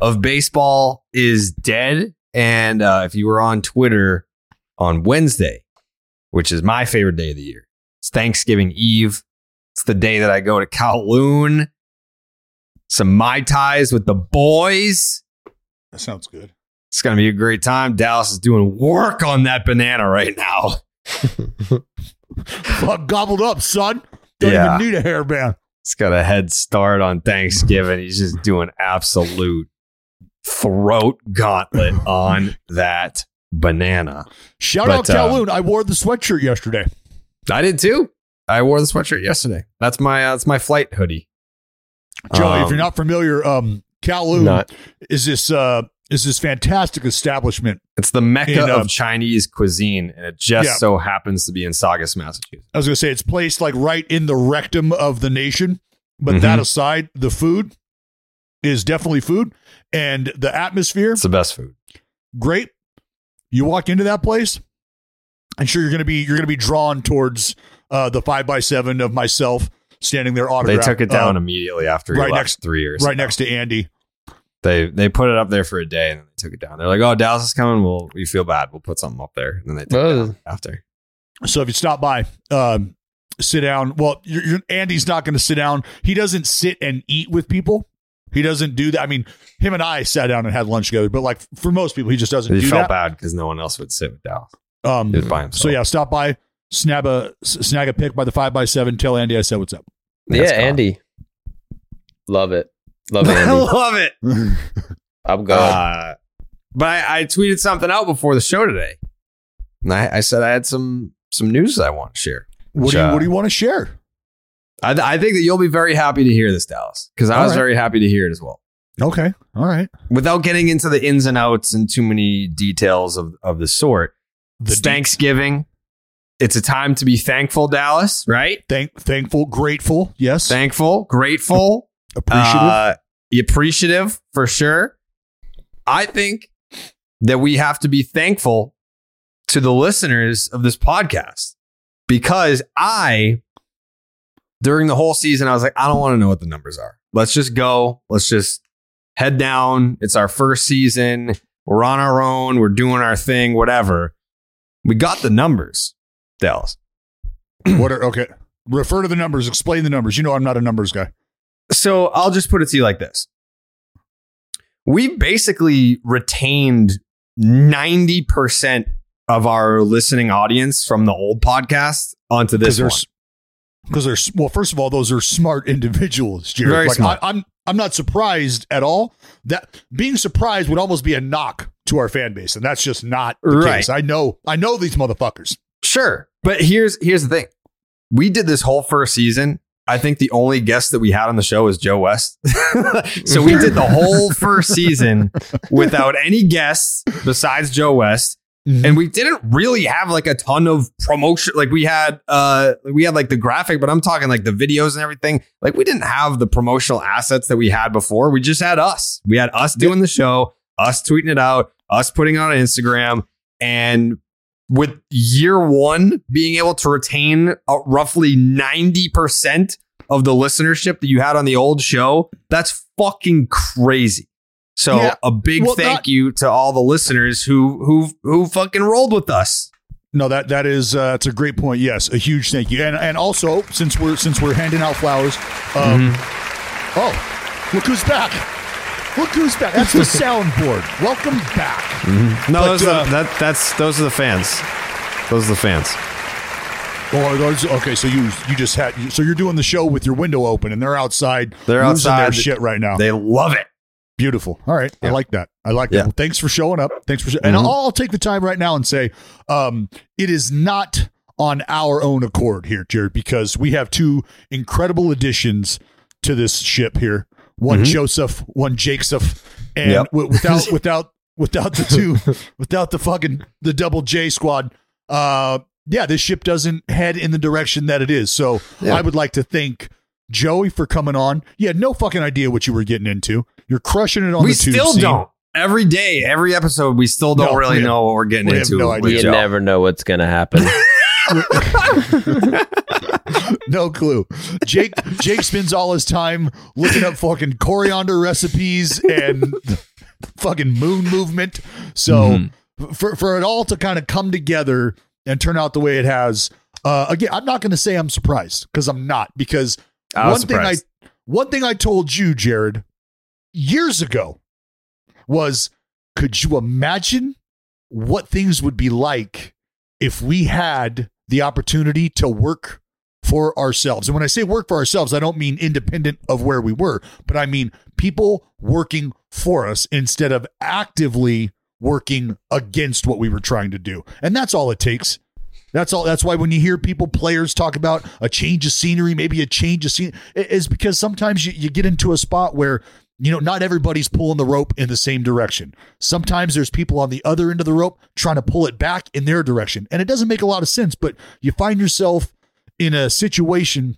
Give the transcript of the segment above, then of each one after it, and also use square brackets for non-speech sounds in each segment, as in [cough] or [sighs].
of Baseball is Dead. And uh, if you were on Twitter on Wednesday, which is my favorite day of the year, it's Thanksgiving Eve. It's the day that I go to Kowloon, some Mai Tais with the boys. That sounds good. It's going to be a great time. Dallas is doing work on that banana right now. [laughs] Fuck, gobbled up, son. Don't Yeah. even need a hairband. He's got a head start on Thanksgiving. He's just doing absolute throat gauntlet [laughs] on that banana. Shout But, out uh, Kowloon. I wore the sweatshirt yesterday. I did too. I wore the sweatshirt yesterday. That's my uh, that's my flight hoodie. Joey, if Um, you're not familiar, um, Kowloon Not. is this uh, is this fantastic establishment. It's the mecca In, uh, of Chinese cuisine, and it just Yeah. so happens to be in Saugus, Massachusetts. I was gonna say it's placed like right in the rectum of the nation. But Mhm. that aside, the food is definitely food, and the atmosphere It's the best food. great. You walk into that place, I'm sure you're gonna be you're gonna be drawn towards uh, the five by seven of myself standing there They took it down uh, immediately after right next- three years. right ago. next to Andy. They they put it up there for a day and then they took it down. They're like, "Oh, Dallas is coming. Well, we feel bad. We'll put something up there." And then they took it down after. So if you stop by, um, sit down. Well, you're, you're, Andy's not going to sit down. He doesn't sit and eat with people. He doesn't do that. I mean, him and I sat down and had lunch together, but like for most people, he just doesn't He do felt that. bad because no one else would sit with Dallas. Um, He was by himself. so yeah, stop by, snag a snag a pick by the five by seven. Tell Andy I said what's up. Yeah, That's. Andy. Love it. Love I [laughs] Andy. love it. [laughs] I'm going. Uh, but I, I tweeted something out before the show today, and I, I said I had some some news I want to share. What do you uh, What do you want to share? I, I think that you'll be very happy to hear this, Dallas, because I All was right. very happy to hear it as well. Okay, all right. Without getting into the ins and outs and too many details of, of the sort, The it's Thanksgiving. It's a time to be thankful, Dallas, right? Thank, thankful, grateful. Yes, Thankful, grateful, [laughs] appreciative. uh, appreciative for sure. I think that we have to be thankful to the listeners of this podcast because I, during the whole season, I was like, I don't want to know what the numbers are. Let's just go. Let's just head down. It's our first season. We're on our own. We're doing our thing, whatever. We got the numbers, Dallas. [clears throat] what are okay? Refer to the numbers. Explain the numbers. You know I'm not a numbers guy. So I'll just put it to you like this. We basically retained 90% of our listening audience from the old podcast onto this one. Because there's well, first of all, those are smart individuals, Jared. Very like, smart. I, I'm I'm not surprised at all. That being surprised would almost be a knock to our fan base, and that's just not the Right. case. I know I know these motherfuckers. Sure. But here's here's the thing. We did this whole first season. I think the only guest that we had on the show was Joe West. [laughs] so we did the whole first season [laughs] without any guests besides Joe West. And we didn't really have like a ton of promotion. Like we had uh we had like the graphic, but I'm talking like the videos and everything. Like we didn't have the promotional assets that we had before. We just had us. We had us doing the show, us tweeting it out, us putting it on Instagram, and with year one being able to retain uh, roughly 90% of the listenership that you had on the old show, that's fucking crazy. So Yeah. a big Well, thank not- you to all the listeners who who who fucking rolled with us. No, that that is uh, that's a great point. Yes, a huge thank you, and and also since we're since we're handing out flowers, um, Mm-hmm. oh, look who's back! Look who's back! That's the [laughs] soundboard. Welcome back. No, But, those are uh, the, that that's those are the fans. Those are the fans. Oh, those, okay. So you you just had so you're doing the show with your window open, and they're outside. They're outside. shit right now. They love it. Beautiful. All right. I like that. I like Yeah. that. Well, thanks for showing up. Thanks for, and Mhm. I'll, I'll take the time right now and say, um, it is not on our own accord here, Jared, because we have two incredible additions to this ship here. One Mhm. Joseph, one Joseph, and Yep. wi- without, [laughs] without, without the two, without the fucking, the double J squad, uh, yeah, this ship doesn't head in the direction that it is. So Yeah. I would like to thank Joey for coming on. You had no fucking idea what you were getting into. You're crushing it on we the tube We still don't. Every day, every episode, we still don't No, really we have- know what we're getting we have into. no with idea. You Joe. never know what's gonna happen. [laughs] [laughs] no clue. Jake Jake spends all his time looking up fucking coriander recipes and [laughs] fucking moon movement. So Mm-hmm. for for it all to kind of come together and turn out the way it has, uh, again, I'm not going to say I'm surprised because I'm not. Because One thing I one thing I told you, Jared, years ago was, could you imagine what things would be like if we had the opportunity to work for ourselves. And when I say work for ourselves, I don't mean independent of where we were, but I mean people working for us instead of actively working against what we were trying to do. And that's all it takes. That's all. That's why when you hear people, players talk about a change of scenery, maybe a change of scene, is because sometimes you, you get into a spot where you know not everybody's pulling the rope in the same direction. Sometimes there's people on the other end of the rope trying to pull it back in their direction, and it doesn't make a lot of sense. But you find yourself in a situation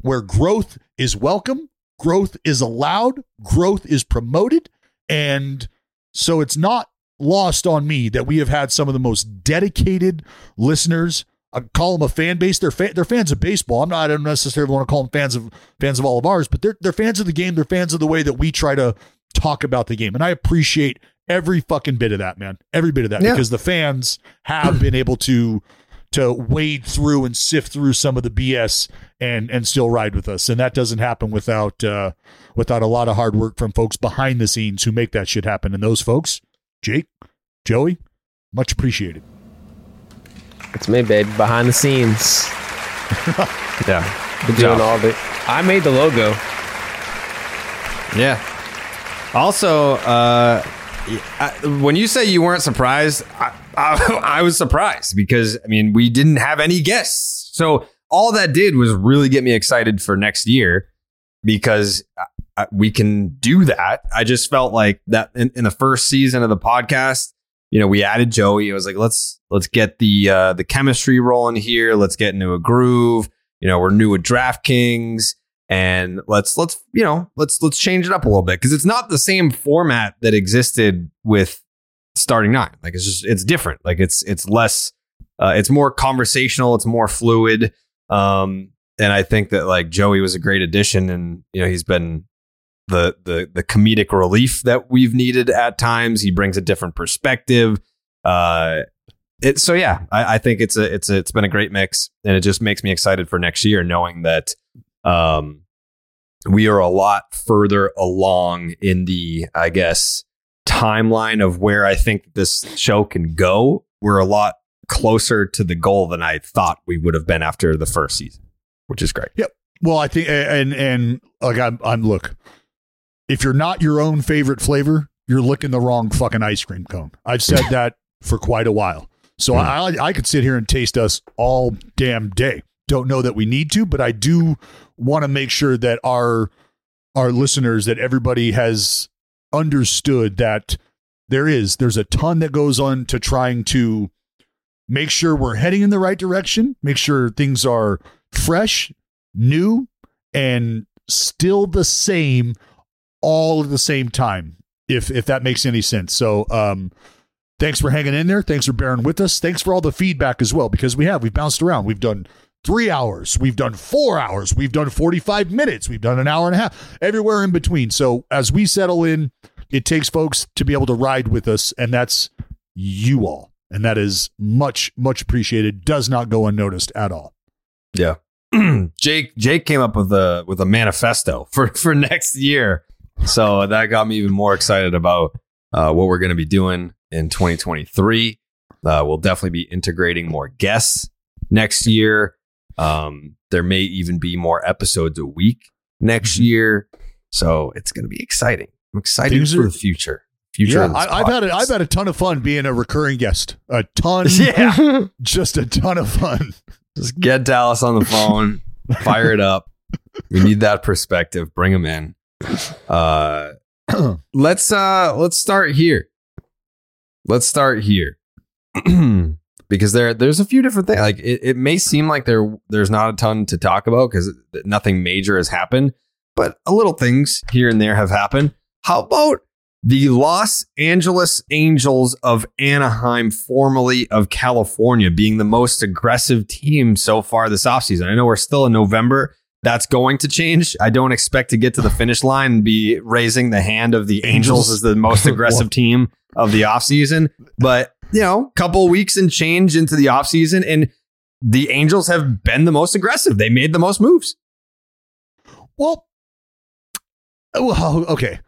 where growth is welcome, growth is allowed, growth is promoted, and so it's not lost on me that we have had some of the most dedicated listeners. I call them a fan base. They're fa- they're fans of baseball. I'm not. I don't necessarily want to call them fans of fans of all of ours, but they're they're fans of the game. They're fans of the way that we try to talk about the game, and I appreciate every fucking bit of that, man. Every bit of that Yeah. because the fans have been able to to wade through and sift through some of the BS and and still ride with us. And that doesn't happen without uh without a lot of hard work from folks behind the scenes who make that shit happen. And those folks, Jake, Joey, much appreciated. it's me, baby, behind the scenes. [laughs] Yeah. Been doing all the. I made the logo. Yeah. Also, uh, I, when you say you weren't surprised, I, I, [laughs] I was surprised because I mean we didn't have any guests, so all that did was really get me excited for next year because We can do that. I just felt like that in, in the first season of the podcast, you know, we added Joey. I was like, let's let's get the uh, the chemistry rolling here. Let's get into a groove. You know, we're new at DraftKings and let's let's you know let's let's change it up a little bit because it's not the same format that existed with starting nine like it's just it's different like it's it's less uh, it's more conversational it's more fluid um and i think that like joey was a great addition and you know he's been the the the comedic relief that we've needed at times he brings a different perspective uh it, so yeah I, I think it's a it's a, it's been a great mix and it just makes me excited for next year knowing that um, we are a lot further along in the, I guess, timeline of where I think this show can go. We're a lot closer to the goal than I thought we would have been after the first season, which is great. Yep. Well, I think, and and like I'm, I'm look. If you're not your own favorite flavor, you're licking the wrong fucking ice cream cone. I've said that for quite a while. So hmm. I, I could sit here and taste us all damn day. Don't know that we need to, but I do want to make sure that our our listeners, that everybody has understood that there is there's a ton that goes on to trying to make sure we're heading in the right direction, make sure things are fresh, new, and still the same all at the same time. if if that makes any sense. So um thanks for hanging in there. Thanks for bearing with us. Thanks for all the feedback as well, because we have we've bounced around. We've done three hours, we've done four hours, we've done 45 minutes, we've done an hour and a half, everywhere in between. So as we settle in, it takes folks to be able to ride with us, and that's you all. And that is much, much appreciated. Does not go unnoticed at all. Yeah. [clears throat] Jake Jake came up with a with a manifesto for for [laughs] next year. So that got me even more excited about uh, what we're going to be doing in 2023. Uh, we'll definitely be integrating more guests next year. Um, there may even be more episodes a week next year. So it's going to be exciting. I'm excited Things for are- the future. Future. Yeah, I, I've had a. I've had a ton of fun being a recurring guest. A ton, [laughs] Yeah. [laughs] just a ton of fun. Just get Dallas on the phone, fire it up. We need that perspective. Bring him in. Uh, [clears throat] let's uh, let's start here. Let's start here [clears throat] because there there's a few different things. Like it, it may seem like there there's not a ton to talk about because nothing major has happened, but a little things here and there have happened. How about the Los Angeles Angels of Anaheim, formerly of California, being the most aggressive team so far this offseason. I know we're still in November. That's going to change. I don't expect to get to the finish line and be raising the hand of the Angels, Angels. as the most [laughs] aggressive team of the offseason. But, you know, a couple weeks and change into the offseason, and the Angels have been the most aggressive. They made the most moves. Well, well, okay.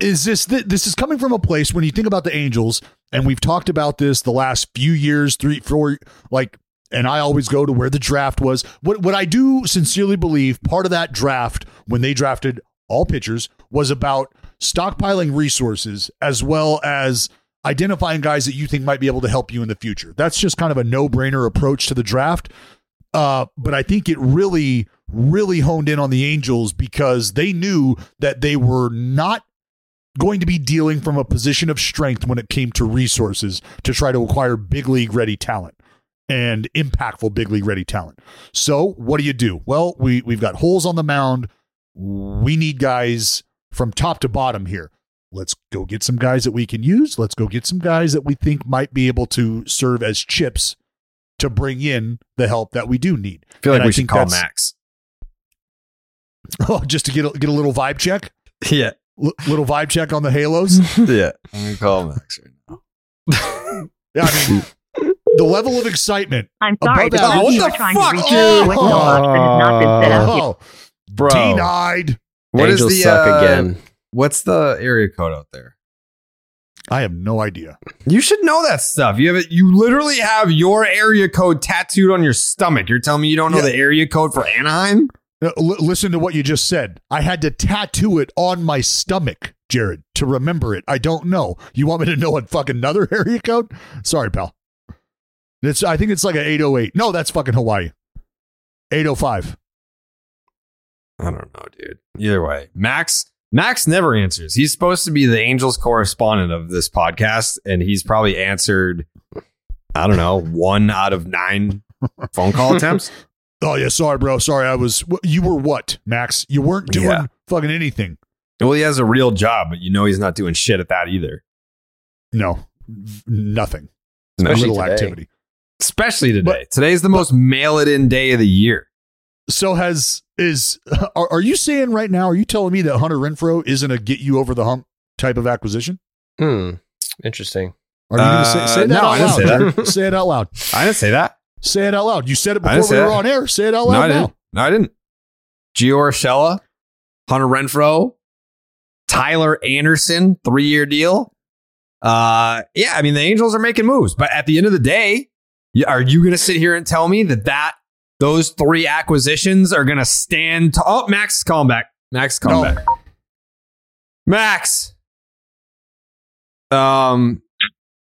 Is this this is coming from a place when you think about the Angels, and we've talked about this the last few years, three, four, like, and I always go to where the draft was. What what I do sincerely believe part of that draft when they drafted all pitchers was about stockpiling resources as well as identifying guys that you think might be able to help you in the future. That's just kind of a no brainer approach to the draft. Uh, but I think it really, really honed in on the Angels because they knew that they were not going to be dealing from a position of strength when it came to resources to try to acquire big league ready talent and impactful big league ready talent. So what do you do? Well, we we've got holes on the mound. We need guys from top to bottom here. Let's go get some guys that we can use. Let's go get some guys that we think might be able to serve as chips to bring in the help that we do need. I feel like And we should call Max. Oh, [laughs] just to get a, get a little vibe check, Yeah. L- little vibe check on the Halos. [laughs] Yeah. I'm to call Max right now. [laughs] Yeah, I mean, the level of excitement. I'm sorry, above the average. you what are the trying fuck? to reach is with no that has not been set up. Oh, Bro. denied. What is Angels the, suck uh, again. What's the area code out there? I have no idea. You should know that stuff. You have it. You literally have your area code tattooed on your stomach. You're telling me you don't know Yeah. the area code for Anaheim? Uh, l- listen to what you just said. I had to tattoo it on my stomach, Jared, to remember it. I don't know. You want me to know what fucking another [laughs] area code? Sorry, pal. It's. I think it's like an 808. No, that's fucking Hawaii. 805. I don't know, dude. Either way, Max. Max never answers. He's supposed to be the Angels correspondent of this podcast, and he's probably answered, I don't know, one out of nine [laughs] phone call attempts. Oh yeah, sorry, bro. Sorry, I was. You were what, Max? You weren't doing Yeah. fucking anything. Well, he has a real job, but you know he's not doing shit at that either. No, nothing. No. Especially little today. activity. Especially today. But- Today's the most mail it in day of the year. So has is [laughs] are, are you saying right now? Are you telling me that Hunter Renfroe isn't a get you over the hump type of acquisition? Hmm. Interesting. Are you going to say, Uh, say that no, out I didn't loud? say that. Say it out loud. [laughs] I didn't say that. Say it out loud. You said it before we were that. on air. Say it out No, loud I now. didn't. No, I didn't. Gio Urshela, Hunter Renfroe, Tyler Anderson, three year deal. Uh, yeah, I mean the Angels are making moves, but at the end of the day, y- are you going to sit here and tell me that that those three acquisitions are going to stand? To- oh, Max is calling back. Max is calling No. back. Max, um,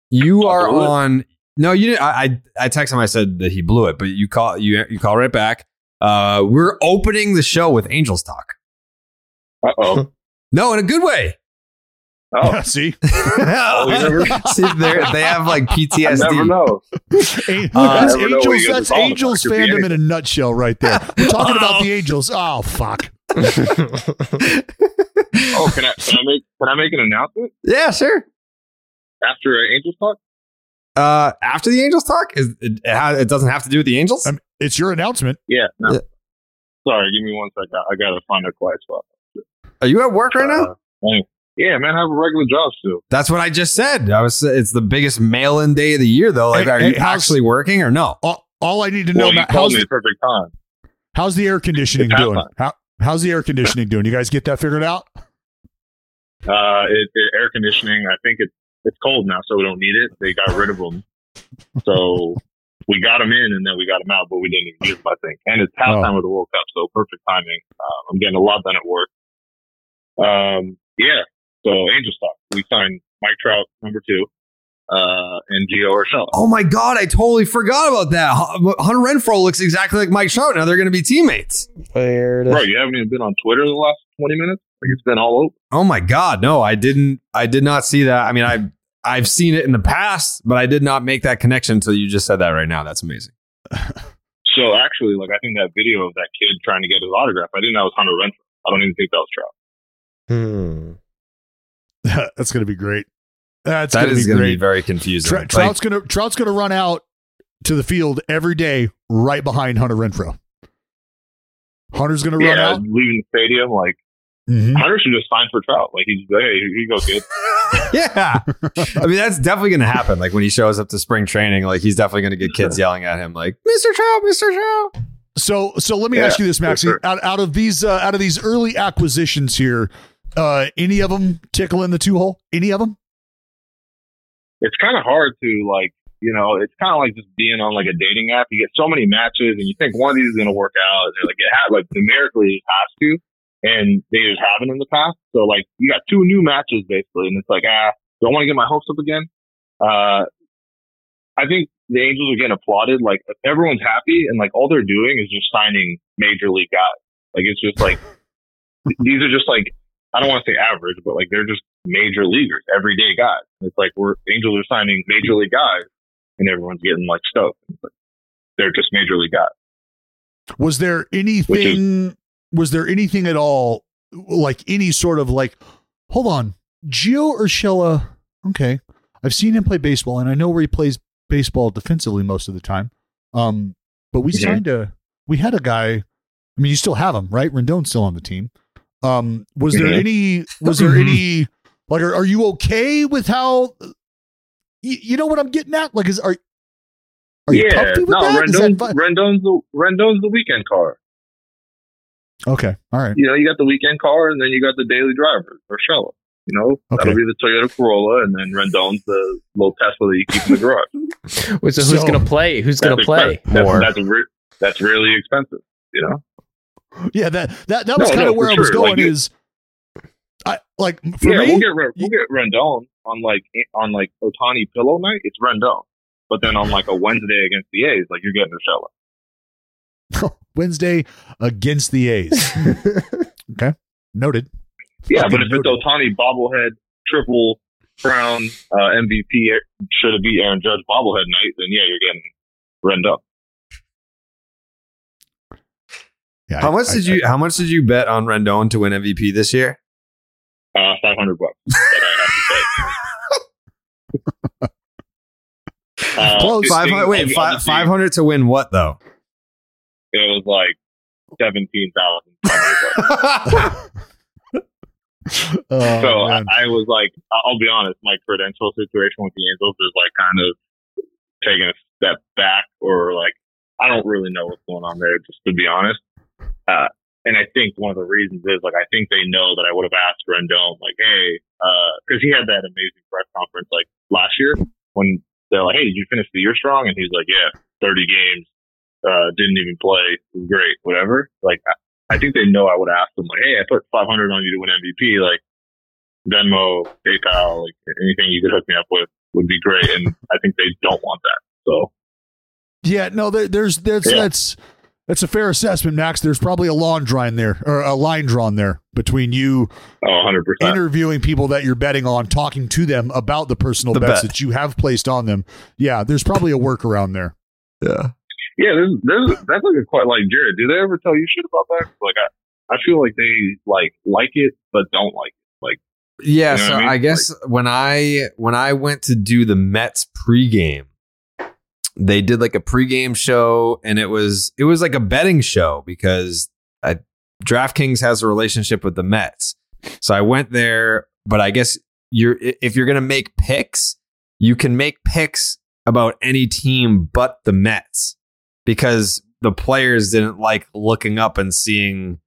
you are on. No, you didn't. I, I I texted him. I said that he blew it, but you call you you call right back. Uh, we're opening the show with Angels talk. Uh oh. No, in a good way. Oh, See, [laughs] [laughs] See, they're- they have like [laughs] I PTSD. never know. An- Uh, that's never Angels. what That's. Angels fandom in a nutshell, right there. We're talking about the Angels. Oh fuck. Oh, can I can I make can I make an announcement Yeah, sure. after uh, Angels talk? Uh, after the Angels talk, is it, it, ha- it doesn't have to do with the Angels. Um, it's your announcement. Yeah. No. Yeah. Sorry, give me one second. I gotta find a quiet spot. Are you at work right now? Uh, thanks. Yeah, man, I have a regular job still. That's what I just said. I was. It's the biggest mail-in day of the year, though. Like, Hey, are hey, you actually working or no? All, all I need to know, Well, you Matt, how's the, perfect time. how's the air conditioning It's doing? halftime. How, how's the air conditioning doing? You guys get that figured out? Uh, it, it, air conditioning. I think it's it's cold now, so we don't need it. They got rid of them, so we got them in and then we got them out, but we didn't even use them. I think, and it's halftime of the World Cup, so perfect timing. Uh, I'm getting a lot done at work. Um, yeah. So Angels talk. We signed Mike Trout, number two, uh, and Gio Urshela. Oh my god, I totally forgot about that. Hunter Renfroe looks exactly like Mike Trout. Now they're going to be teammates. Weird. Bro, you haven't even been on Twitter the last 20 minutes? Like it's been all over. Oh my god, no, I didn't. I did not see that. I mean, I I've seen it in the past, but I did not make that connection until you just said that right now. That's amazing. [laughs] So actually, like I think that video of that kid trying to get his autograph, I didn't know it was Hunter Renfroe. I don't even think that was Trout. Hmm. [laughs] That's going to be great. That's That going to is be going to be very confusing. Tra- Like, Trout's going to Trout's going to run out to the field every day, right behind Hunter Renfroe. Hunter's going to run Yeah, out. leaving the stadium, like Mhm. Hunter should just sign for Trout. Like he's hey, here you go, kid. [laughs] yeah, I mean that's definitely going to happen. Like when he shows up to spring training, like he's definitely going to get kids yelling at him, like "Mr. Trout, Mr. Trout." So, so let me Yeah, ask you this, for Maxie. sure. Out, out of these, uh, out of these early acquisitions here, uh, any of them tickle in the two hole? Any of them? It's kind of hard to like, you know, it's kind of like just being on like a dating app. You get so many matches, and you think one of these is going to work out, and like it had like numerically it has to, and they just haven't in the past. So like you got two new matches basically, and it's like ah, don't want to get my hopes up again. Uh, I think the Angels are getting applauded. Like everyone's happy, and like all they're doing is just signing major league guys. Like it's just like [laughs] these are just like I don't want to say average, but like they're just major leaguers, everyday guys. It's like we're Angels are signing major league guys, and everyone's getting like stoked. Like, they're just major league guys. Was there anything? was there anything at all, like any sort of like, hold on, Gio Urshela? Okay, I've seen him play baseball, and I know where he plays baseball defensively most of the time. Um, but we Mhm. signed a, we had a guy. I mean, you still have him, right? Rendon's still on the team. Um, was there Mhm. any? Was there any? Like, are, are you okay with how? You, you know what I'm getting at? Like, is are are you yeah, comfy with no, that? Is that Rendon's, fi- Rendon's the Rendon's the weekend car. okay, all right. You know, you got the weekend car, and then you got the daily driver or Shella. You know, Okay. that'll be the Toyota Corolla, and then Rendon's the little Tesla that you keep in the garage. [laughs] Wait, so who's gonna play? Who's gonna play expensive. more? That's that's, re- that's really expensive. You know. Yeah, that that that No, was kind no, of where I was sure. going. Like, is I like for yeah, me? we'll get we'll get Rendon on like on like Ohtani pillow night. It's Rendon, but then on like a Wednesday against the A's, like you're getting Urshela. [laughs] Wednesday against the A's. [laughs] okay, noted. Yeah, Fucking but if it's noted. Ohtani bobblehead triple crown uh, MVP should it be Aaron Judge bobblehead night, then yeah, you're getting Rendon. Yeah, How I- much I- did you? How much did you bet on Rendon to win MVP this year? Uh, five hundred bucks. That I have to say. [laughs] Uh, Close. it- Five. Wait, five five hundred to win what though? It was like seventeen thousand. [laughs] Oh, so I. I was like, I'll be honest, my credential situation with the Angels is like kind of taking a step back, or like I don't really know what's going on there, just to be honest. Uh, and I think one of the reasons is like I think they know that I would have asked Rendon like, hey, because he had that amazing press conference like last year when they're like, hey, did you finish the year strong? And he's like, yeah, thirty games, uh, didn't even play, great, whatever. Like I, I think they know I would have asked them like, hey, I put five hundred on you to win MVP, like Venmo, PayPal, like anything you could hook me up with would be great. And I think they don't want that. So yeah, no, there, there's that's Yeah. that's that's a fair assessment, Max. There's probably a line drawn there or a line drawn there between you oh, 100 percent. interviewing people that you're betting on, talking to them about the personal The bets bet. that you have placed on them. Yeah, there's probably a workaround there. Yeah. Yeah, there's, there's that's like a quite like Jared. Do they ever tell you shit about that? Like I, I feel like they like like it but don't like it. Like Yeah, You know so what I I, mean? guess when I when I went to do the Mets pregame, they did like a pregame show, and it was it was like a betting show because I, DraftKings has a relationship with the Mets. So I went there, but I guess you're if you're gonna make picks, you can make picks about any team but the Mets because the players didn't like looking up and seeing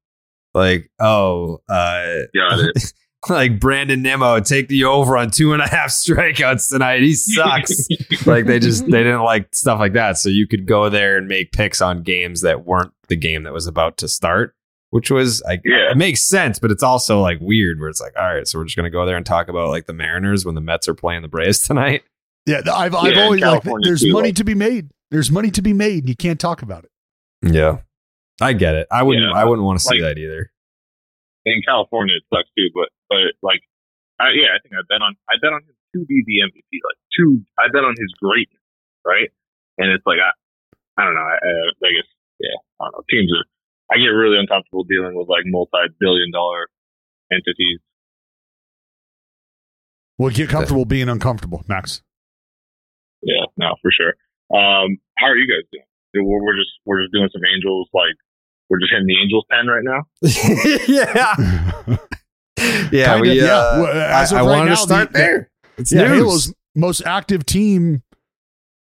like oh uh Got [laughs] it. [laughs] like Brandon Nimmo take the over on two and a half [laughs] strikeouts tonight. He sucks. [laughs] like they just they didn't like stuff like that. So you could go there and make picks on games that weren't the game that was about to start, which was like Yeah. it makes sense, but it's also like weird where it's like, all right, so we're just gonna go there and talk about like the Mariners when the Mets are playing the Braves tonight. Yeah, I've I've Yeah, always like there's too, money like- to be made. There's money to be made. You can't talk about it. Yeah. I get it. I wouldn't Yeah, I wouldn't want to see like- that either. in California it sucks too, but but like I, yeah, I think I bet on I bet on him to be the MVP. Like two, I bet on his greatness, right? And it's like I I don't know. I, I, I guess yeah, I don't know. Teams are I get really uncomfortable dealing with like multi-billion dollar entities. Well, get comfortable being uncomfortable, Max. Yeah, no, for sure. Um, how are you guys doing? We're, we're just we're just doing some angels like we're just hitting the angels pen right now. [laughs] yeah. [laughs] [laughs] Yeah, Kinda, we, yeah. uh, Well, as I, of I right wanted now, to start the- there. It's yeah, news. Halo's most active team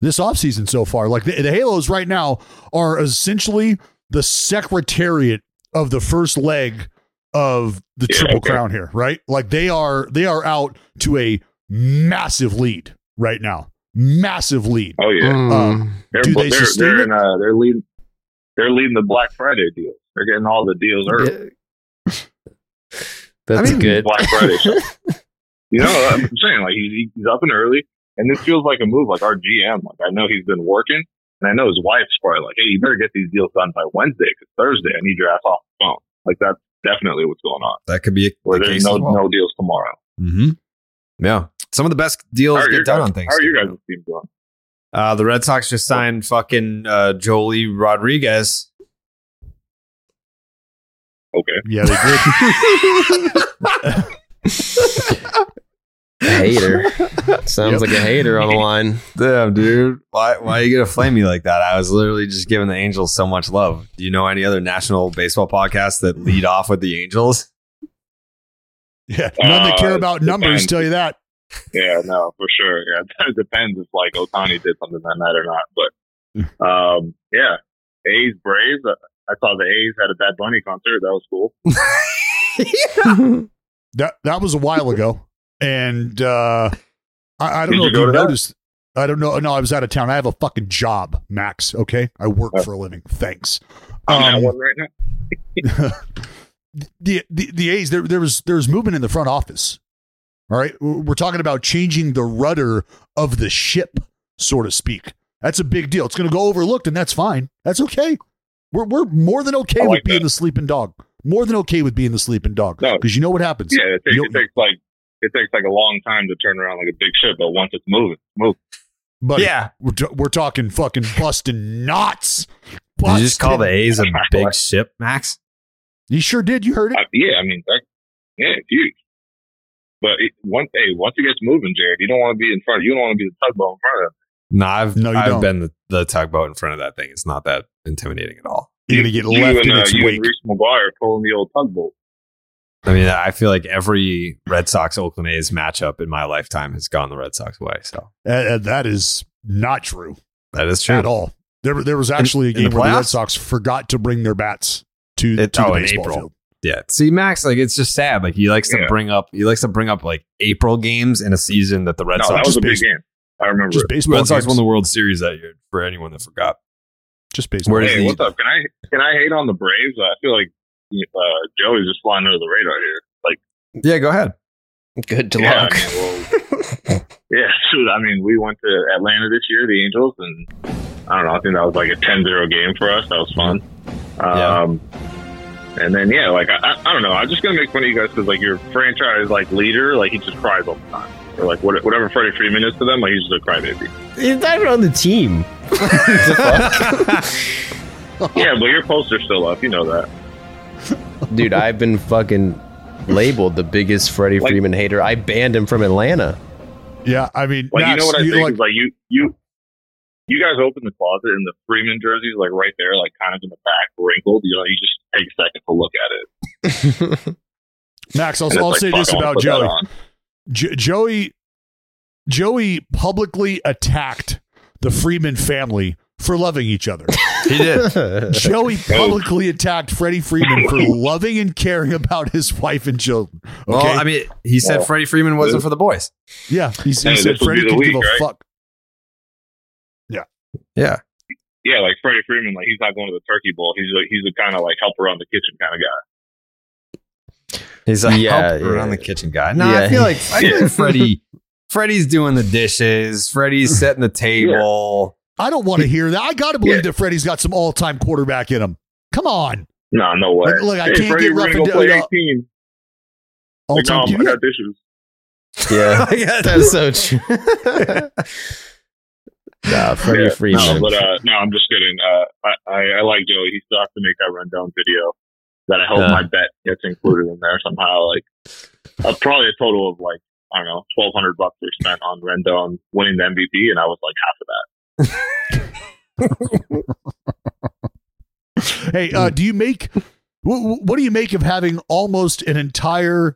this offseason so far. Like the, the Halos right now are essentially the secretariat of the first leg of the Yeah, Triple okay. Crown here, right? Like they are they are out to a massive lead right now. Massive lead. Oh yeah, Um, they're do they they're, sustain they're it? in, uh, they're leading they're leading the Black Friday deals. They're getting all the deals early. That's mean, good. Black Friday. [laughs] you know, I'm saying like he's he's up and early, and this feels like a move. Like our GM, like I know he's been working, and I know his wife's probably like, "Hey, you better get these deals done by Wednesday because Thursday I need your ass off the phone." Like that's definitely what's going on. That could be a, Where the there's case no as well. no deals tomorrow. Mm-hmm. Yeah. Some of the best deals get your done guys, on things. how are you guys' team doing? Uh, the Red Sox just signed fucking uh, Joely Rodriguez. Okay, Yeah, they did. hater. Sounds like a hater on the [laughs] line. Damn, dude. Why, why are you going to flame me like that? I was literally just giving the Angels so much love. Do you know any other national baseball podcasts that lead off with the Angels? [laughs] yeah, none that care Uh, about numbers depends. tell you that. Yeah, no, for sure. Yeah, [laughs] it depends if like Ohtani did something that night or not. But um, yeah, A's Braves. I saw the A's had a Bad Bunny concert. That was cool. [laughs] That that was a while ago, and uh, I, I don't Did know you if you to that? noticed. I don't know. No, I was out of town. I have a fucking job, Max. Okay, I work Oh. for a living. Thanks. I'm Um, one right now. [laughs] the, the the A's there there was there was movement in the front office. All right, we're talking about changing the rudder of the ship, so to speak. That's a big deal. It's going to go overlooked, and that's fine. That's okay. We're we're more than okay I with being that. the sleeping dog. More than okay with being the sleeping dog. No. Because you know what happens. Yeah, it takes, You it takes like it takes like a long time to turn around like a big ship, but once it's moving, move. But Yeah. we're, t- we're talking fucking busting knots. Did you just call the A's a big ship, Max? You sure did. You heard it. Uh, yeah, I mean, that, yeah, it's huge. But it, once, hey, once it gets moving, Jared, you don't want to be in front. Of, You don't want to be the tugboat in front of it. No, I've, No, you I've don't. been the, the tugboat in front of that thing. It's not that intimidating at all. You're gonna get you left and, in uh, its you wake. and Reese McGuire pulling the old tugboat. I mean, I feel like every Red Sox Oakland A's matchup in my lifetime has gone the Red Sox way. So Uh, uh, that is not true that is true. at all. There, there was actually In- a in the game where the Red? Sox forgot to bring their bats to, It- to the oh, in baseball April. field. Yeah. See, Max, like it's just sad. Like he likes to bring up he likes to bring up like April games in a season that the Red no, Sox that was a big game. I remember. Just baseball. Red Sox games. won the World Series that year for anyone that forgot. Just baseball. Where- Hey, the- what's up? Can I can I hate on the Braves? I feel like uh, Joey's just flying under the radar here. Like, Yeah, go ahead. Good yeah, luck. I mean, well, [laughs] yeah, shoot. I mean, we went to Atlanta this year, the Angels, and I don't know. I think that was like a 10-0 game for us. That was fun. Yeah. Um, and then yeah, like I, I, I don't know. I'm just gonna make fun of you guys because like your franchise like leader, like he just cries all the time. Or like what, whatever Freddie Freeman is to them, like he's just a crybaby. He's not even on the team. [laughs] [laughs] yeah, but your poster's still up. You know that. dude, I've been fucking labeled the biggest Freddie Like- Freeman hater. I banned him from Atlanta. Yeah, I mean, Like you know what I you- think like- is like you you you guys open the closet and the Freeman jersey's like right there, like kind of in the back, wrinkled. You know, you just take a second to look at it. [laughs] Max, I'll, I'll like, say this about put Joey. On. Jo- Joey Joey publicly attacked the Freeman family for loving each other. He did. [laughs] Joey publicly attacked Freddie Freeman for loving and caring about his wife and children. Okay? Well, I mean, he said Well, Freddie Freeman wasn't for the boys. yeah, he, he Hey, said this will Freddie be the could give a right? fuck. Yeah. Yeah, yeah. like Freddie Freeman, like he's not going to the turkey bowl. He's like he's a kind of like help around the kitchen kind of guy. He's a Yeah, help yeah. around the kitchen guy. No, Yeah. I feel like I feel like [laughs] Freddie Freddie's doing the dishes. Freddie's setting the table. I don't want to hear that. I got to believe Yeah. that Freddie's got some all-time quarterback in him. Come on. No, no way. Look- look, I hey, can't Freddie get rough Freeman and play down- 18. Like, All-time no, I got dishes. Yeah, [laughs] [laughs] Yeah, that's so true. nah, Freddie Yeah, Freeman. No, but uh, no, I'm just kidding. Uh, I, I, I like Joey. He still has to make that rundown video. That I hope Yeah. my bet gets included in there somehow. Like, uh, probably a total of like I don't know, twelve hundred bucks were spent on Rendon winning the MVP, and I was like half of that. [laughs] Hey, uh, do you make what, what do you make of having almost an entire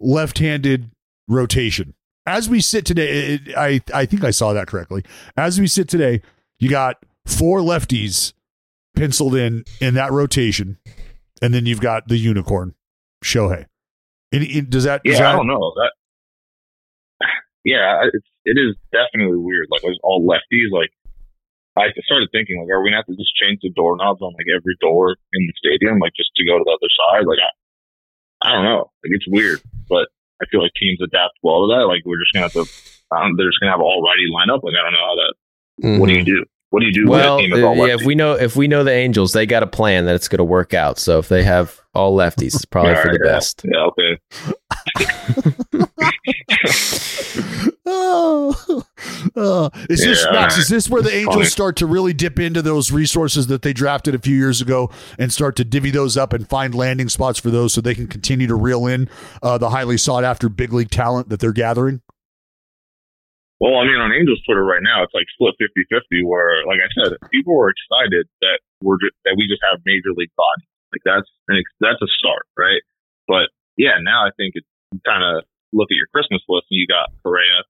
left-handed rotation? As we sit today, it, I I think I saw that correctly. As we sit today, you got four lefties penciled in in that rotation, and then you've got the unicorn Shohei. Any- it- does that? Yeah, does that I don't know that. Yeah, it's it is definitely weird. Like it's all lefties. Like I started thinking, like, are we gonna have to just change the doorknobs on like every door in the stadium, like just to go to the other side? Like I, I don't know. Like it's weird, but I feel like teams adapt well to that. Like we're just gonna have to. Um, they're just gonna have all righty lineup. Like I don't know how that. What do you do? What do you do. Well, when a team is all yeah, if we know if we know the Angels, they got a plan that it's going to work out. So if they have all lefties, it's probably All for the yeah. best. Yeah, okay. [laughs] oh, oh. is this Yeah, Max? alright. Is this where the Angels funny. start to really dip into those resources that they drafted a few years ago and start to divvy those up and find landing spots for those so they can continue to reel in uh, the highly sought after big league talent that they're gathering? Well, I mean, on Angels Twitter right now, it's like split 50-50 where, like I said, people are excited that we're just, that we just have major league bodies. Like that's an ex- that's a start, right? But yeah, now I think it's kind of look at your Christmas list and you got Correa,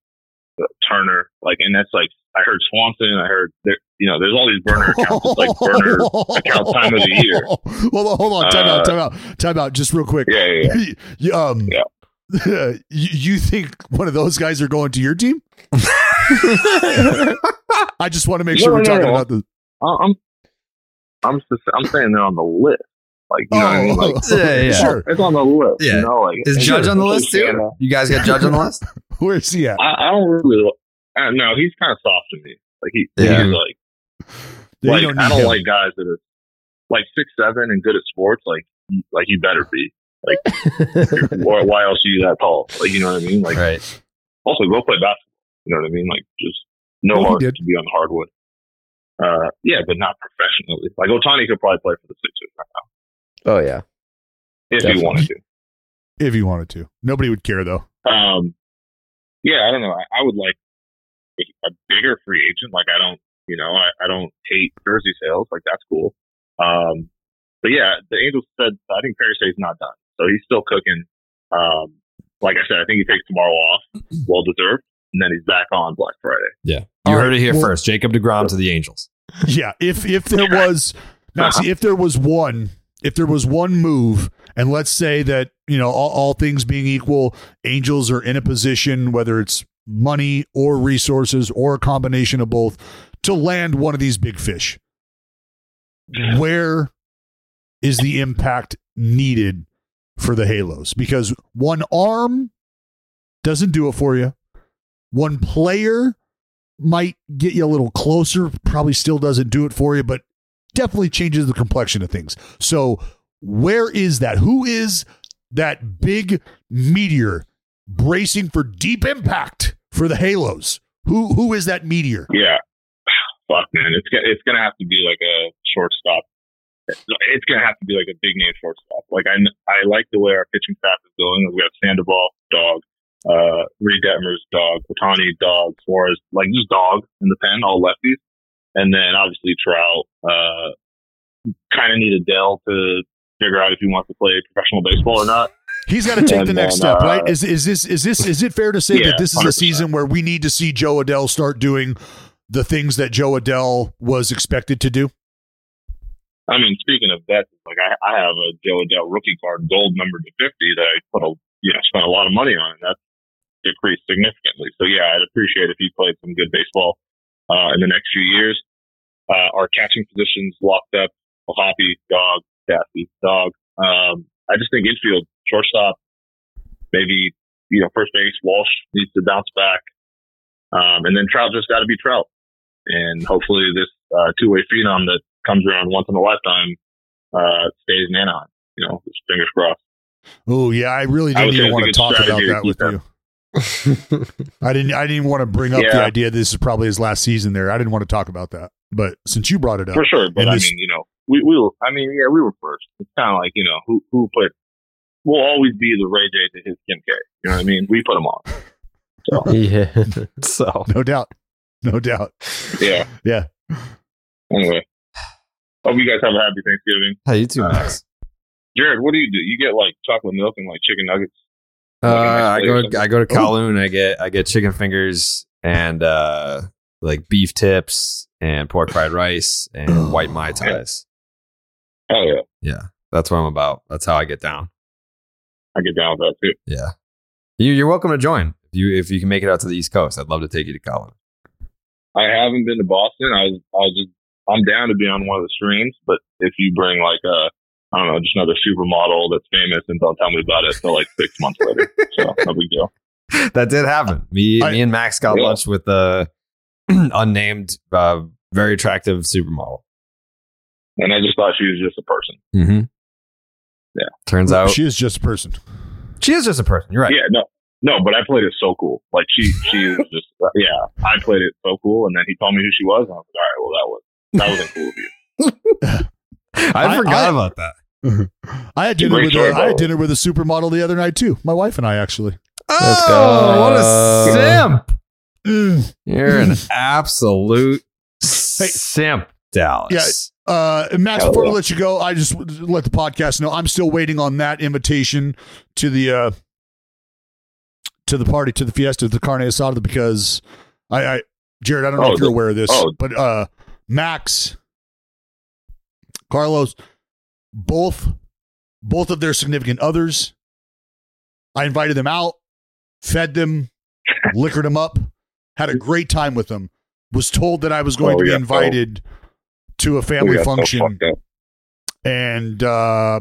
uh, Turner, like, and that's like I heard Swanson, I heard there, you know, there's all these burner [laughs] accounts, it's like burner account time of the year. [laughs] Hold on, hold on. Time out, Uh, time out, time out. Just real quick. Yeah, yeah, yeah. [laughs] Um, Yeah. [laughs] you, you think one of those guys are going to your team? [laughs] I just want to make No, sure we're no, talking no. about the. I- I'm I'm just, I'm saying they're on the list. Like you know what I mean? Like [laughs] Yeah, yeah. Sure. it's on the list. Yeah. You know, like Is Judge on the list too? Santa. You guys got Judge on the list? Where's he at? I, I don't really. Uh, no, he's kind of soft to me. Like he, Yeah. he's like, You like don't I don't him. like guys that are like six seven and good at sports. Like, like you better be. Like, [laughs] why, why else are you that tall? Like, you know what I mean? Like, Right. also go play basketball. You know what I mean? Like, just no Well, he heart to be on the hardwood. Uh, yeah, but not professionally. Like Ohtani could probably play for the Sixers right now Oh yeah, if Definitely. he wanted to. If you wanted to, nobody would care though. Um, yeah, I don't know. I, I would like a, a bigger free agent. Like I don't, you know, I, I don't hate jersey sales. Like that's cool. Um, but yeah, the Angels said I think Perry Say's not done, so he's still cooking. Um, like I said, I think he takes tomorrow off, [clears throat] well deserved, and then he's back on Black Friday. Yeah. You All heard right, it here well- first. Jacob deGrom to the Angels. [laughs] Yeah, if if there was Maxie, if there was one, if there was one move, and let's say that you know all, all things being equal, Angels are in a position, whether it's money or resources or a combination of both, to land one of these big fish. Where is the impact needed for the Halos? Because one arm doesn't do it for you. One player might get you a little closer, probably still doesn't do it for you, but definitely changes the complexion of things. So, where is that? Who is that big meteor bracing for deep impact for the Halos? Who who is that meteor? Yeah, fuck man, it's it's gonna have to be like a shortstop it's going to have to be like a big name shortstop. Like I, I like the way our pitching staff is going. We have Sandoval, dog, uh, Reid Detmers, dog, Ohtani, dog, Flores, like just dog in the pen, all lefties. And then obviously Trout, uh, kind of need Adell to figure out if he wants to play professional baseball or not. He's got to take And the next then, step, uh, right? Is is this is this is it fair to say Yeah, that this is a 100%. season where we need to see Jo Adell start doing the things that Jo Adell was expected to do? I mean, speaking of that, like I, I have a Jo Adell rookie card, gold number to 50 that I put a, you know, spent a lot of money on and that's decreased significantly. So yeah, I'd appreciate if he played some good baseball, uh, in the next few years. Uh, our catching positions locked up, Hoppy, dog, Daffy, dog. Um, I just think infield, shortstop, maybe, you know, first base, Walsh needs to bounce back. Um, and then Trout just got to be Trout. And hopefully this, uh, two-way phenom that comes around once in a lifetime, uh, stays in Anaheim. You know, fingers crossed. Oh yeah, I really didn't would say even want to talk about that with them. you. I didn't. I didn't want to bring up the Yeah. idea. This is probably his last season there. I didn't want to talk about that, but since you brought it up, For sure. But I this- mean, you know, we, we were, I mean, yeah, we were first. It's kind of like, you know, who, who put, we'll always be the Ray J to his Kim K. You know what I mean? We put him on. So, [laughs] Yeah. So no doubt, no doubt. yeah. Yeah. Anyway. Hope you guys have a happy Thanksgiving. hey, you too, Uh, Jared, what do you do? You get like chocolate milk and like chicken nuggets? Uh, I Like a nice go plate I go to Oh. Kowloon. I get I get chicken fingers and uh like beef tips and pork fried rice and white mai tais. Oh yeah. Yeah, that's what I'm about. That's how I get down. I get down with that too. Yeah, you, you're welcome to join if you if you can make it out to the East Coast. I'd love to take you to Kowloon. I haven't been to Boston. I was, I was just, I'm down to be on one of the streams, but if you bring like a, I don't know, just another supermodel that's famous and don't tell me about it until like six months later. So no big deal. [laughs] That did happen. Me I- me and Max got Yeah. lunch with a [clears throat] unnamed, uh, very attractive supermodel. And I just thought she was just a person. Mm-hmm. Yeah. Turns out She is just a person. she is just a person. You're right. Yeah, no, no, but I played it so cool. Like she, she is just, yeah, I played it so cool. And then he told me who she was. And I was like, all right, well, that was, that wasn't cool of you. [laughs] I, I- forgot I- about that. [laughs] I had dinner Great with story, a, I had dinner with a supermodel the other night too. My wife and I actually. Let's oh, what a simp! Mm. [clears throat] You're an absolute simp, Dallas. Uh, Max, before we yeah. let you go, I just let the podcast know I'm still waiting on that invitation to the uh, to the party, to the fiesta, to the carne asada, because I, I Jared, I don't know Oh, if you're the- aware of this, oh. but uh, Max, Carlos, both both of their significant others, I invited them out, fed them, liquored them up, had a great time with them. Was told that I was going Oh, to be yeah. invited to a family got so function fucked and uh,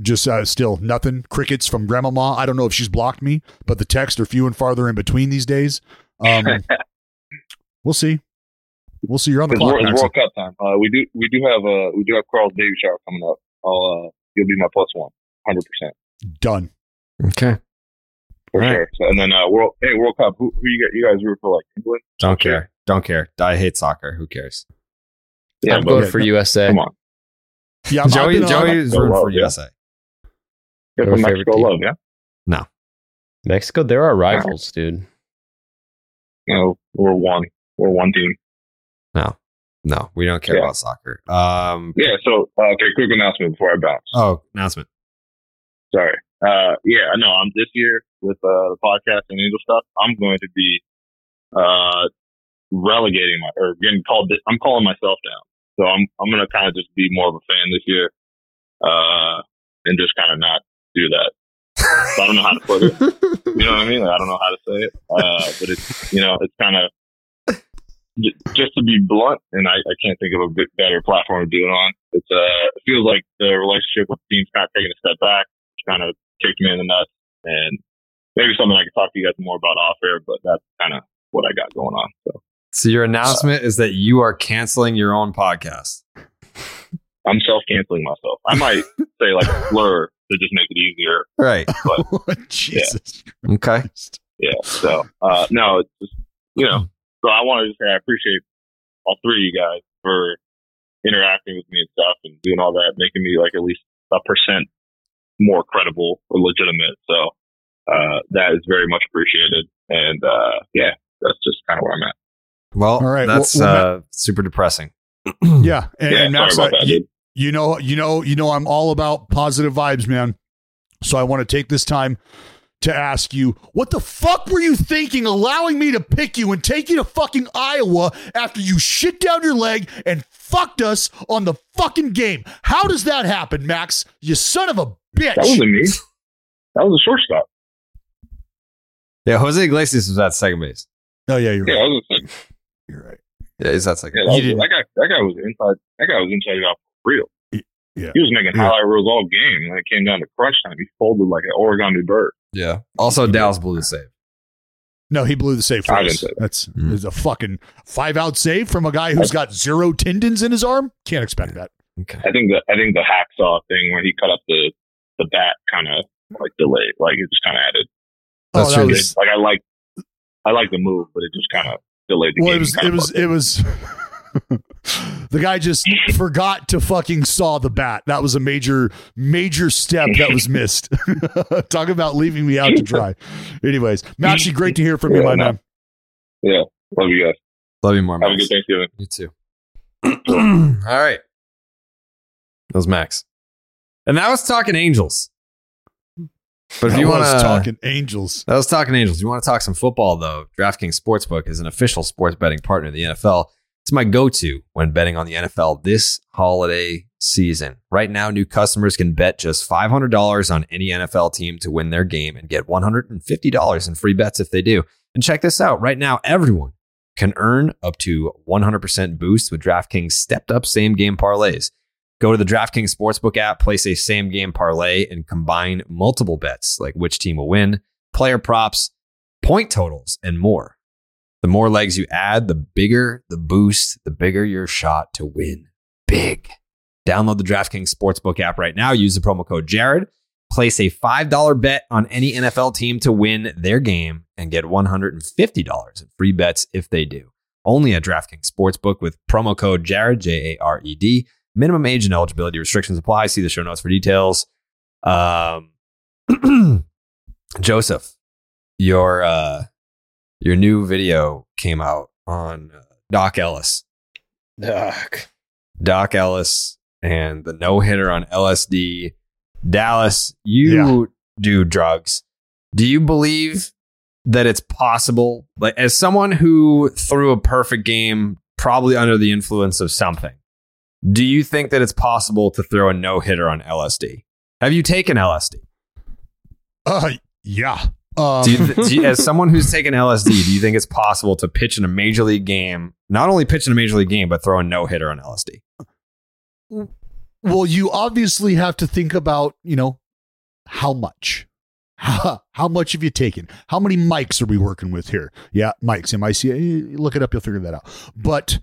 just uh, still nothing. Crickets from Grandmama. I don't know if she's blocked me, but the texts are few and farther in between these days. Um, [laughs] we'll see. We'll see. You're on the clock. World, it's World Cup time. Uh, we do, we do have, uh, we do have Carl's baby shower coming up. I'll, uh, you'll be my plus one. 100%. Done. Okay. For All right. sure. So, and then, uh, World, hey, World Cup, who, who you, got, you guys root for like England? Don't care. Don't care. I hate soccer. Who cares? Yeah, I'm but going for USA. come on. Yeah, I'm- Joey been Joey is Go rooting for yeah. USA. Get Your from favorite Mexico team. love, yeah? No, Mexico, they're our rivals, dude. No, we're one. We're one team. No. No, we don't care Yeah. about soccer. Um Yeah, so, uh, okay, quick announcement before I bounce. oh, announcement. Sorry. Uh, yeah, know. I'm this year with uh, the podcast and Angel stuff. I'm going to be uh, relegating my or getting called. I'm calling myself down. So I'm I'm going to kind of just be more of a fan this year, uh, and just kind of not do that. So I don't know how to put it. You know what I mean? Like, I don't know how to say it. Uh, but it's you know it's kind of just to be blunt, and I, I can't think of a bit better platform to do it on. It's uh, it feels like the relationship with the team's kind of taking a step back kind of kicked me in the nuts and maybe something I can talk to you guys more about off air, but that's kind of what I got going on. So So your announcement is that you are canceling your own podcast. I'm self canceling myself. I might [laughs] say like a slur to just make it easier, Right. but [laughs] Jesus. Okay. yeah. So uh no, it's just you know. So I wanted to say I appreciate all three of you guys for interacting with me and stuff and doing all that, making me like at least a percent more credible or legitimate. So uh, that is very much appreciated. And uh, yeah, that's just kind of where I'm at. Well, All right, that's well- well, uh, super depressing. [clears throat] Yeah, [clears throat] and, Yeah, and Max, I- that, you, you know, you know, you know, I'm all about positive vibes, man. So I want to take this time to ask you, what the fuck were you thinking, allowing me to pick you and take you to fucking Iowa after you shit down your leg and fucked us on the fucking game? How does that happen, Max? You son of a bitch! That wasn't me. That was a shortstop. Yeah, Jose Iglesias was at second base. Oh yeah, you're Yeah, right. that was You're right. Yeah, he's at second. yeah, that, was, that guy. That guy was inside. That guy was inside out for real. Yeah. He was making Yeah. highlight reels all game. When it came down to crunch time, he folded like an origami bird. Yeah. Also, Dallas blew the save. No, he blew the save for I us. that. That's Mm. is a fucking five out save from a guy who's got zero tendons in his arm. Can't expect that. Okay. I think the I think the hacksaw thing where he cut up the the bat kind of like delayed, like it just kind of added. That's oh, true. that was like I like I like the move, but it just kind of delayed the well. game. It was Kinda it was it. it was. [laughs] the guy just forgot to fucking saw the bat. That was a major major step that was missed. [laughs] Talk about leaving me out to dry. Anyways, Maxie, great to hear from you, Yeah, my no. man. Yeah, love you guys. Love you more, Have a Max. good Thanksgiving. You too. [clears throat] All right. That was Max. And that was talking Angels. But if That you want to talking Angels. That was talking Angels. You want to talk some football, though? DraftKings Sportsbook is an official sports betting partner of the NFL. It's my go to when betting on the NFL this holiday season. Right now, new customers can bet just $500 on any NFL team to win their game and get $150 in free bets if they do. And check this out right now, everyone can earn up to 100% boost with DraftKings stepped up same game parlays. Go to the DraftKings Sportsbook app, place a same game parlay, and combine multiple bets like which team will win, player props, point totals, and more. The more legs you add, the bigger the boost, the bigger your shot to win big. Download the DraftKings Sportsbook app right now. Use the promo code Jared. Place a $5 bet on any NFL team to win their game and get $150 in free bets if they do. Only at DraftKings Sportsbook with promo code Jared, J A R E D. Minimum age and eligibility restrictions apply. See the show notes for details. Um, [clears throat] Joseph, your uh, your new video came out on uh, Dock Ellis. Dock. Dock Ellis and the no hitter on LSD. Dallas, you do drugs. Do you believe that it's possible? Like, as someone who threw a perfect game, probably under the influence of something, do you think that it's possible to throw a no hitter on LSD? Have you taken LSD? Uh, yeah. Um, Do you, do you- as [laughs] someone who's taken LSD, do you think it's possible to pitch in a major league game, not only pitch in a major league game, but throw a no hitter on LSD? well, you obviously have to think about, you know, how much. How, [laughs] how much have you taken? How many mics are we working with here? Yeah, mics, M I C A. Look it up, you'll figure that out. But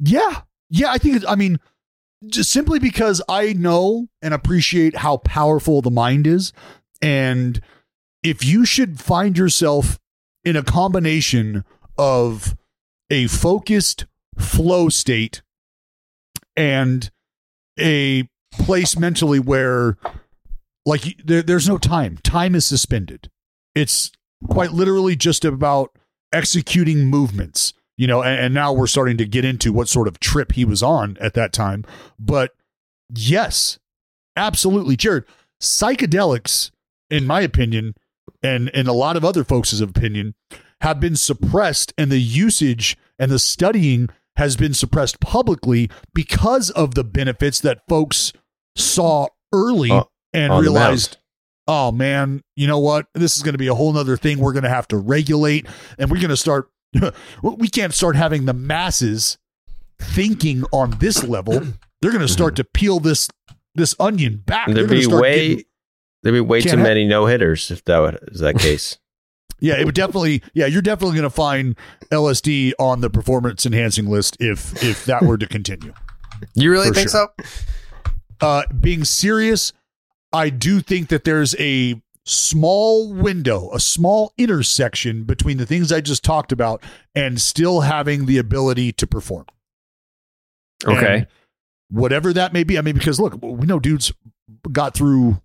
yeah, yeah, I think, it's, I mean, just simply because I know and appreciate how powerful the mind is. And if you should find yourself in a combination of a focused flow state and a place mentally where like there, there's no time. Time is suspended. It's quite literally just about executing movements you know and, and now we're starting to get into what sort of trip he was on at that time. But yes absolutely. Jared psychedelics in my opinion and and a lot of other folks' opinion have been suppressed and the usage and the studying has been suppressed publicly because of the benefits that folks saw early Oh, and realized oh man you know what? This is going to be a whole nother thing we're going to have to regulate and we're going to start [laughs] we can't start having the masses thinking on this level. They're going to start mm-hmm. to peel this this onion back. They're There'd be start way getting- there'd be way too ha- many no hitters if that would, is that case. [laughs] Yeah, it would definitely. Yeah, you're definitely going to find LSD on the performance enhancing list if if that were to continue. You really think sure. so? Uh, being serious, I do think that there's a small window, a small intersection between the things I just talked about and still having the ability to perform. Okay. And whatever that may be. I mean, because look, we know dudes got through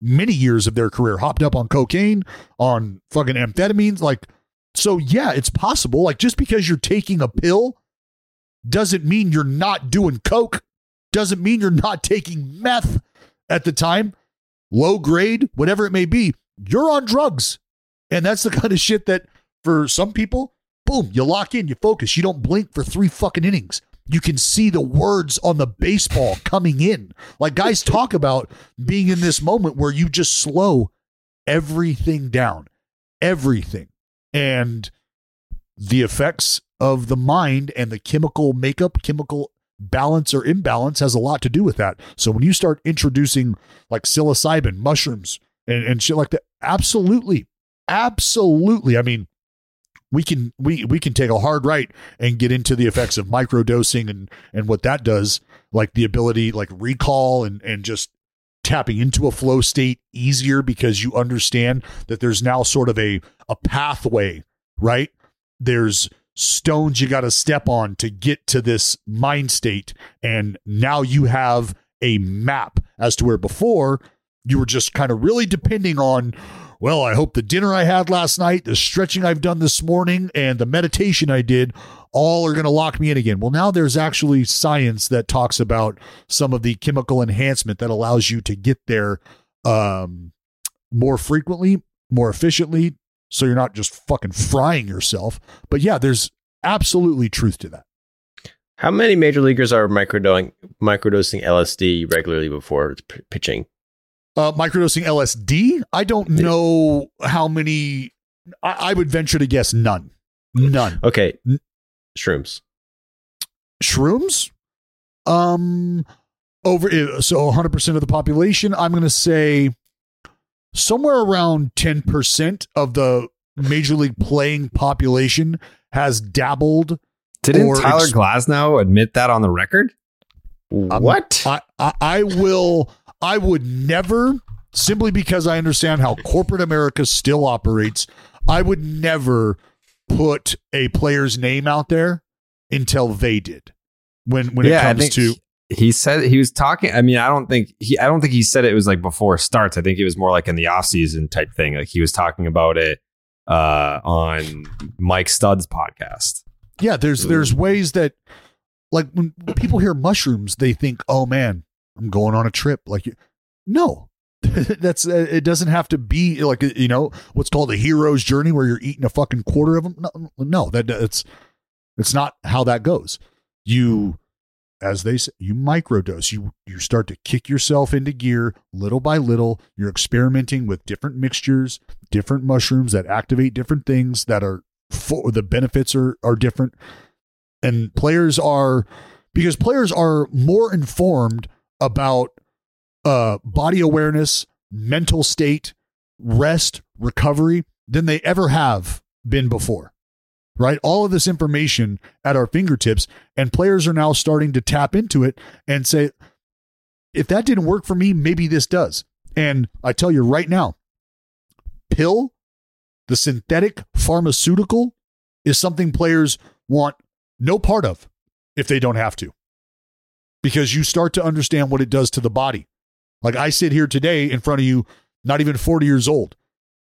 many years of their career, hopped up on cocaine, on fucking amphetamines. Like, so yeah, it's possible. Like, just because you're taking a pill doesn't mean you're not doing coke, doesn't mean you're not taking meth at the time, low grade, whatever it may be. You're on drugs. And that's the [laughs] kind of shit that for some people, boom, you lock in, you focus, you don't blink for three fucking innings. You can see the words on the baseball coming in. Like guys talk about being in this moment where you just slow everything down, everything. And the effects of the mind and the chemical makeup, chemical balance or imbalance has a lot to do with that. So when you start introducing like psilocybin, mushrooms, and, and shit like that, absolutely, absolutely. I mean, we can we we can take a hard right and get into the effects of microdosing and and what that does, like the ability like recall and and just tapping into a flow state easier because you understand that there's now sort of a a pathway, right? There's stones you got to step on to get to this mind state and now you have a map as to where before you were just kind of really depending on well, I hope the dinner I had last night, the stretching I've done this morning, and the meditation I did all are going to lock me in again. Well, now there's actually science that talks about some of the chemical enhancement that allows you to get there um, more frequently, more efficiently, so you're not just fucking frying yourself. But yeah, there's absolutely truth to that. How many major leaguers are microdosing microdosing LSD regularly before p- pitching? Uh, microdosing LSD. I don't know how many. I, I would venture to guess none. None. Okay. Shrooms. Shrooms. Um, over so 100 percent of the population. I'm going to say somewhere around 10 percent of the major league playing population has dabbled. Didn't or Tyler ex- Glasnow admit that on the record? Um, What? I, I, I will. I would never, simply because I understand how corporate America still operates. I would never put a player's name out there until they did. When when it comes to he said he was talking. I mean, I don't think he. I don't think he said it was like before starts. I think it was more like in the off season type thing. Like he was talking about it uh, on Mike Studd's podcast. yeah, there's there's ways that like when people hear mushrooms, they think, oh man, I'm going on a trip. Like, no, [laughs] that's uh, it. Doesn't have to be like you know what's called a hero's journey where you're eating a fucking quarter of them. No, no that it's it's not how that goes. You, as they say, you microdose. You you start to kick yourself into gear little by little. You're experimenting with different mixtures, different mushrooms that activate different things that are for the benefits are are different and players are because players are more informed about uh body awareness mental state rest recovery than they ever have been before right all of this information at our fingertips and players are now starting to tap into it and say if that didn't work for me maybe this does and i tell you right now pill the synthetic pharmaceutical is something players want no part of if they don't have to. Because you start to understand what it does to the body. Like I sit here today in front of you, not even 40 years old,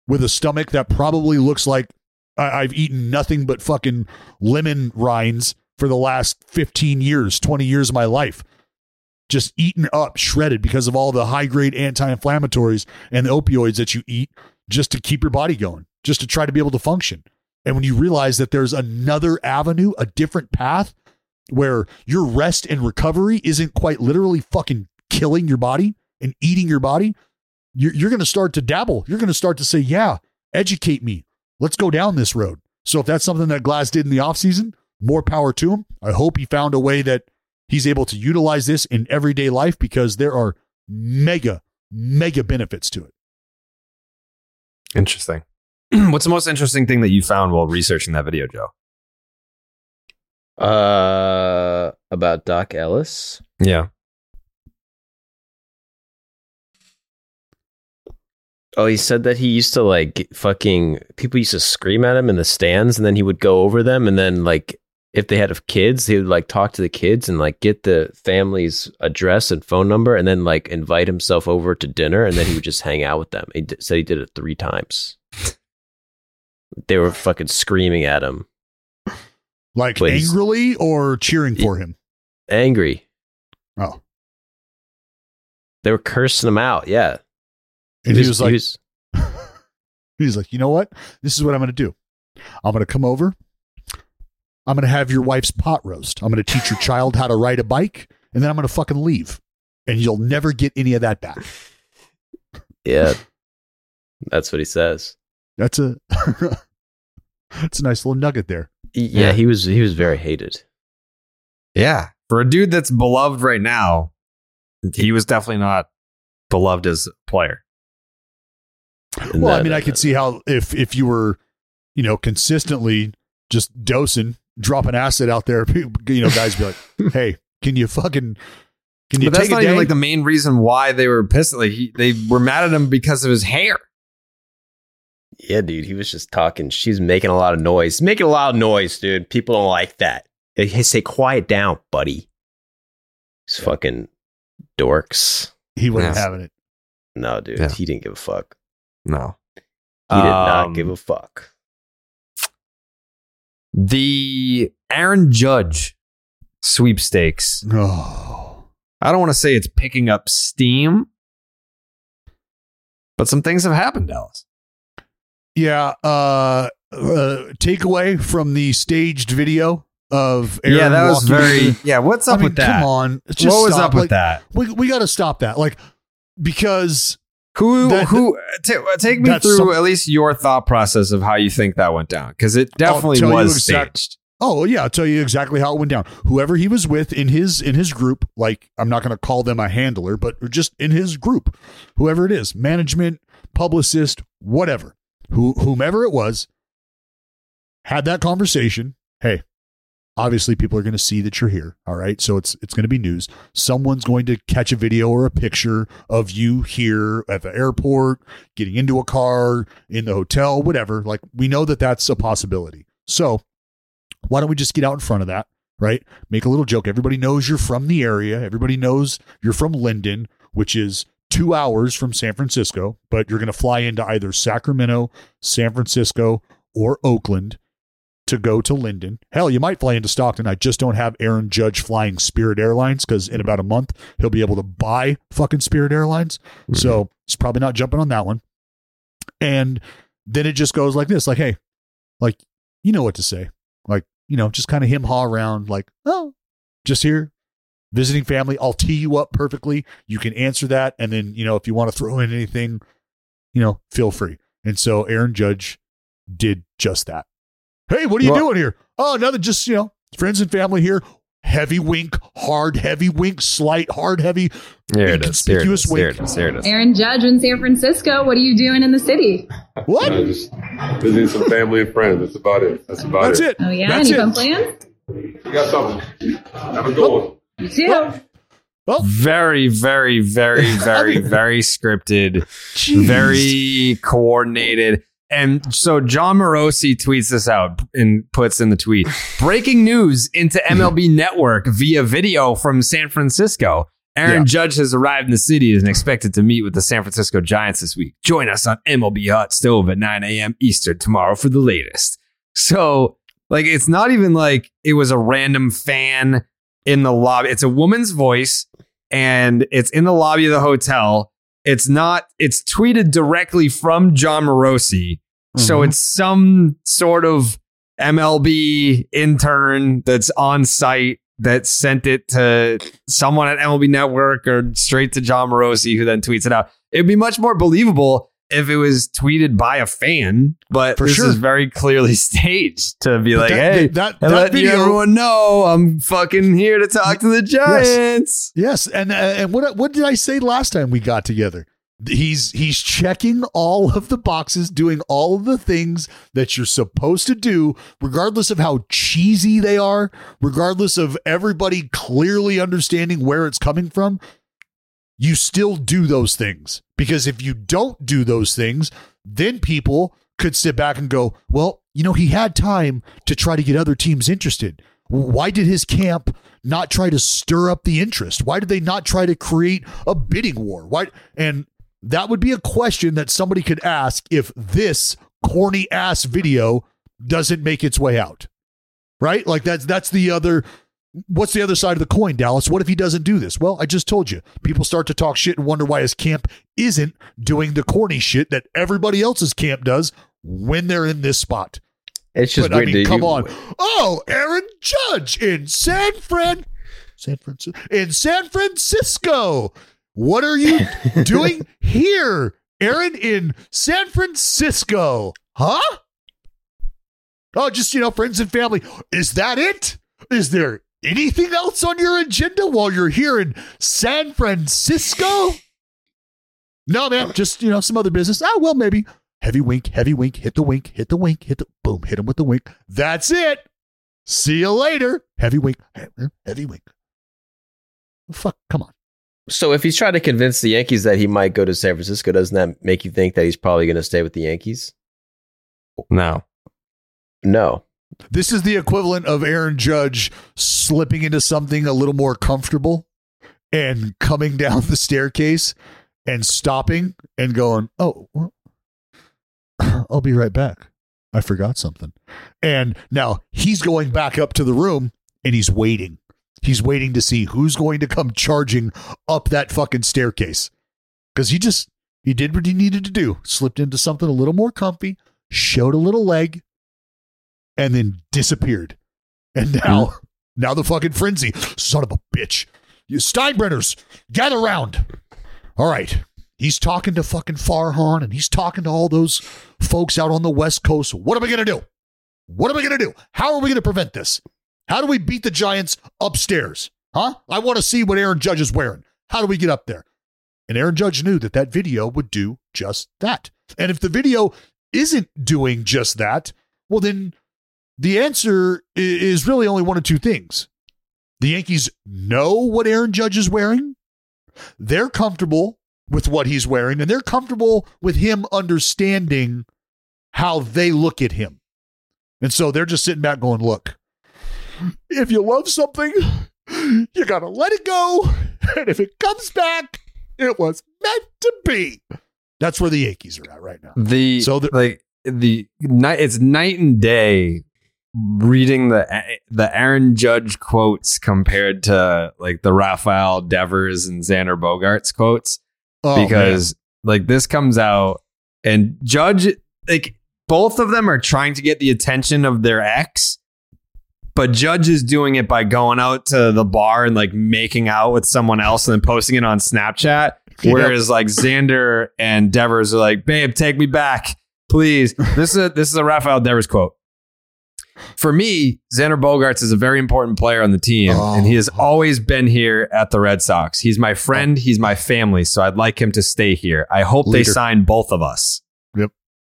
with a stomach that probably looks like I- I've eaten nothing but fucking lemon rinds for the last 15 years, 20 years of my life. Just eaten up, shredded because of all the high grade anti inflammatories and the opioids that you eat just to keep your body going, just to try to be able to function. And when you realize that there's another avenue, a different path where your rest and recovery isn't quite literally fucking killing your body and eating your body, you're, you're going to start to dabble. You're going to start to say, yeah, educate me. Let's go down this road. So if that's something that Glass did in the offseason, more power to him. I hope he found a way that he's able to utilize this in everyday life because there are mega, mega benefits to it. Interesting. [clears throat] What's the most interesting thing that you found while researching that video, Joe? Uh, about Dock Ellis. Yeah. Oh, he said that he used to like fucking people used to scream at him in the stands, and then he would go over them, and then like if they had kids, he would like talk to the kids and like get the family's address and phone number, and then like invite himself over to dinner, and then he would just hang out with them. He d- said he did it three times. They were fucking screaming at him, Like he's- angrily or cheering for him? angry. Oh. They were cursing him out. Yeah, And he was like, was- [laughs] He's like, you know what? This is what I'm going to do. I'm going to come over. I'm going to have your wife's pot roast. I'm going to teach your child how to ride a bike, and then I'm going to fucking leave. And you'll never get any of that back. [laughs] yeah, that's what he says. That's a [laughs] that's a nice little nugget there. Yeah, he was he was very hated. Yeah. For a dude that's beloved right now, he was definitely not beloved as a player. Well, I mean, I could see how if if you were, you know, consistently just dosing, dropping acid out there, [laughs] you know, guys be like, [laughs] "Hey, can you fucking can you But that's take a not day?" even like the main reason why they were pissed. Like he, they were mad at him because of his hair. Yeah, dude, he was just talking. She's making a lot of noise. Making a lot of noise, dude. People don't like that. They they say, "Quiet down, buddy." These fucking dorks. he wasn't Yes. having it. No, dude, Yeah. he didn't give a fuck. No. He did not Um, give a fuck. The Aaron Judge sweepstakes. Oh, I don't want to say it's picking up steam, but some things have happened, Dallas. Yeah. Uh, uh, takeaway from the staged video of Aaron yeah, that was very. into- [laughs] Yeah, what's I up mean, with that? Come on, what was stop. up with Like, that? We we got to stop that. Like because Who That- who ta- take me through some- at least your thought process of how you think that went down because it definitely was exact- staged. Oh yeah, I'll tell you exactly how it went down. Whoever he was with in his in his group, like I'm not going to call them a handler, but just in his group, whoever it is, management, publicist, whatever, who whomever it was, had that conversation. Hey, obviously people are going to see that you're here. All right, so it's it's going to be news. Someone's going to catch a video or a picture of you here at the airport, getting into a car, in the hotel, whatever. Like we know that that's a possibility. So why don't we just get out in front of that, right? Make a little joke. Everybody knows you're from the area. Everybody knows you're from Linden, which is two hours from San Francisco, but you're going to fly into either Sacramento, San Francisco, or Oakland to go to Linden. Hell, you might fly into Stockton. I just don't have Aaron Judge flying Spirit Airlines because in about a month, he'll be able to buy fucking Spirit Airlines. Mm-hmm. So he's probably not jumping on that one. And then it just goes like this like, hey, like, you know what to say. Like, you know, just kind of him haw around, like, oh, just here visiting family. I'll tee you up perfectly. You can answer that. And then, you know, if you want to throw in anything, you know, feel free. And so Aaron Judge did just that. Hey, what are you Well- doing here? Oh, nothing. Just, you know, friends and family here. Heavy wink, hard, heavy wink, slight, hard, heavy. Here it is. Here it Inconspicuous is. Here wink. it is. Here it is. Aaron Judge in San Francisco. What are you doing in the city? What? You know, just visiting some family and friends. That's about it. That's about That's it. it. Oh yeah, That's any it. fun plans? You got something. Have a good one. You too. Well, Very, very, very, [laughs] very, very scripted, Jeez. very coordinated. And so Jon Morosi tweets this out and puts in the tweet breaking news into MLB [laughs] Network via video from San Francisco. Aaron Yeah. Judge has arrived in the city and is expected to meet with the San Francisco Giants this week. Join us on MLB Hot Stove at 9 a.m. Eastern tomorrow for the latest. So, like, it's not even like it was a random fan in the lobby. It's a woman's voice and it's in the lobby of the hotel. It's not, it's tweeted directly from Jon Morosi. So Mhm. it's some sort of MLB intern that's on site that sent it to someone at MLB Network or straight to Jon Morosi, who then tweets it out. It'd be much more believable if it was tweeted by a fan, but For this sure. is very clearly [laughs] staged to be like, that- hey, that- that let video- everyone know I'm fucking here to talk to the Giants. Yes, and uh, and what what did I say last time we got together? He's he's checking all of the boxes, doing all of the things that you're supposed to do, regardless of how cheesy they are, regardless of everybody clearly understanding where it's coming from. You still do those things because if you don't do those things, then people could sit back and go, "Well, you know, he had time to try to get other teams interested." Why did his camp not try to stir up the interest? Why did they not try to create a bidding war? Why and that would be a question that somebody could ask if this corny ass video doesn't make its way out. Right? Like that's that's the other what's the other side of the coin, Dallas? What if he doesn't do this? Well, I just told you. People start to talk shit and wonder why his camp isn't doing the corny shit that everybody else's camp does when they're in this spot. It's just but, weird. I mean, come you- on. Oh, Aaron Judge in San Fran, San Francisco, in San Francisco. What are you [laughs] doing here, Aaron, in San Francisco? Huh? Oh, just you know, friends and family. Is that it? Is there anything else on your agenda while you're here in San Francisco? No, man, just you know, some other business. Ah, well, maybe. Heavy wink, heavy wink, hit the wink, hit the wink, hit the boom, hit him with the wink. That's it. See you later. Heavy wink, heavy wink. Fuck, come on. So if he's trying to convince the Yankees that he might go to San Francisco, doesn't that make you think that he's probably going to stay with the Yankees? No. No. This is the equivalent of Aaron Judge slipping into something a little more comfortable and coming [laughs] down the staircase and stopping and going, "Oh, well, [clears throat] I'll be right back. I forgot something." And now he's going back up to the room and he's waiting. He's waiting to see who's going to come charging up that fucking staircase. Cuz he just he did what he needed to do. Slipped into something a little more comfy, showed a little leg, and then disappeared. And now, hmm. now the fucking frenzy. Son of a bitch. You Steinbrenners, gather round. All right. He's talking to fucking Farhan and he's talking to all those folks out on the West Coast. What am I going to do? What am I going to do? How are we going to prevent this? How do we beat the Giants upstairs? Huh? I want to see what Aaron Judge is wearing. How do we get up there? And Aaron Judge knew that that video would do just that. And if the video isn't doing just that, well, then the answer is really only one of two things. The Yankees know what Aaron Judge is wearing. They're comfortable with what he's wearing, and they're comfortable with him understanding how they look at him. And so they're just sitting back going, look, if you love something, you got to let it go. And if it comes back, it was meant to be. That's where the Yankees are at right now. The So the- like the night it's night and day reading the the Aaron Judge quotes compared to like the Rafael Devers and Xander Bogaerts quotes Oh, because like this comes out and Judge like both of them are trying to get the attention of their ex but Judge is doing it by going out to the bar and like making out with someone else and then posting it on Snapchat. Yep. Whereas like Xander and Devers are like, babe, take me back, please. [laughs] This is a, this is a Rafael Devers quote. For me, Xander Bogaerts is a very important player on the team, oh. and he has always been here at the Red Sox. He's my friend, oh. he's my family, so I'd like him to stay here. I hope they sign both of us. Yep.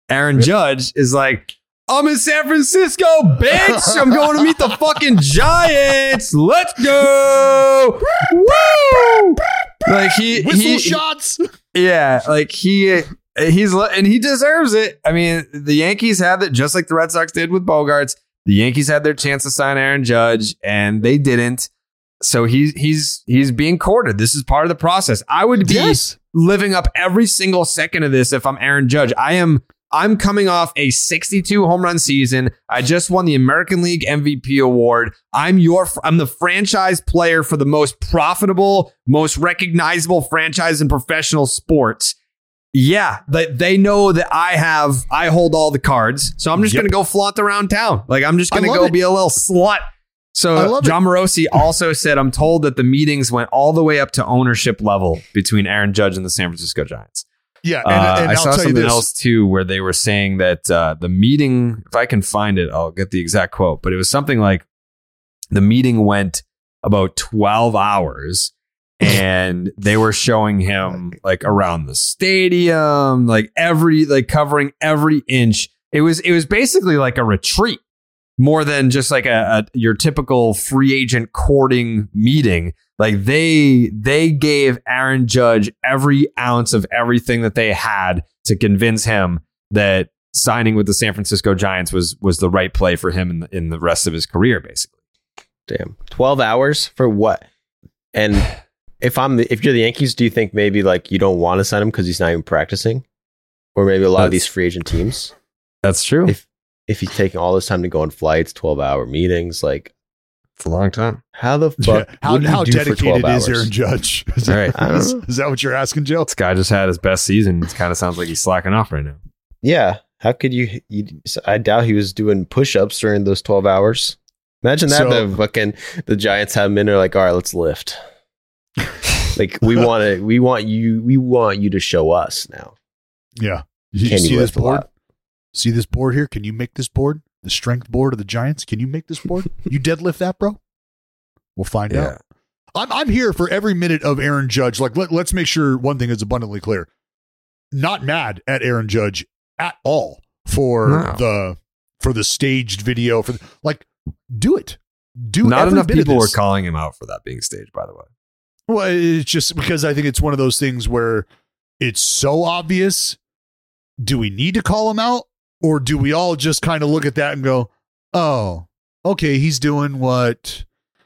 Aaron Judge is like, I'm in San Francisco, bitch. I'm going to meet the fucking Giants. Let's go. [laughs] Woo! Like he, Whistle he shots. yeah, like he he's and he deserves it. I mean, the Yankees have it just like the Red Sox did with Bogaerts. The Yankees had their chance to sign Aaron Judge and they didn't. So he's he's he's being courted. This is part of the process. I would be Yes. living up every single second of this if I'm Aaron Judge. I am I'm coming off a 62 home run season. I just won the American League MVP award. I'm your I'm the franchise player for the most profitable, most recognizable franchise in professional sports. Yeah, they, they know that I have I hold all the cards. So I'm just Yep. going to go flaunt around town. Like I'm just going to go it. be a little slut. So. Jon Morosi also said, I'm told that the meetings went all the way up to ownership level between Aaron Judge and the San Francisco Giants. Yeah, and, Uh, and I saw tell something else too, where they were saying that uh, the meeting, if I can find it, I'll get the exact quote, but it was something like the meeting went about 12 hours and they were showing him like around the stadium, like every, like covering every inch. It was, it was basically like a retreat more than just like a, a your typical free agent courting meeting. Like they they gave Aaron Judge every ounce of everything that they had to convince him that signing with the San Francisco Giants was was the right play for him in the, in the rest of his career, basically. Damn. 12 hours for what? And [sighs] [sighs] [sighs] if I'm the, if you're the Yankees, do you think maybe like you don't want to sign him because he's not even practicing? Or maybe a lot of these free agent teams? That's true. If if he's taking all this time to go on flights, 12 hour meetings, like it's a long time. how the Yeah. fuck? How, what how do dedicated is hours? Aaron Judge? [laughs] Is, All that, is, is that what you're asking, Joe? This guy just had his best season. It kind of sounds like he's slacking off right now. Yeah. How could you, you? I doubt he was doing push ups during those 12 hours. Imagine that So- the fucking the Giants have him in there like, all right, let's lift. Like we [laughs] want to, we want you, we want you to show us now. Yeah. You, Can see you this board? See this board here? Can you make this board? The strength board of the Giants? Can you make this board? [laughs] you deadlift that, bro? We'll find Yeah. out. I'm I'm here for every minute of Aaron Judge. Like let, let's make sure one thing is abundantly clear. Not mad at Aaron Judge at all for No. the for the staged video for the, like do it. Do Not enough people were calling him out for that being staged, by the way. Well, it's just because I think it's one of those things where it's so obvious. Do we need to call him out? Or do we all just kind of look at that and go, oh, okay, he's doing what?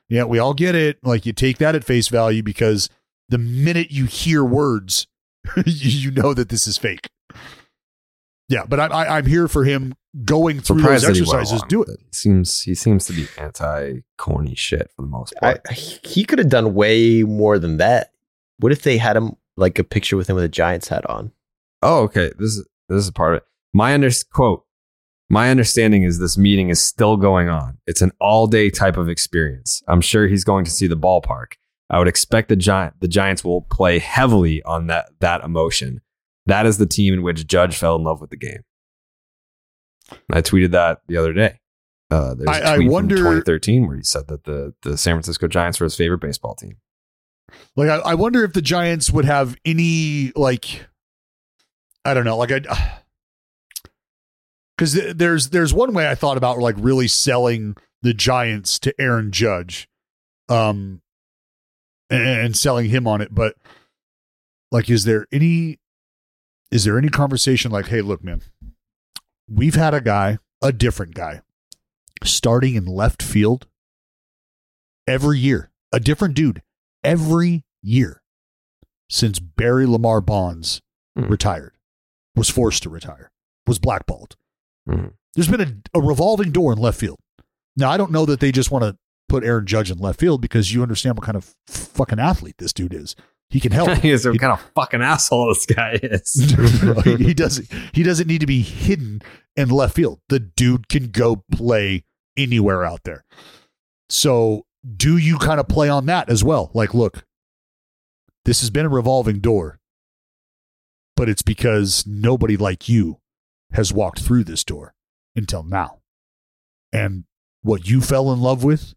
Yeah, we all get it. Like you take that at face value because the minute you hear words, [laughs] you know that this is fake. Yeah, but I, I, I'm here for him going through those Surprised that exercises. along Do it. with He seems he seems to be anti corny shit for the most I, part. he could have done way more than that. What if they had him like a picture with him with a Giants hat on? oh, okay. This is this is part of it. My under quote. My understanding is this meeting is still going on. It's an all day type of experience. I'm sure he's going to see the ballpark. I would expect the giant the Giants will play heavily on that that emotion. That is the team in which Judge fell in love with the game. I tweeted that the other day. Uh, there's a I- I tweet wonder- from 2013 where he said that the the San Francisco Giants were his favorite baseball team. Like I, I wonder if the Giants would have any like I don't know, like I because [sighs] there's there's one way I thought about like really selling the Giants to Aaron Judge, um, and, and selling him on it, but like, is there any is there any conversation like, hey, look, man, we've had a guy, a different guy, starting in left field every year, a different dude every year since Barry Lamar Bonds Hmm. retired, was forced to retire, was blackballed. Hmm. There's been a, a revolving door in left field. Now, I don't know that they just want to put Aaron Judge in left field because you understand what kind of fucking athlete this dude is. He can help. [laughs] he is what kind of fucking asshole this guy is. [laughs] he he [laughs] doesn't he doesn't need to be hidden in left field. The dude can go play anywhere out there. So do you kind of play on that as well? Like, look, this has been a revolving door, but it's because nobody like you has walked through this door until now. And what you fell in love with,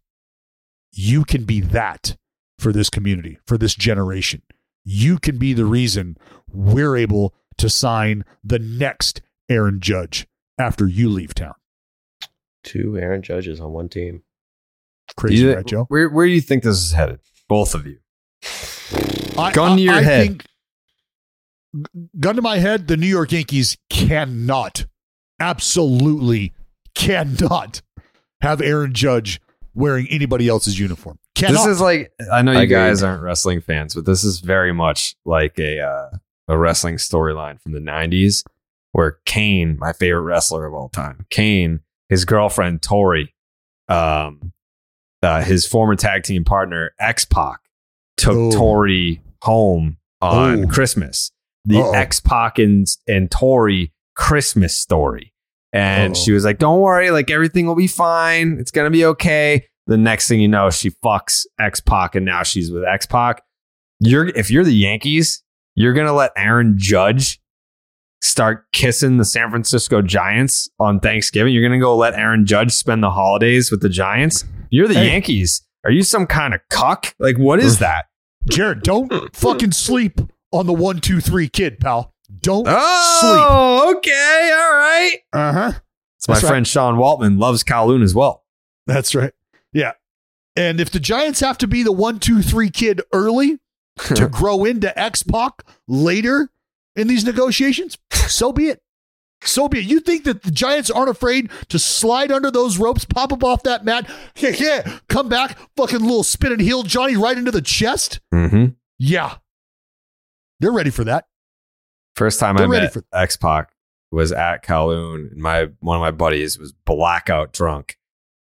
you can be that for this community, for this generation. You can be the reason we're able to sign the next Aaron Judge after you leave town. Two Aaron Judges on one team. Crazy, You- right, Joe? Where where do you think this is headed? Both of you. I- Gun to your I head. think- gun to my head, the New York Yankees cannot, absolutely cannot have Aaron Judge wearing anybody else's uniform. Cannot. This is like I know you Agreed. guys aren't wrestling fans, but this is very much like a uh, a wrestling storyline from the '90s, where Kane, my favorite wrestler of all time, Kane, his girlfriend Tori, um, uh, his former tag team partner X Pac, took Oh. Tori home on Oh. Christmas. The Uh-oh. X Pac and and Tori Christmas story. And Uh-oh. she was like, Don't worry, like everything will be fine. It's gonna be okay. The next thing you know, she fucks X Pac and now she's with X Pac. You're if you're the Yankees, you're gonna let Aaron Judge start kissing the San Francisco Giants on Thanksgiving. You're gonna go let Aaron Judge spend the holidays with the Giants. You're the Hey. Yankees. Are you some kind of cuck? Like, what is that? Jared, don't [laughs] fucking sleep on the one, two, three kid, pal. Don't Oh, okay, all right. Uh huh. It's my That's right. friend Sean Waltman loves Kowloon as well. That's right. Yeah. And if the Giants have to be the one, two, three kid early to [laughs] grow into X Pac later in these negotiations, so be it. So be it. You think that the Giants aren't afraid to slide under those ropes, pop up off that mat, yeah, yeah, come back, fucking little spin and heel Johnny right into the chest? Mm-hmm. Yeah. They're ready for that. First time They're I ready met for- X Pac was at Kowloon, and my one of my buddies was blackout drunk,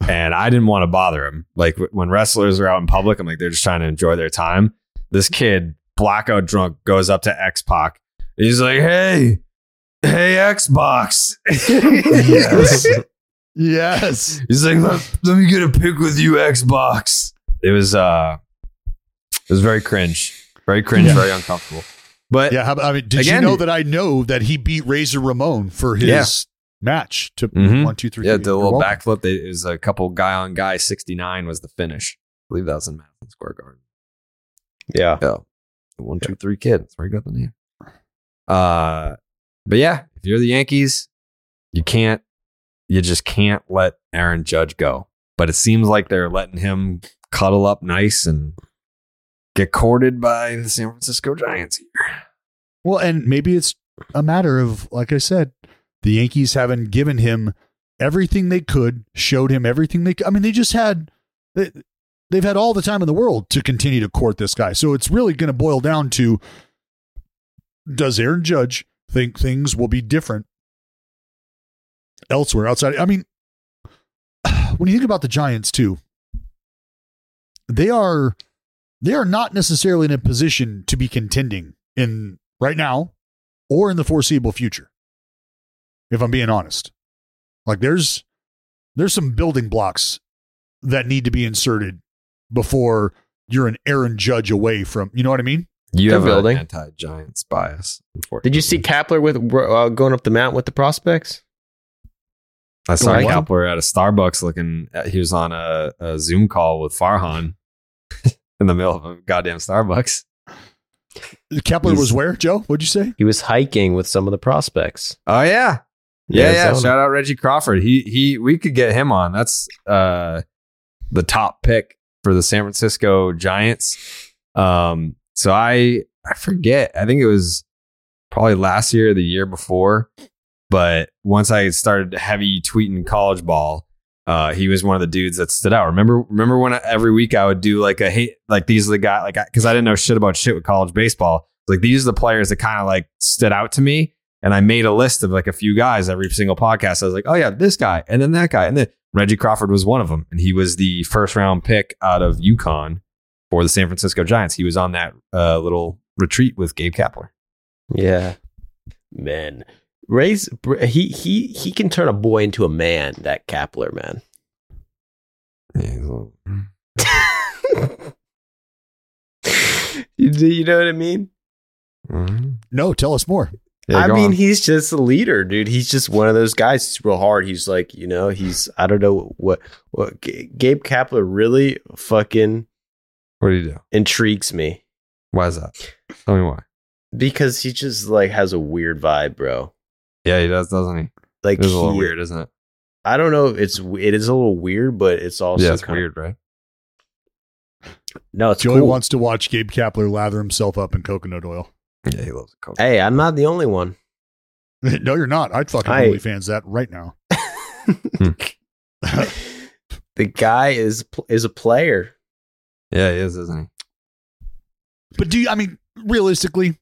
and I didn't want to bother him. Like when wrestlers are out in public, I'm like they're just trying to enjoy their time. This kid, blackout drunk, goes up to X Pac. He's like, "Hey, hey, Xbox." Yes. [laughs] yes. He's like, let, let me get a pic with you, Xbox. It was uh it was very cringe. Very cringe, Yeah. very uncomfortable. But Yeah, how, I mean, did Again- you know that I know that he beat Razor Ramon for his Yeah. Match to Mhm. one, two, three? yeah, three. the little backflip. They, it was a couple guy on guy 69 was the finish. I believe that was in Madison Square Garden. Yeah. Yeah. The one, two, three kid. That's where he got the name. Uh but yeah, if you're the Yankees, you can't you just can't let Aaron Judge go. But it seems like they're letting him cuddle up nice and get courted by the San Francisco Giants here. Well, and maybe it's a matter of, like I said, the Yankees haven't given him everything they could, showed him everything they could. I mean, they just had, they, they've had all the time in the world to continue to court this guy. So it's really going to boil down to does Aaron Judge think things will be different elsewhere outside? I mean, [sighs] when you think about the Giants too, they are they are not necessarily in a position to be contending in right now or in the foreseeable future. If I'm being honest. Like there's there's some building blocks that need to be inserted before you're an Aaron Judge away from, you know what I mean? You They're have building. anti-Giants bias. Unfortunately. Did you see Kapler with uh, going up the mountain with the prospects? I saw Going what? Kapler at a Starbucks looking. At, he was on a, a Zoom call with Farhan [laughs] in the middle of a goddamn Starbucks. Kapler He's- was where, Joe? What'd you say? He was hiking with some of the prospects. Oh yeah, yeah, yeah. Shout out Reggie Crawford. He he. We could get him on. That's uh the top pick for the San Francisco Giants. Um. So I I forget. I think it was probably last year or the year before. But once I started heavy tweeting college ball, uh, he was one of the dudes that stood out. Remember, remember when I, every week I would do like a hate, like these are the guy, like because I didn't know shit about shit with college baseball. Like these are the players that kind of like stood out to me, and I made a list of like a few guys every single podcast. I was like, oh yeah, this guy, and then that guy, and then Reggie Crawford was one of them, and he was the first round pick out of UConn for the San Francisco Giants. He was on that uh, little retreat with Gabe Kapler. Yeah, man. Ray's he he he can turn a boy into a man. That Kapler man. Yeah, he's a little- [laughs] you, you know what I mean? Mhm. No, tell us more. Yeah, I mean, on. he's just a leader, dude. He's just one of those guys. He's real hard. He's like, you know, he's I don't know what what G- Gabe Kapler really fucking what do you do? intrigues me Why is that? Tell me why. because he just like has a weird vibe, bro. Yeah, he does, doesn't he? Like It is a little weird, isn't it? I don't know. It's it is a little weird, but it's also yeah, it's kinda- weird, right? No, it's Joey cool. wants to watch Gabe Kapler lather himself up in coconut oil. Yeah, he loves coke. Hey, I'm not the only one. [laughs] no, you're not. I'd fucking I- OnlyFans that right now. [laughs] [laughs] The guy is is a player. Yeah, he is, isn't he? But do you, I mean, realistically,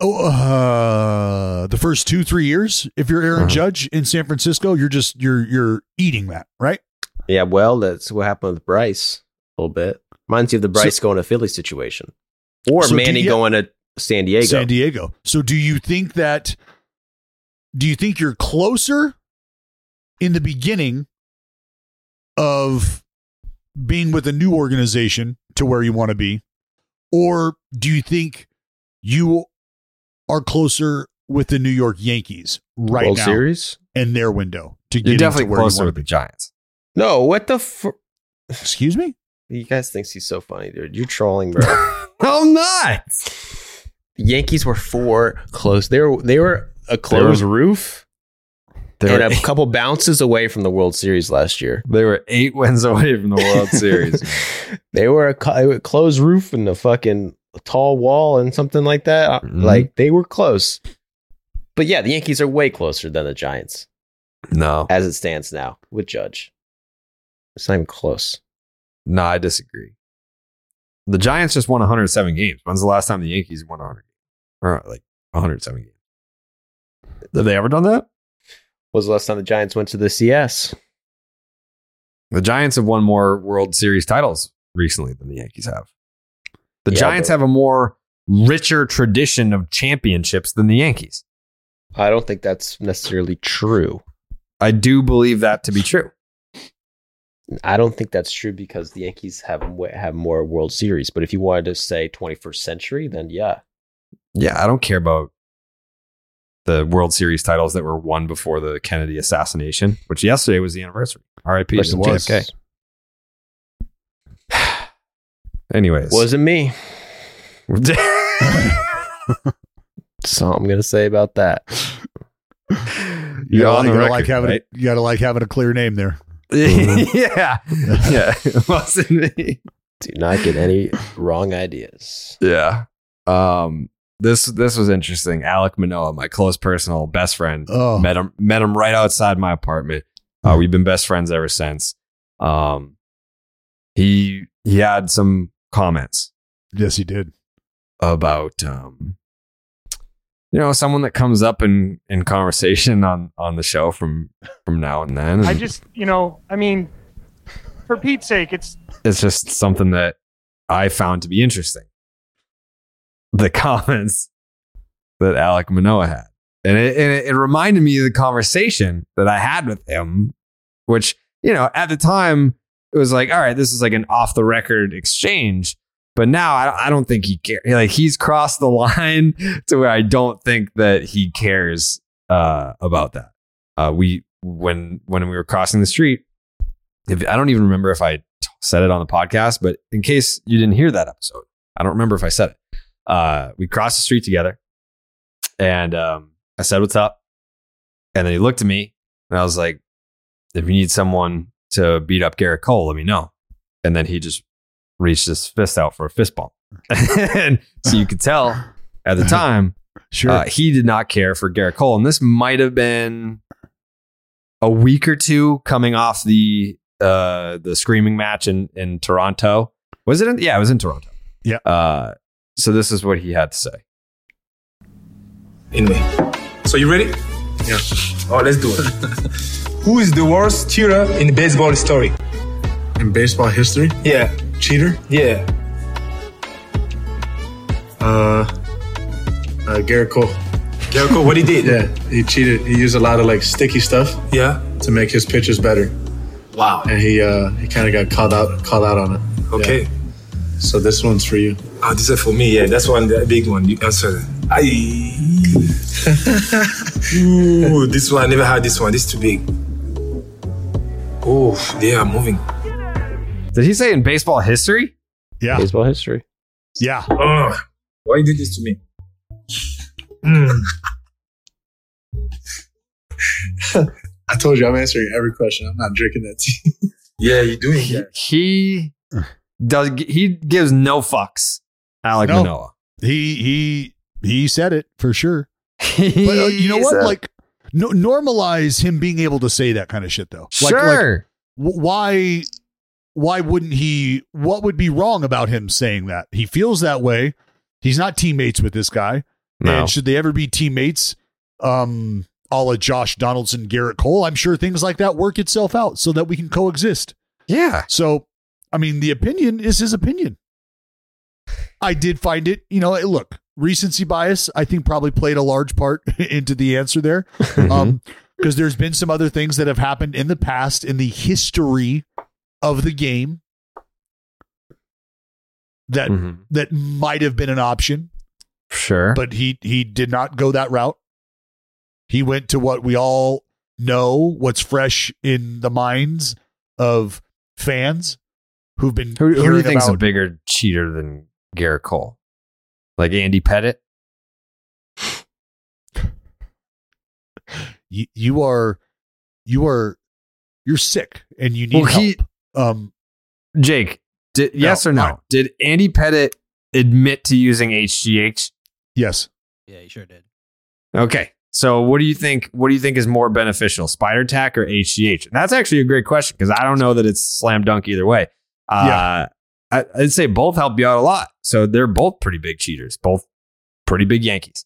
oh, uh, the first two, three years, if you're Aaron Uh-huh. Judge in San Francisco, you're just, you're, you're eating that, right? Yeah, well, that's what happened with Bryce a little bit. Reminds you of the Bryce going to Philly situation, or So Manny you- going to San Diego. San Diego. So do you think that, do you think you're closer in the beginning of being with a new organization to where you want to be? Or do you think you are closer with the New York Yankees right World now Series? in their window to get You're into definitely where you closer wanna with the be? Giants. No, what the? Fr- Excuse me? you guys thinks he's so funny, dude. You're trolling, bro. [laughs] I'm not. Yankees were four close. They were they were a closed roof They and were, a couple bounces away from the World Series last year. they were eight wins away from the World [laughs] Series. they were a, co- a closed roof and a fucking tall wall and something like that. Uh, Mhm. Like they were close. But yeah, the Yankees are way closer than the Giants No, as it stands now with Judge. It's not even close. no, I disagree. The Giants just won 107 games. When's the last time the Yankees won 100 or like 107 games? Have they ever done that? Was the last time the Giants went to the CS? The Giants have won more World Series titles recently than the Yankees have. The Yeah, Giants have a more richer tradition of championships than the Yankees. I don't think that's necessarily true. I do believe that to be true. I don't think that's true because the Yankees have have more World Series. But if you wanted to say 21st century, then yeah, Yeah, I don't care about the World Series titles that were won before the Kennedy assassination, which yesterday was the anniversary. R.I.P. Rest to. JFK. [sighs] Anyways, wasn't me. [laughs] That's all I'm gonna say about that. You You're gotta, on you the gotta record, like having right? you gotta like having a clear name there. [laughs] yeah, yeah, [laughs] it wasn't me. Do not get any wrong ideas. Yeah. Um. This this was interesting. Alek Manoah, my close personal best friend, Oh. met him met him right outside my apartment. Uh, we've been best friends ever since. Um. He he had some comments Yes, he did. about um. You know, someone that comes up in in conversation on on the show from from now and then. I just, you know, I mean, for Pete's sake, it's it's just something that I found to be interesting. The [laughs] comments that Alek Manoah had. And it, and it, it reminded me of the conversation that I had with him, which, you know, at the time, it was like, all right, this is like an off the record exchange. But now I, I don't think he cares. Like he's crossed the [laughs] line to where I don't think that he cares uh, about that. Uh, we when when we were crossing the street, if I don't even remember if I t- said it on the podcast, but in case you didn't hear that episode, I don't remember if I said it. Uh, we crossed the street together, and um, I said, "What's up?" And then he looked at me, and I was like, "If you need someone to beat up Gerrit Cole, let me know." And then he just reached his fist out for a fist bump, [laughs] and so you could tell at the [laughs] time, Sure. uh, he did not care for Gerrit Cole, and this might have been a week or two coming off the uh the screaming match in in Toronto. Was it in yeah, it was in Toronto. Yeah. Uh so this is what he had to say. Anyway, so you ready? Yeah. Oh, let's do it. [laughs] Who is the worst cheater in baseball history? In baseball history? Yeah. Cheater? Yeah. Uh, uh Gerrit Cole. Gerrit Cole, what he did? [laughs] Yeah, he cheated. He used a lot of like sticky stuff. Yeah. To make his pitches better. Wow. And he uh he kind of got called out called out on it. Okay. Yeah. So this one's for you. Oh, this is for me. Yeah, that's one, the big one. You answer. I. [laughs] Ooh, this one. I never had this one. This is too big. Oh, they are moving. Did he say in baseball history? Yeah. Baseball history. Yeah. Oh, why you did this to me? Mm. [laughs] I told you I'm answering every question. I'm not drinking that tea. [laughs] Yeah, you're doing He, that. he does he gives no fucks. Alek No. Manoah. He he he said it for sure. He [laughs] But uh, you know what? said- Like no, normalize him being able to say that kind of shit though. Like, like, sure. w- why why wouldn't he what would be wrong about him saying that? He feels that way. He's not teammates with this guy. No. And should they ever be teammates, um, a la Josh Donaldson, Gerrit Cole, I'm sure things like that work itself out so that we can coexist. yeah. So, I mean, the opinion is his opinion. I did find it, you know, look, recency bias, I think probably played a large part [laughs] into the answer there. [laughs] Um, because there's been some other things that have happened in the past in the history of the game that Mhm. that might have been an option, Sure. but he he did not go that route. He went to what we all know, what's fresh in the minds of fans who've been who, who do you think's a bigger cheater than Gerrit Cole? Like Andy Pettitte? you, you are you are you're sick and you need Well, he- help. Um Jake, did, yes or no? alright. Did Andy Pettitte admit to using HGH? yes. Yeah, he sure did. Okay. So what do you think? What do you think is more beneficial, Spider Tack or HGH? That's actually a great question because I don't know that it's slam dunk either way. Uh, I, I'd say both help you out a lot. So they're both pretty big cheaters, both pretty big Yankees.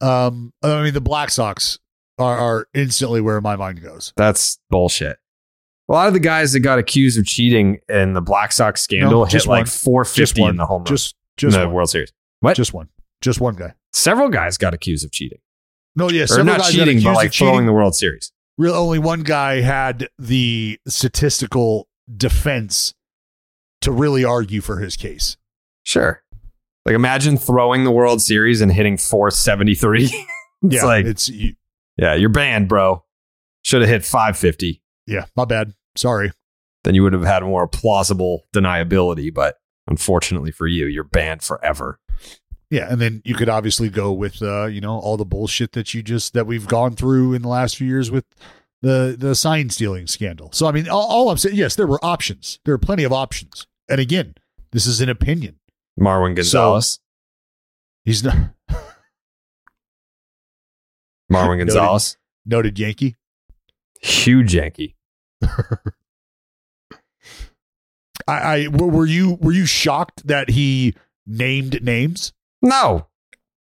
Um, I mean, the Black Sox are, are instantly where my mind goes. That's bullshit. A lot of the guys that got accused of cheating in the Black Sox scandal No, hit just like 450 Just in the home run Just, in the one. World Series. What? Just one. Just one guy. Several guys got accused of cheating. No, yeah, or several not guys got cheating, but like cheating. throwing the World Series. Real only one guy had the statistical defense to really argue for his case. Sure. Like imagine throwing the World Series and hitting 473. [laughs] it's yeah, like, it's you- yeah, you're banned, bro. Should have hit 550. yeah, my bad. Sorry. Then you would have had more plausible deniability. But unfortunately for you, you're banned forever. Yeah, and then you could obviously go with uh, you know, all the bullshit that you just that we've gone through in the last few years with the the sign stealing scandal. So I mean, all, all I'm saying, yes, there were options. There are plenty of options. And again, this is an opinion. Marwin Gonzalez. He's not Marwin [laughs] Noted. Gonzalez. noted Yankee. Huge Yankee. I, I were you were you shocked that he named names? No,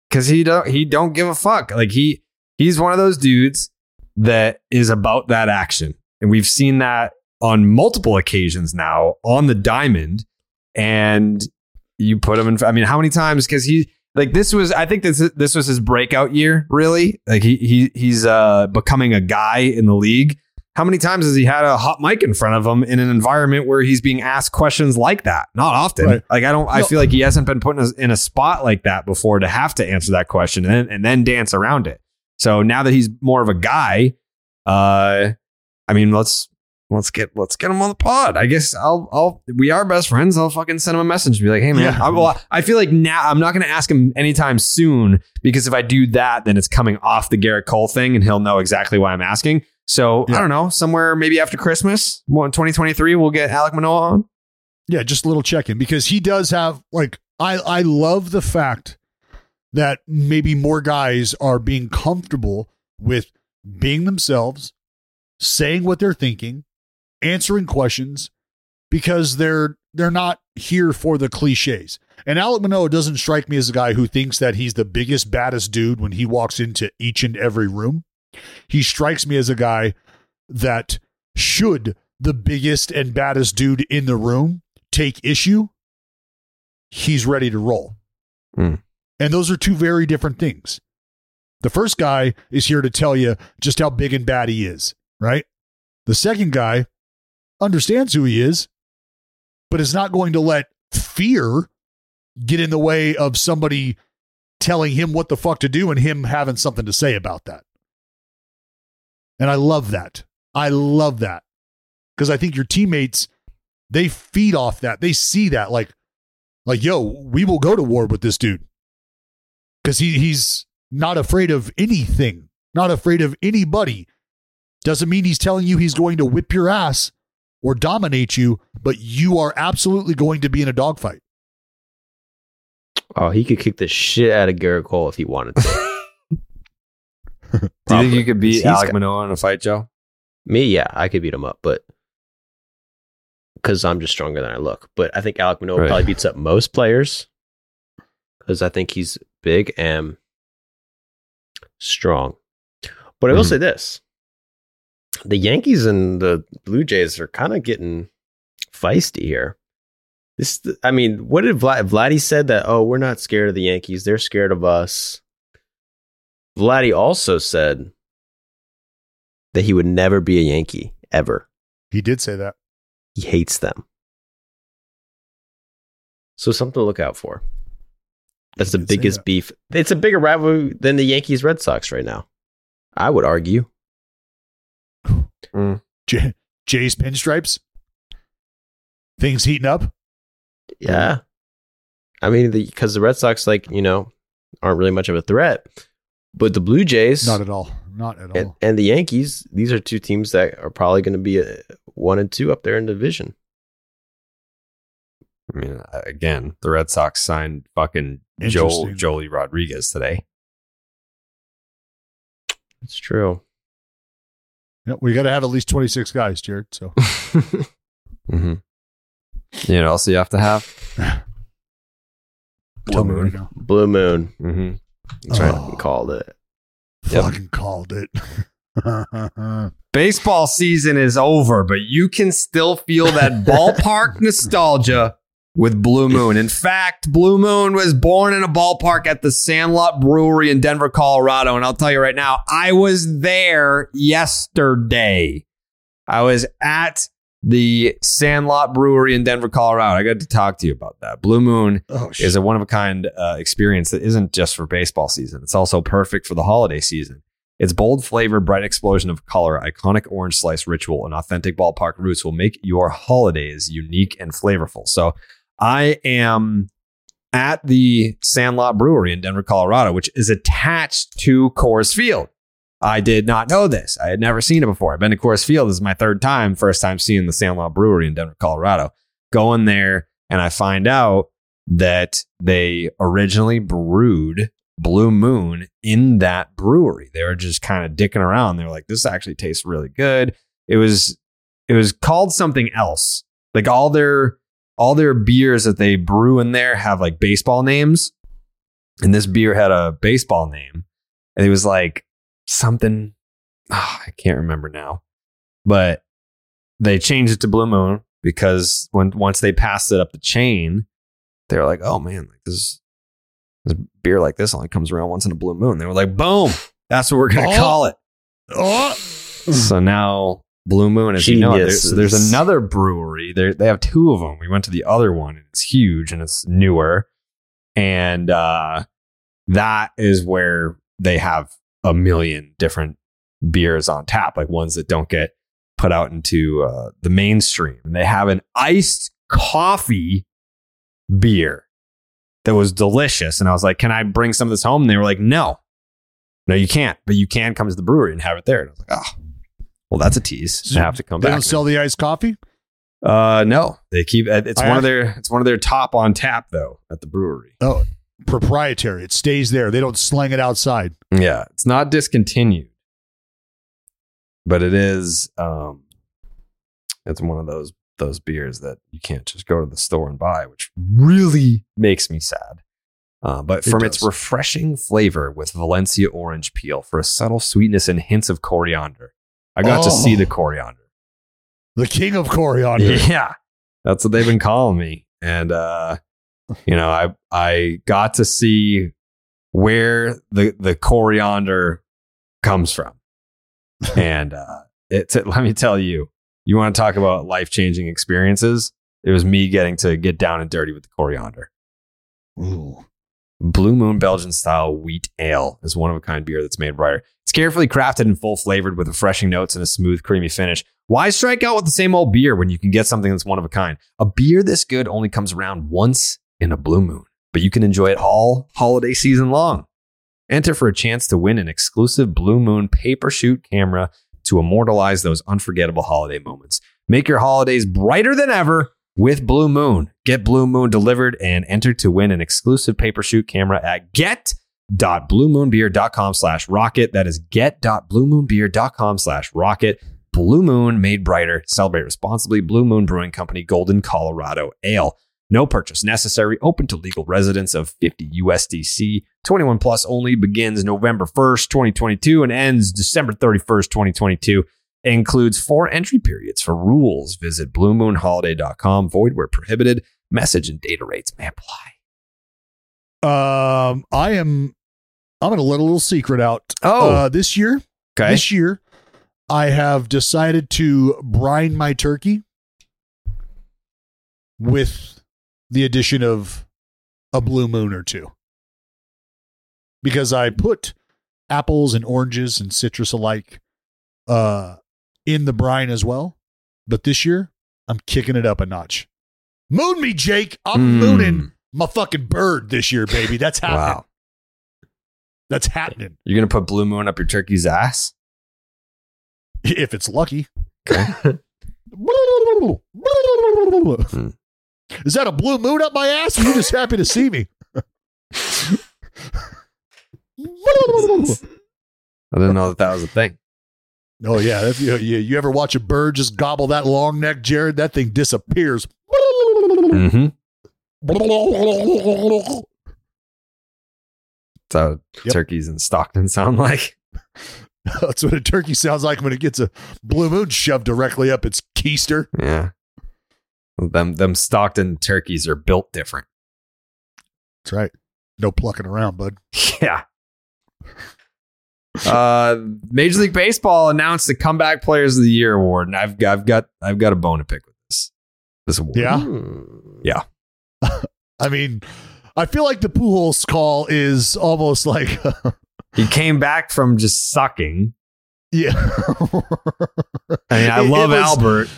because he don't he don't give a fuck. Like he he's one of those dudes that is about that action, and we've seen that on multiple occasions now on the diamond. And you put him in. I mean, how many times? Because he like this was. I think this this was his breakout year. Really, like he he he's uh becoming a guy in the league. How many times has he had a hot mic in front of him in an environment where he's being asked questions like that? Not often. Right. Like I don't. I feel like he hasn't been put in a, in a spot like that before to have to answer that question and then, and then dance around it. So now that he's more of a guy, uh, I mean, let's let's get let's get him on the pod. I guess I'll I'll we are best friends. I'll fucking send him a message and be like, hey man, Yeah. I, well, I feel like now I'm not going to ask him anytime soon because if I do that, then it's coming off the Gerrit Cole thing, and he'll know exactly why I'm asking. So I don't know, somewhere maybe after Christmas, well, in 2023, we'll get Alek Manoah on. Yeah, just a little check in because he does have like I I love the fact that maybe more guys are being comfortable with being themselves, saying what they're thinking, answering questions because they're they're not here for the cliches. And Alek Manoah doesn't strike me as a guy who thinks that he's the biggest baddest dude when he walks into each and every room. He strikes me as a guy that should the biggest and baddest dude in the room take issue, he's ready to roll. Hmm. And those are two very different things. The first guy is here to tell you just how big and bad he is, right? The second guy understands who he is, but is not going to let fear get in the way of somebody telling him what the fuck to do and him having something to say about that. And I love that. I love that. Because I think your teammates, they feed off that. They see that like, like, yo, we will go to war with this dude. Because he he's not afraid of anything, not afraid of anybody. Doesn't mean he's telling you he's going to whip your ass or dominate you, but you are absolutely going to be in a dogfight. Oh, he could kick the shit out of Gerrit Cole if he wanted to. [laughs] Do you think you could beat Alek got- Manoah in a fight, Joe? Me, yeah, I could beat him up, but because I'm just stronger than I look. But I think Alek Manoah Right. probably beats up most players because I think he's big and strong. But I will Mhm. say this: the Yankees and the Blue Jays are kind of getting feisty here. This, I mean, what did Vlad, Vladdy said that? Oh, we're not scared of the Yankees; they're scared of us. Vladdy also said that he would never be a Yankee ever. He did say that. He hates them. So something to look out for. That's the biggest that. beef. It's a bigger rivalry than the Yankees Red Sox right now. I would argue. Mm. J- Jay's pinstripes. Things heating up. Yeah. I mean, because the, Red Sox, like, you know, aren't really much of a threat. But the Blue Jays Not at all. Not at all. and, and the Yankees, these are two teams that are probably going to be a, one and two up there in the division. I mean, uh, again, the Red Sox signed fucking Joel Joely Rodriguez today. It's true. Yeah, we got to have at least 26 guys, Jared. So [laughs] Mm-hmm. You know what else you have to have? [laughs] Tell me right. Blue Moon. Mm-hmm. That's right. I called it. fucking called it. [laughs] Baseball season is over, but you can still feel that [laughs] ballpark nostalgia with Blue Moon. In fact, Blue Moon was born in a ballpark at the Sandlot Brewery in Denver, Colorado. And I'll tell you right now, I was there yesterday. I was at the Sandlot Brewery in Denver, Colorado. I got to talk to you about that. Blue Moon Oh, is a one of a kind uh, experience that isn't just for baseball season. It's also perfect for the holiday season. Its bold flavor, bright explosion of color, iconic orange slice ritual, and authentic ballpark roots will make your holidays unique and flavorful. So, I am at the Sandlot Brewery in Denver, Colorado, which is attached to Coors Field. I did not know this. I had never seen it before. I've been to Coors Field. This is my third time, first time seeing the San Sandlot Brewery in Denver, Colorado. Going there, and I find out that they originally brewed Blue Moon in that brewery. They were just kind of dicking around. They were like, this actually tastes really good. It was it was called something else. Like all their all their beers that they brew in there have like baseball names. And this beer had a baseball name. And it was like something ah, I can't remember now. But they changed it to Blue Moon because when once they passed it up the chain, they were like, "Oh man, like this, this beer like this only comes around once in a blue moon." They were like, "Boom, that's what we're gonna Oh. call it." oh, So now Blue Moon, as you know, there's, there's another brewery. There they have two of them. We went to the other one, and it's huge and it's newer, and uh, that is where they have a million different beers on tap, like ones that don't get put out into uh, the mainstream. And they have an iced coffee beer that was delicious, and I was like, "Can I bring some of this home?" And they were like, "No." No, you can't, but you can come to the brewery and have it there. And I was like, oh, well, that's a tease. I have to come they back. don't sell the iced coffee. Uh, no, they keep uh, it's I one of their it's one of their top on tap though at the brewery. Oh, proprietary. It stays there. They don't slang it outside. Yeah, it's not discontinued, but it is. Um, it's one of those those beers that you can't just go to the store and buy, which really makes me sad. Uh, but It from its refreshing flavor with Valencia orange peel for a subtle sweetness and hints of coriander, I got to Oh. see the coriander. The king of coriander. [laughs] Yeah. That's what they've been calling me. And uh, you know, I I got to see where the the coriander comes from. [laughs] And uh it's let me tell you, you want to talk about life-changing experiences? It was me getting to get down and dirty with the coriander. Ooh. Blue Moon Belgian style wheat ale is one of a kind beer that's made brighter. It's carefully crafted and full flavored with refreshing notes and a smooth, creamy finish. Why strike out with the same old beer when you can get something that's one of a kind? A beer this good only comes around once in a blue moon, but you can enjoy it all holiday season long. Enter for a chance to win an exclusive Blue Moon paper shoot camera to immortalize those unforgettable holiday moments. Make your holidays brighter than ever with Blue Moon. Get Blue Moon delivered and enter to win an exclusive paper shoot camera at get.bluemoonbeer.com slash rocket. That is get.bluemoonbeer.com slash rocket. Blue Moon made brighter. Celebrate responsibly. Blue Moon Brewing Company, Golden, Colorado Ale. No purchase necessary. Open to legal residents of 50 USDC. 21 plus only begins November 1st, 2022 and ends December 31st, 2022. Includes four entry periods. For rules, visit bluemoonholiday.com. Void where prohibited. Message and data rates may apply. Um, I am. I'm going to let a little secret out. Oh. uh, this year, Okay. this year, I have decided to brine my turkey with the addition of a blue moon or two, because I put apples and oranges and citrus alike uh, in the brine as well. But this year, I'm kicking it up a notch. Moon me, Jake. I'm Mm. mooning my fucking bird this year, baby. That's happening. Wow. That's happening. You're going to put Blue Moon up your turkey's ass? If it's lucky. Okay. [laughs] [laughs] Is that a blue moon up my ass? Or are you just happy to see me? I didn't know that that was a thing. Oh yeah, if you, you you ever watch a bird just gobble that long neck, Jared? That thing disappears. Mm-hmm. That's how Yep. turkeys in Stockton sound like. [laughs] That's what a turkey sounds like when it gets a blue moon shoved directly up its keister. Yeah. Them them Stockton turkeys are built different. That's right. No plucking around, bud. [laughs] [laughs] Yeah. Uh, Major League Baseball announced the Comeback Players of the Year award, and I've got, I've got I've got a bone to pick with this this award. Yeah. yeah. [laughs] I mean, I feel like the Pujols call is almost like, He came back from just sucking. yeah. I mean, I It- it love was- Albert.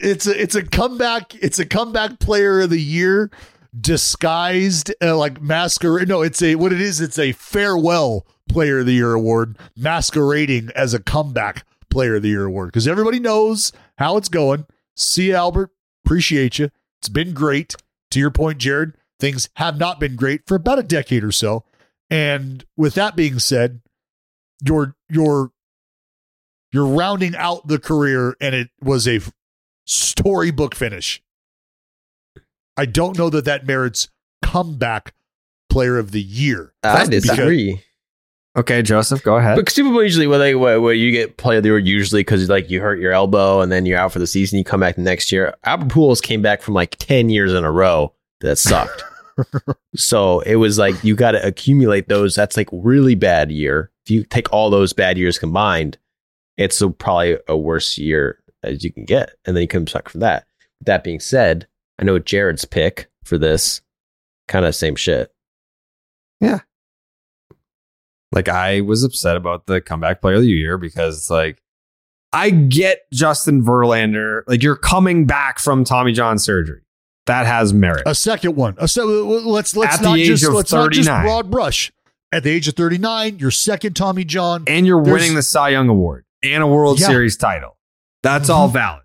It's a it's a comeback. It's a comeback player of the year disguised uh, like masquerade. No, it's a what it is. It's a farewell player of the year award masquerading as a comeback player of the year award because everybody knows how it's going. See you, Albert, appreciate you. It's been great. To your point, Jared, things have not been great for about a decade or so. And with that being said, you're you're you're rounding out the career, and it was a storybook finish. I don't know that that merits comeback player of the year. I Because- disagree. Okay, Joseph, go ahead. Because people usually, when they where, where you get player of the year, usually because like you hurt your elbow and then you're out for the season, you come back the next year. Albert Pujols came back from like ten years in a row that sucked. [laughs] so it was like you got to accumulate those. That's like really bad year. If you take all those bad years combined, it's a, probably a worse year as you can get, and then you come back from that. That being said, I know Jared's pick for this kind of same shit. Yeah. Like I was upset about the comeback player of the year because it's like I get Justin Verlander, like you're coming back from Tommy John surgery. That has merit. A second one. A se- let's let's At the not age just of let's not just 39. broad brush. At the age of 39, your second Tommy John. and you're There's- winning the Cy Young Award and a World Yeah. Series title. That's all valid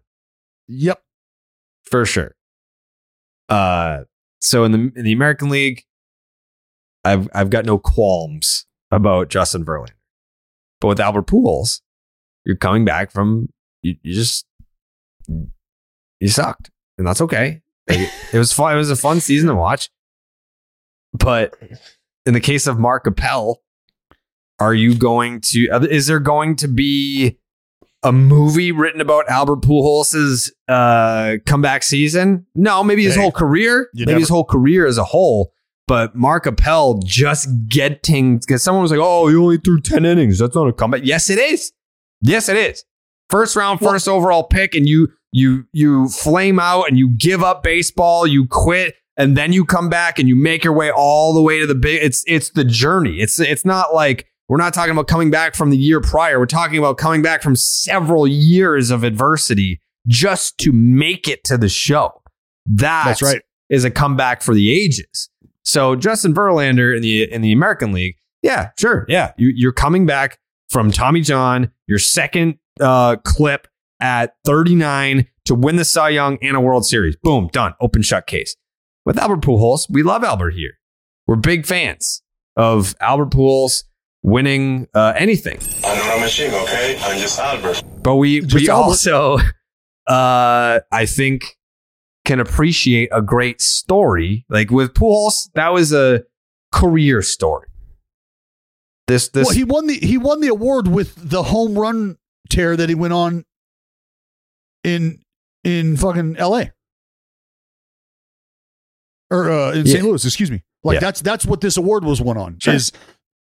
Yep. for sure. Uh, so in the in the American League, I've I've got no qualms about Justin Verlander, but with Albert Pujols, you're coming back from you, you just you sucked, and that's okay. It was fun. It was a fun season to watch, but in the case of Mark Appel, are you going to? Is there going to be a movie written about Albert Pujols' uh, comeback season? No, maybe his Hey, whole career, you maybe his whole career as a whole. But Mark Appel just getting because someone was like, "Oh, he only threw ten innings. That's not a comeback." Yes, it is. Yes, it is. First round, first overall pick, and you you you flame out and you give up baseball. You quit, and then you come back and you make your way all the way to the big. It's it's the journey. It's it's not like we're not talking about coming back from the year prior. We're talking about coming back from several years of adversity just to make it to the show. That That's right. Is a comeback for the ages. So Justin Verlander in the in the American League, yeah, sure, yeah, you, you're coming back from Tommy John, your second uh, clip at 39 to win the Cy Young and a World Series. Boom, done. Open shut case. With Albert Pujols, we love Albert here. We're big fans of Albert Pujols winning uh, anything. I'm not a machine, okay? I'm just Albert. But we Just we Albert. also [laughs] uh I think can appreciate a great story. Like with Pujols, that was a career story. This this well, he won the he won the award with the home run tear that he went on in in fucking L.A. or uh, in St. Louis. Excuse me. Like Yeah. that's that's what this award was won on Sure. is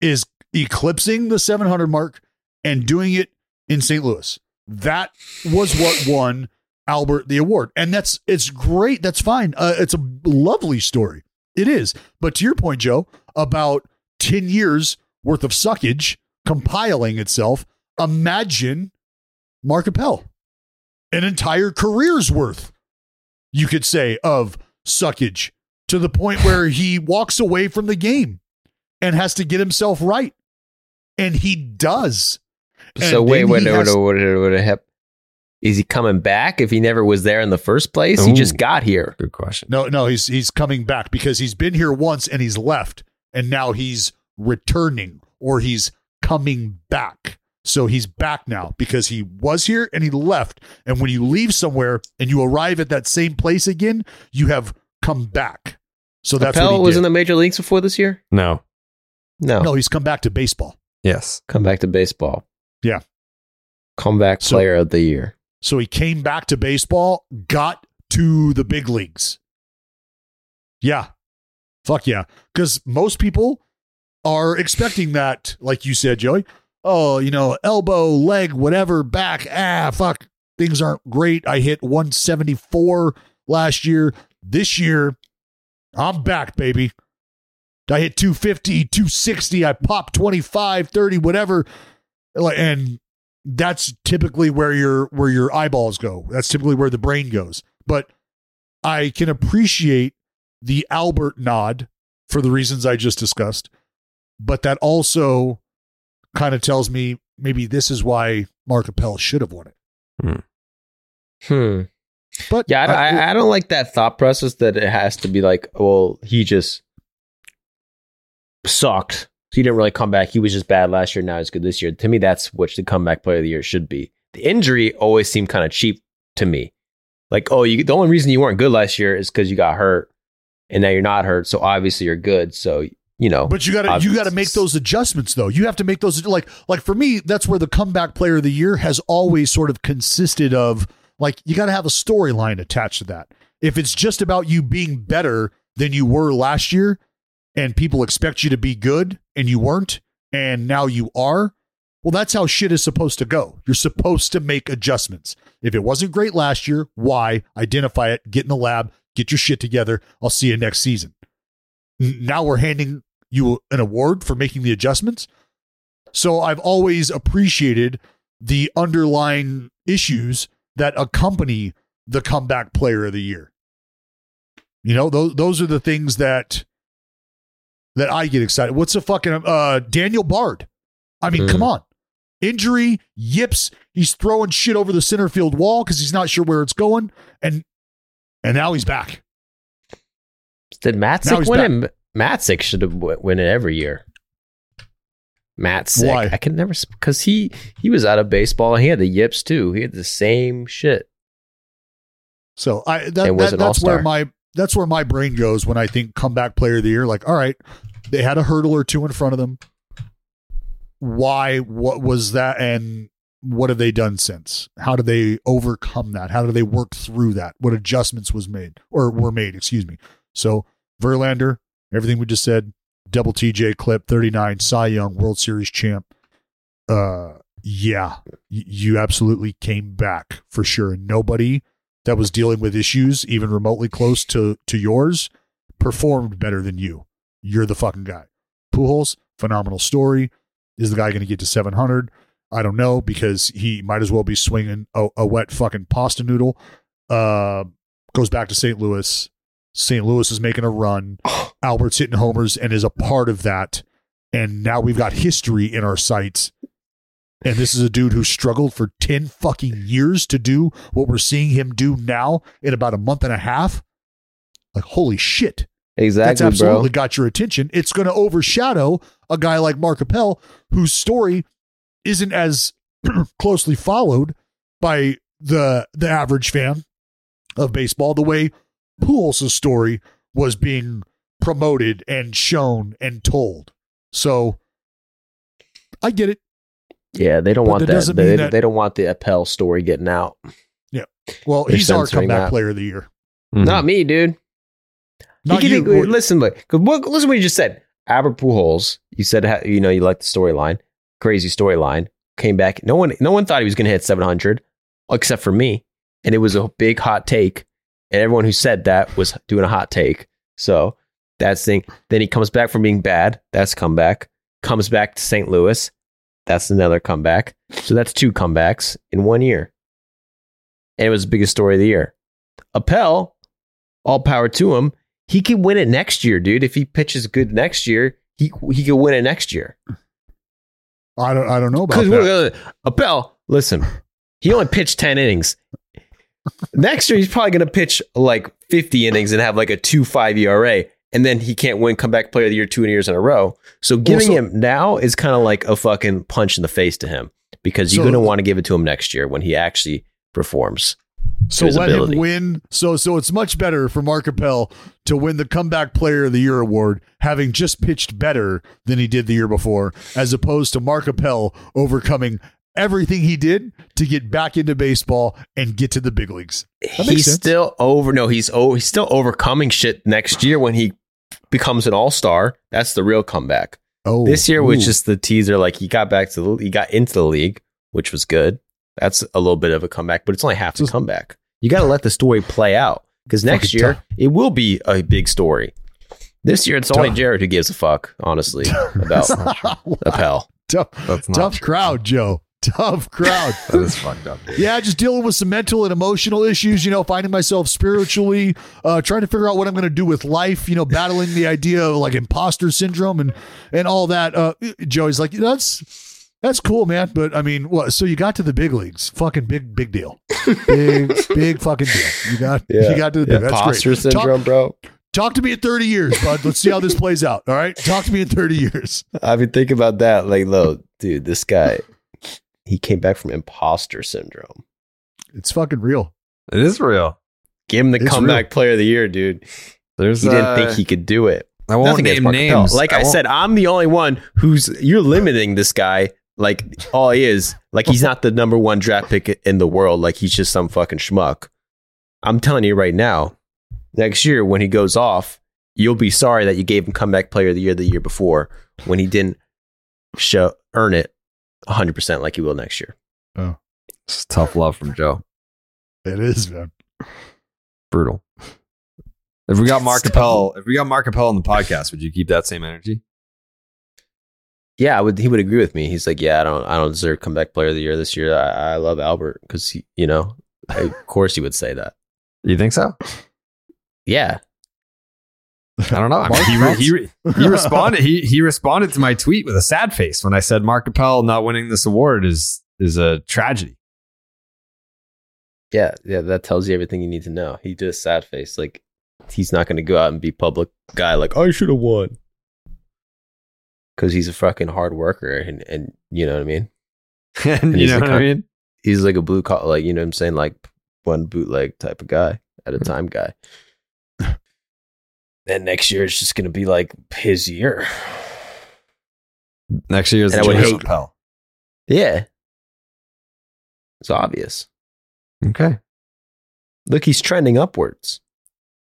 is eclipsing the 700 mark and doing it in St. Louis. That was what won Albert the award, and that's it's great. That's fine. Uh, it's a lovely story. It is. But to your point, Joe, about 10 years worth of suckage compiling itself, imagine Mark Appel, an entire career's worth, you could say, of suckage to the point where he walks away from the game and has to get himself right. And he does. So And wait, then wait, he wait, has- wait, wait, wait, wait, hep- Is he coming back if he never was there in the first place? He just got here. good question. No, no, he's he's coming back because he's been here once and he's left, and now he's returning or he's coming back. So he's back now because he was here and he left. And when you leave somewhere and you arrive at that same place again, you have come back. So that's Appel what he was did. in the major leagues before this year. No. No, no, he's come back to baseball. Yes. come back to baseball. Yeah. Comeback So- player of the year. So he came back to baseball, got to the big leagues. Yeah. Fuck yeah. Because most people are expecting that, like you said, Joey. Oh, you know, elbow, leg, whatever, back. Ah, fuck. Things aren't great. I hit 174 last year. This year, I'm back, baby. I hit 250, 260. I pop 25, 30, whatever. And that's typically where your where your eyeballs go. That's typically where the brain goes. But I can appreciate the Albert nod for the reasons I just discussed. But that also kind of tells me maybe this is why Mark Appel should have won it. Hmm. But yeah, I, I, I don't like that thought process that it has to be like, well, he just sucked. So he didn't really come back. He was just bad last year. Now he's good this year. To me, that's what the comeback player of the year should be. The injury always seemed kind of cheap to me. Like, oh, you, the only reason you weren't good last year is because you got hurt, and now you're not hurt. So obviously you're good. So you know, But you got to you got to make those adjustments though. You have to make those like like for me that's where the comeback player of the year has always sort of consisted of like you got to have a storyline attached to that. If it's just about you being better than you were last year and people expect you to be good and you weren't and now you are, well that's how shit is supposed to go. You're supposed to make adjustments. If it wasn't great last year, why? Identify it, get in the lab, get your shit together. I'll see you next season. Now we're handing you an award for making the adjustments. So I've always appreciated the underlying issues that accompany the comeback player of the year. You know, those those are the things that that I get excited. What's the fucking uh Daniel Bard? I mean, come on. Injury, yips, he's throwing shit over the center field wall because he's not sure where it's going. And and now he's back. Did Matzek win it? Matzek should have win it every year. Matzek. Why? I can never because he he was out of baseball and he had the yips too. He had the same shit. So I that, that- that's where my that's where my brain goes when I think comeback player of the year. Like, all right, they had a hurdle or two in front of them. Why? What was that? And what have they done since? How do they overcome that? How do they work through that? What adjustments was made or were made? Excuse me. So Verlander, everything we just said, double TJ clip, thirty nine, Cy Young, World Series champ. Uh, yeah, you absolutely came back for sure. Nobody that was dealing with issues even remotely close to to yours performed better than you. You're the fucking guy. Pujols, phenomenal story. Is the guy going to get to 700? I don't know because he might as well be swinging a, a wet fucking pasta noodle. Uh, goes back to St. Louis. St. Louis is making a run. [sighs] Albert's hitting homers and is a part of that. And now we've got history in our sights. And this is a dude who struggled for 10 fucking years to do what we're seeing him do now in about a month and a half. Like, holy shit. Exactly, That's absolutely bro. got your attention. It's going to overshadow a guy like Mark Appel, whose story isn't as [clears throat] closely followed by the the average fan of baseball the way Pujols' story was being promoted and shown and told. So I get it. Yeah, they don't But want that that. They, that- they don't want the Appel story getting out. Yeah. Well, They're he's our comeback that. player of the year. Mm-hmm. Not me, dude. Not you can you. listen, look, listen what you just said. Albert Pujols, you said you know you like the storyline, crazy storyline. Came back. No one, no one thought he was going to hit 700, except for me, and it was a big hot take. And everyone who said that was doing a hot take. So that's thing. Then he comes back from being bad. That's comeback. Comes back to St. Louis. That's another comeback. So that's two comebacks in one year. And it was the biggest story of the year. Appel, all power to him. He can win it next year, dude. If he pitches good next year, he he can win it next year. I don't I don't know about that. Appel, listen, he only pitched ten innings. Next year, he's probably going to pitch like fifty innings and have like a two five ERA, and then he can't win comeback player of the year two years in a row. So giving so- him now is kind of like a fucking punch in the face to him because you're So- going to want to give it to him next year when he actually performs. To So let ability. him win. So so it's much better for Mark Appel to win the comeback player of the year award, having just pitched better than he did the year before, as opposed to Mark Appel overcoming everything he did to get back into baseball and get to the big leagues. That he's sense. still over. No, he's oh, he's still overcoming shit next year when he becomes an all star. That's the real comeback. Oh, this year was just the teaser. Like he got back to the, he got into the league, which was good. That's a little bit of a comeback, but it's only half the comeback. You got to let the story play out because next Fucking year tough. it will be a big story. This year it's only Jared who gives a fuck, honestly, [laughs] about Appel. tough, That's tough true. crowd, Joe. Tough crowd. [laughs] That is fucked up. Yeah, just dealing with some mental and emotional issues, you know, finding myself spiritually, uh, trying to figure out what I'm going to do with life, you know, battling the idea of like imposter syndrome and and all that. Uh, Joey's like, that's that's cool, man. But I mean, what? So you got to the big leagues? Fucking big, big deal. Big, [laughs] big fucking deal. You got, you got to the big. That's Imposter great. syndrome, Talk, bro. talk to me in 30 years, bud. Let's see how this plays out. All right, talk to me in 30 years. I mean, think about that. Like, lo, dude, this guy, he came back from imposter syndrome. It's fucking real. It is real. Give him the It's comeback player of the year, dude. There's He didn't uh, think he could do it. I won't Nothing against name names. Like I I, said, I'm the only one who's you're limiting this guy. Like all he is, like he's not the number one draft pick in the world. Like he's just some fucking schmuck. I'm telling you right now, next year when he goes off, you'll be sorry that you gave him comeback player of the year the year before when he didn't show earn it 100 percent like he will next year. Oh, it's tough love from Joe. It is, man. Brutal. If we got Mark Appel, if we got Mark Appel on the podcast, would you keep that same energy? Yeah, I would. He would agree with me. He's like, yeah, I don't, I don't deserve comeback player of the year this year. I, I love Albert because he, you know, of course he would say that. You think so? Yeah, I don't know. I mean, Mark he, re- he, re- he [laughs] responded. He he responded to my tweet with a sad face when I said Mark Appel not winning this award is is a tragedy. yeah, yeah. That tells you everything you need to know. He did a sad face. Like he's not going to go out and be public guy. Like I should have won because he's a fucking hard worker, and and you know what I mean. [laughs] and you know what I mean? He's like a blue collar, like you know what I'm saying, like one bootleg type of guy at a Hmm. time guy. [laughs] And next year it's just going to be like his year. Next year is And the would Joe hate- Yeah, it's obvious. Okay. Look, he's trending upwards.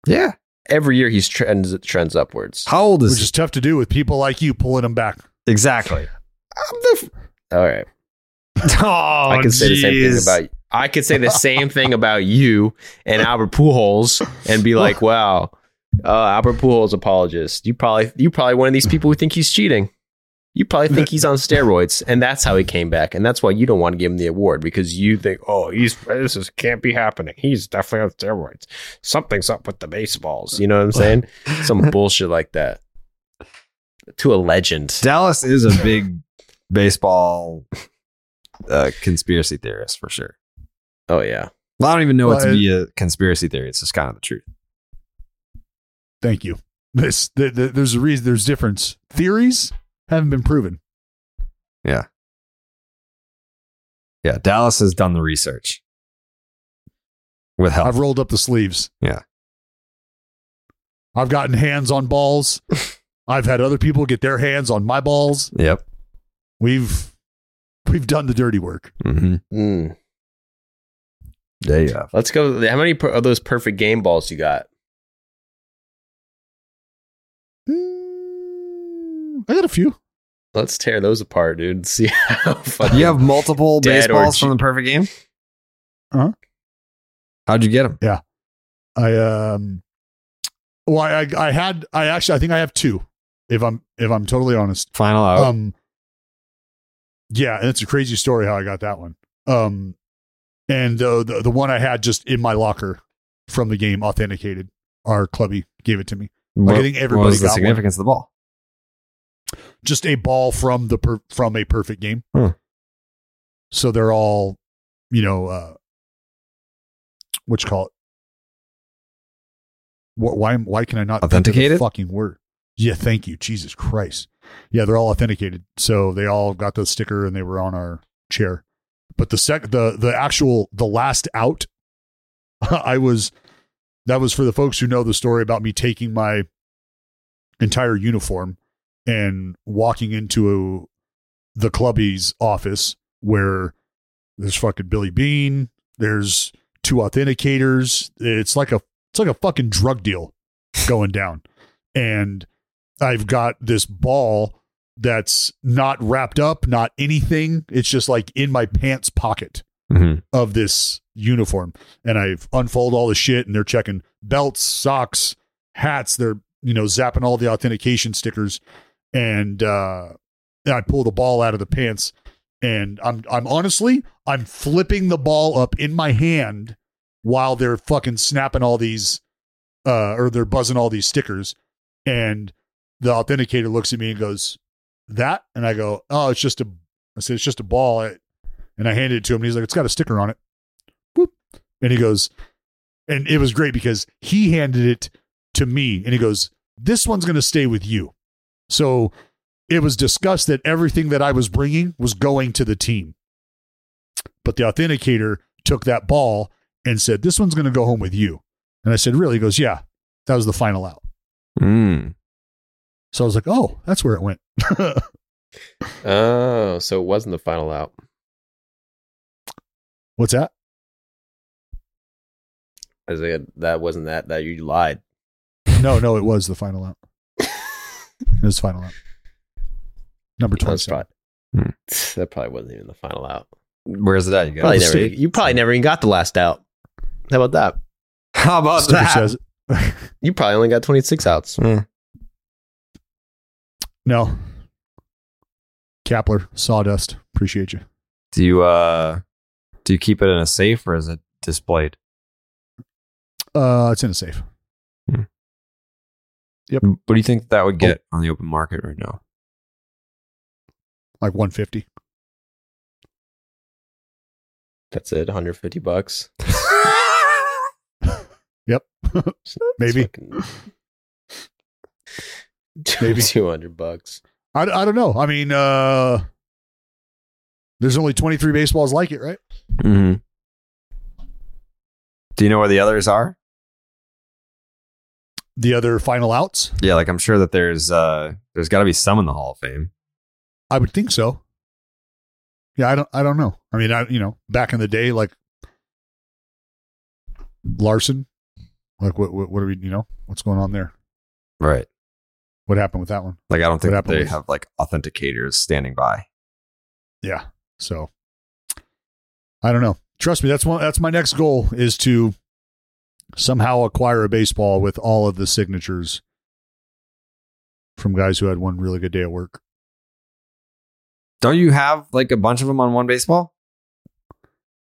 Yeah. Every year he's trends trends upwards. How old is Which is tough to do with people like you pulling them back. he? Exactly. All right. [laughs] Oh, I can say the same thing jeez. about I could say the same thing about you and Albert Pujols and be like, [laughs] "Wow, uh, Albert Pujols apologist. You probably you probably one of these people who think he's cheating. You probably think [laughs] he's on steroids, and that's how he came back. And that's why you don't want to give him the award because you think, oh, he's this is can't be happening. He's definitely on steroids. Something's up with the baseballs. You know what I'm saying? [laughs] Some bullshit like that. To a legend. Dallas is a big [laughs] baseball uh, conspiracy theorist for sure. Oh yeah. Well, I don't even know it to be a conspiracy theory. It's just kind of the truth. Thank you. This the, the, there's a reason. There's difference. Theories haven't been proven. Yeah. Yeah. Dallas has done the research with help. I've rolled up the sleeves. Yeah. I've gotten hands on balls. [laughs] I've had other people get their hands on my balls. Yep. We've we've done the dirty work. Mm-hmm. Mm. There you have. Let's go. How many per- of those perfect game balls you got? I got a few. Let's tear those apart, dude. [laughs] See how fucking You have multiple dead or baseballs from the perfect game. Uh-huh. How'd you get them? Yeah. I um well I, I I had I actually I think I have two if I'm if I'm totally honest. Final out. Um yeah, and it's a crazy story how I got that one. Um and the the, the one I had just in my locker from the game authenticated. Our clubby gave it to me. Like, I think everybody what everybody was the got one. significance of the ball? Just a ball from the per, from a perfect game. Hmm. So they're all, you know, uh what you call it? Wh- Why? Why can I not think of the Authenticated? Fucking word. Yeah. Thank you, Jesus Christ. Yeah, they're all authenticated, so they all got the sticker and they were on our chair. But the sec, the the actual the last out, [laughs] I was that was for the folks who know the story about me taking my entire uniform and walking into a, the clubby's office where there's fucking Billy Bean, there's two authenticators. It's like a it's like a fucking drug deal going down. And I've got this ball that's not wrapped up, not anything. It's just like in my pants pocket Mhm. of this uniform. And I've unfold all the shit and they're checking belts, socks, hats. They're, you know, zapping all the authentication stickers. And uh I pull the ball out of the pants and I'm I'm honestly I'm flipping the ball up in my hand while they're fucking snapping all these uh or they're buzzing all these stickers and the authenticator looks at me and goes that? And I go oh it's just a I said it's just a ball. I, and I handed it to him and he's like it's got a sticker on it. Whoop. and he goes and it was great because he handed it to me and he goes this one's to stay with you so it was discussed that everything that I was bringing was going to the team. But the authenticator took that ball and said, This one's going to go home with you. And I said, Really? He goes, Yeah, that was the final out. Mm. So I was like, Oh, that's where it went. [laughs] Oh, so it wasn't the final out. What's that? I said that wasn't that that you lied. No, no, it was the final out. It was final out. Number That's 27. probably, that probably wasn't even the final out. Where's it at? You Probably never, you probably never even got the last out. How about that? How about Sticker that? says [laughs] You probably only got 26 outs. No. Kapler, sawdust. Appreciate you. Do you uh do you keep it in a safe or is it displayed? Uh, it's in a safe. Yep. What do you think that would get on the open market right now? Like 150. That's it, 150 bucks. [laughs] Yep. [laughs] Maybe. [laughs] Maybe 200 bucks. I, I don't know. I mean, uh, there's only 23 baseballs like it, right? Mm-hmm. Do you know where the others are? The other final outs? Yeah, like I'm sure that there's uh there's got to be some in the Hall of Fame. I would think so. Yeah, I don't. I don't know. I mean, I you know, back in the day, like Larsen, like what what, what are we? You know, what's going on there? Right. What happened with that one? Like I don't think they with- have like authenticators standing by. Yeah. So I don't know. Trust me, that's one. That's my next goal is to somehow acquire a baseball with all of the signatures from guys who had one really good day at work. Don't you have like a bunch of them on one baseball?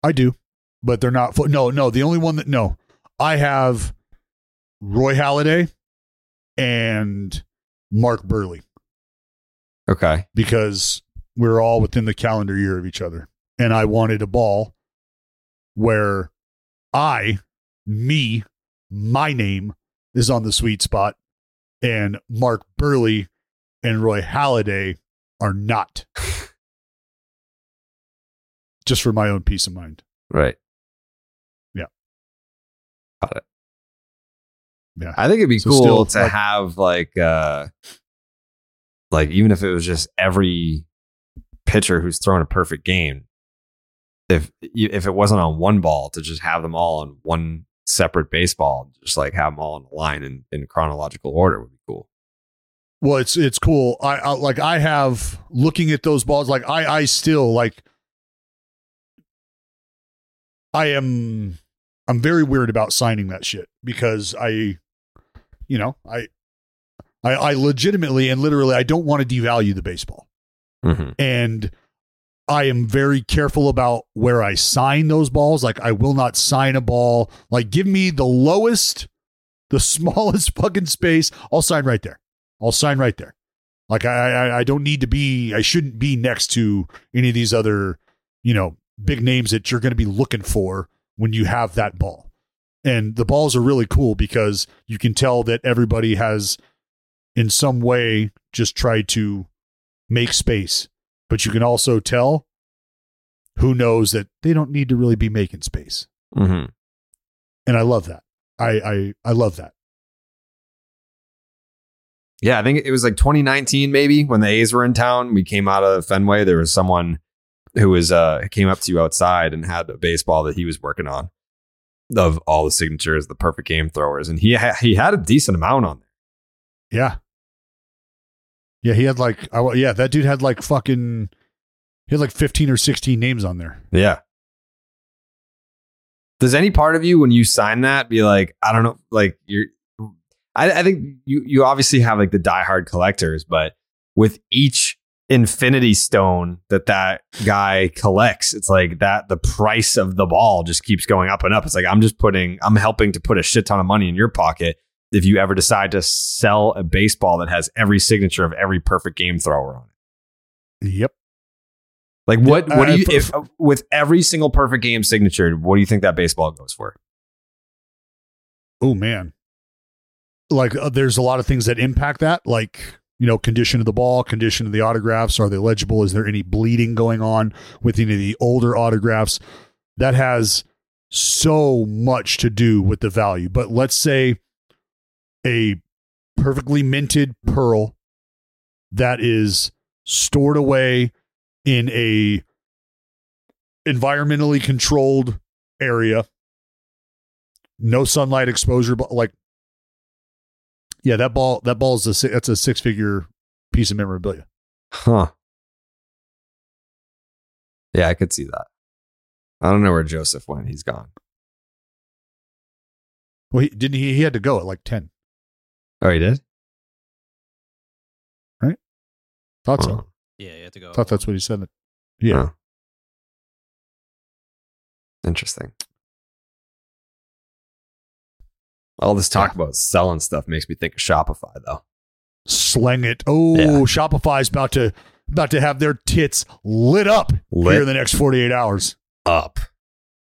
I do, but they're not. Fo- no, no. The only one that no, I have Roy Halladay and Mark Buehrle Okay. because we're all within the calendar year of each other, and I wanted a ball where I, me, my name is on the sweet spot, and Mark Buehrle and Roy Halladay are not. [laughs] Just for my own peace of mind. Right. Yeah. Got it. Yeah. I think it'd be So cool still, to like- have like uh like even if it was just every pitcher who's thrown a perfect game if if it wasn't on one ball to just have them all on one separate baseball just like have them all in the line in, in chronological order would be cool Well, it's it's cool. I, I like I have looking at those balls. Like I I still like. I am I'm very weird about signing that shit because I, you know, I, I, I legitimately and literally I don't want to devalue the baseball, mm-hmm. and I am very careful about where I sign those balls. Like I will not sign a ball. Like give me the lowest, the [laughs] smallest fucking space. I'll sign right there. I'll sign right there. Like I, I, I don't need to be. I shouldn't be next to any of these other, you know, big names that you're going to be looking for when you have that ball. And the balls are really cool because you can tell that everybody has, in some way, just tried to make space. But you can also tell who knows that they don't need to really be making space. Mm-hmm. And I love that. I I, I love that. Yeah, I think it was like 2019 maybe when the A's were in town. We came out of Fenway. There was someone who was uh came up to you outside and had a baseball that he was working on of all the signatures, the perfect game throwers, and he ha- he had a decent amount on there. Yeah. Yeah, he had like I, yeah, that dude had like fucking he had like 15 or 16 names on there. Yeah. Does any part of you, when you sign that, be like, I don't know, like you're, I, I think you you obviously have like the diehard collectors, but with each infinity stone that that guy collects, it's like that the price of the ball just keeps going up and up. It's like I'm just putting, I'm helping to put a shit ton of money in your pocket if you ever decide to sell a baseball that has every signature of every perfect game thrower on it. Yep. Like what? What do uh, you if with every single perfect game signature? What do you think that baseball goes for? Oh man. Like uh, there's a lot of things that impact that like you know, condition of the ball, condition of the autographs. Are they legible? Is there any bleeding going on with any of the older autographs? That has so much to do with the value. But let's say a perfectly minted pearl that is stored away in a environmentally controlled area no sunlight exposure but like yeah that ball that ball is a that's a six figure piece of memorabilia Huh. Yeah, I could see that. I don't know where Joseph went. He's gone. well he didn't he he had to go at like 10 Oh, he did? right thought so Oh. Yeah, you have to go. thought that's what he said yeah Oh. Interesting. All this talk about selling stuff makes me think of Shopify, though. slang it oh Yeah. shopify's about to about to have their tits lit up Lit. here in the next 48 hours Up.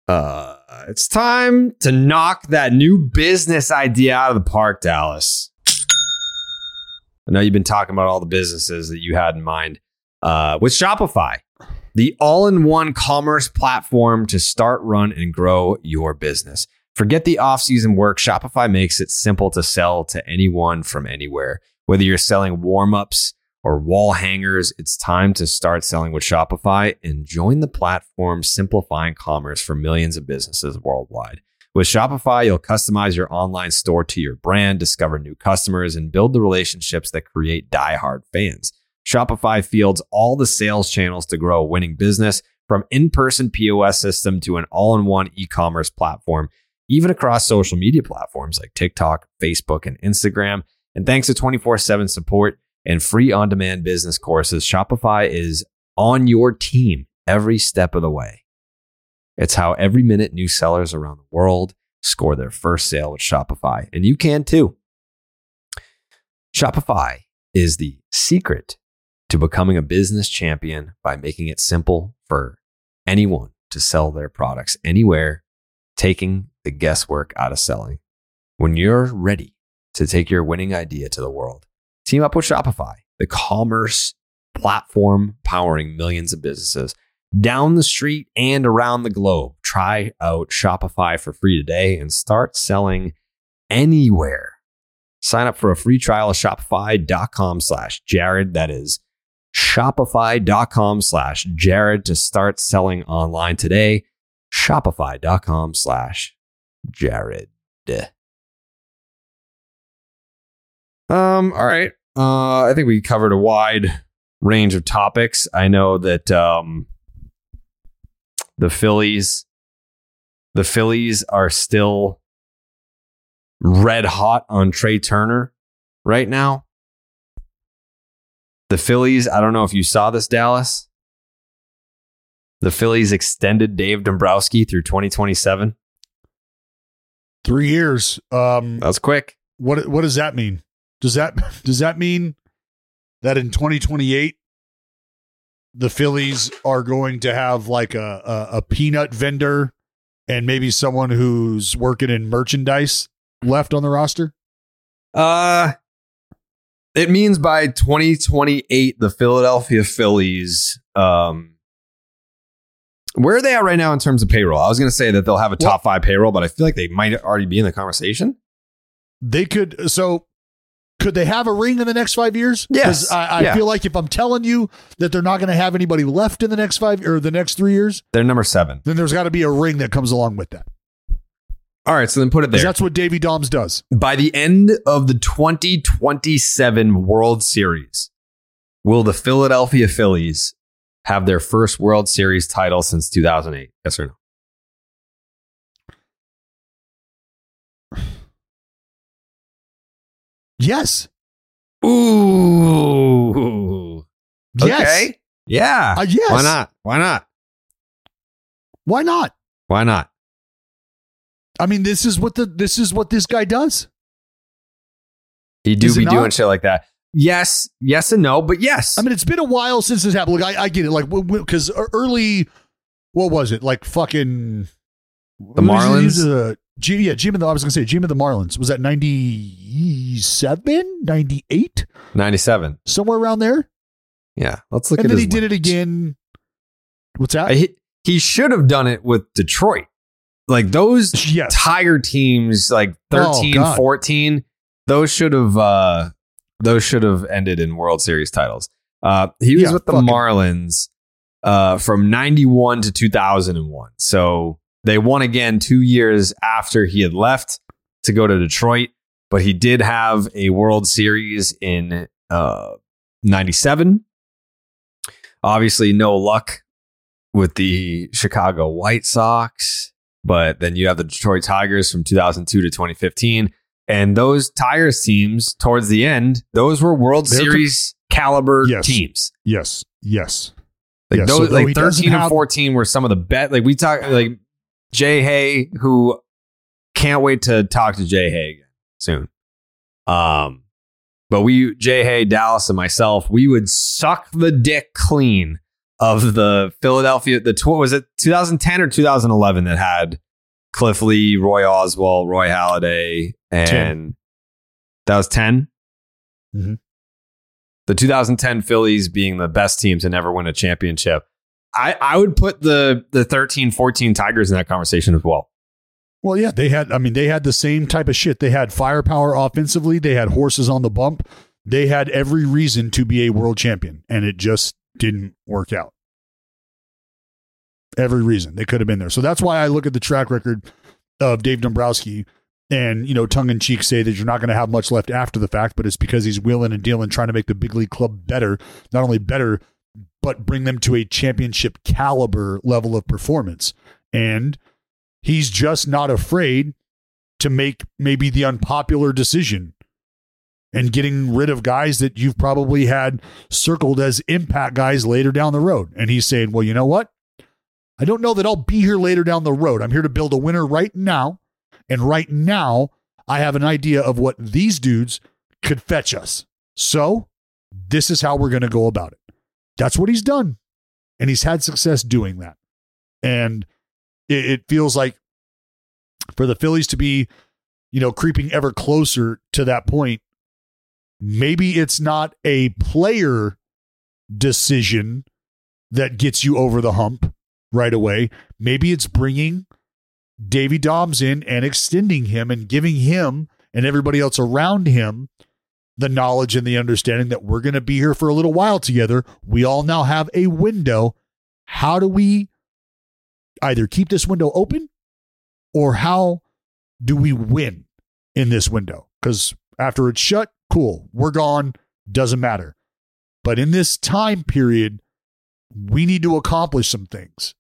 Uh, it's time to knock that new business idea out of the park, Dallas. I know you've been talking about all the businesses that you had in mind. Uh, with Shopify, the all in one commerce platform to start, run, and grow your business. Forget the off season work. Shopify makes it simple to sell to anyone from anywhere. Whether you're selling warm ups or wall hangers, it's time to start selling with Shopify and join the platform simplifying commerce for millions of businesses worldwide. With Shopify, you'll customize your online store to your brand, discover new customers, and build the relationships that create diehard fans. Shopify fields all the sales channels to grow a winning business from in person POS system to an all in one e commerce platform, even across social media platforms like TikTok, Facebook, and Instagram. And thanks to 24 7 support and free on demand business courses, Shopify is on your team every step of the way. It's how every minute new sellers around the world score their first sale with Shopify, and you can too. Shopify is the secret to becoming a business champion by making it simple for anyone to sell their products anywhere, taking the guesswork out of selling. When you're ready to take your winning idea to the world, team up with Shopify, the commerce platform powering millions of businesses down the street and around the globe. Try out Shopify for free today and start selling anywhere. Sign up for a free trial of Shopify.com slash Jared. That is Shopify.com slash Jared to start selling online today. Shopify.com slash Jared. Um, all right. Uh, I think we covered a wide range of topics. I know that um, the Phillies, the Phillies are still red hot on Trea Turner right now. The Phillies, I don't know if you saw this, Dallas. The Phillies extended Dave Dombrowski through 2027. three years um That was quick. what what does that mean does that [laughs] does that mean that in 2028 the phillies are going to have like a a, a peanut vendor and maybe someone who's working in merchandise left on the roster? Uh it means by 2028 the Philadelphia Phillies um where are they at right now in terms of payroll? I was going to say that they'll have a top 5 payroll, but I feel like they might already be in the conversation. They could so could they have a ring in the next five years? Yes. I, I Yeah. feel like if I'm telling you that they're not going to have anybody left in the next five or the next three years, They're number 7. then there's got to be a ring that comes along with that. All right, so then put it there. that's what Davy Doms does. By the end of the 2027 World Series, will the Philadelphia Phillies have their first World Series title since 2008? Yes or no? Yes. Ooh. Yes. Okay. Yeah. Uh, yes. Why not? Why not? Why not? Why not? I mean, this is what the this is what this guy does. He do be doing not? shit like that. Yes, yes and no, but yes. I mean, it's been a while since this happened. Like, I, I get it. Like, because early, what was it? Like, fucking The Marlins? G, yeah, Jim and the, I was going to say, Jim and the Marlins. Was that 97, 98? 97. Somewhere around there? Yeah. Let's look at it. and then he did it again. What's that? Uh, He, he should have done it with Detroit. Like those [laughs] Tiger teams, like 13, Oh, 14, those should have uh those should have ended in World Series titles. Uh he was Yeah, with the Marlins uh from 91 to 2001. So they won again 2 years after he had left to go to Detroit, but he did have a World Series in uh 97. Obviously no luck with the Chicago White Sox, but then you have the Detroit Tigers from 2002 to 2015. And those Tigers teams towards the end, those were World They're com- Series caliber Yes. teams. Yes. Yes. Like Yes, those, though like 13 and have- 14 were some of the best. Like we talk, like Jay Hay, who can't wait to talk to Jay Hay again soon. Um, but we, Jay Hay, Dallas, and myself, we would suck the dick clean of the Philadelphia. The tw- was it 2010 or 2011 that had Cliff Lee, Roy Oswalt, Roy Halladay, and 10. that was 10. Mhm. The 2010 Phillies being the best team to never win a championship. I, I would put the the 13 14 Tigers in that conversation as well. Well, yeah, they had. I mean, they had the same type of shit. They had firepower offensively. They had horses on the bump. They had every reason to be a world champion, and it just didn't work out. Every reason they could have been there. So that's why I look at the track record of Dave Dombrowski, and you know, tongue in cheek, say that you're not going to have much left after the fact, but it's because he's willing and dealing, trying to make the big league club better. Not only better, but bring them to a championship caliber level of performance. And he's just not afraid to make maybe the unpopular decision and getting rid of guys that you've probably had circled as impact guys later down the road. And he's saying, well, you know what? I don't know that I'll be here later down the road. I'm here to build a winner right now. And right now, I have an idea of what these dudes could fetch us. So this is how we're going to go about it. That's what he's done. And he's had success doing that. And it, it feels like for the Phillies to be, you know, creeping ever closer to that point, maybe it's not a player decision that gets you over the hump right away. Maybe it's bringing Davy Doms in and extending him and giving him and everybody else around him the knowledge and the understanding that we're going to be here for a little while together. We all now have a window. How do we either keep this window open or how do we win in this window? Because after it's shut, cool, we're gone, doesn't matter. But in this time period, we need to accomplish some things.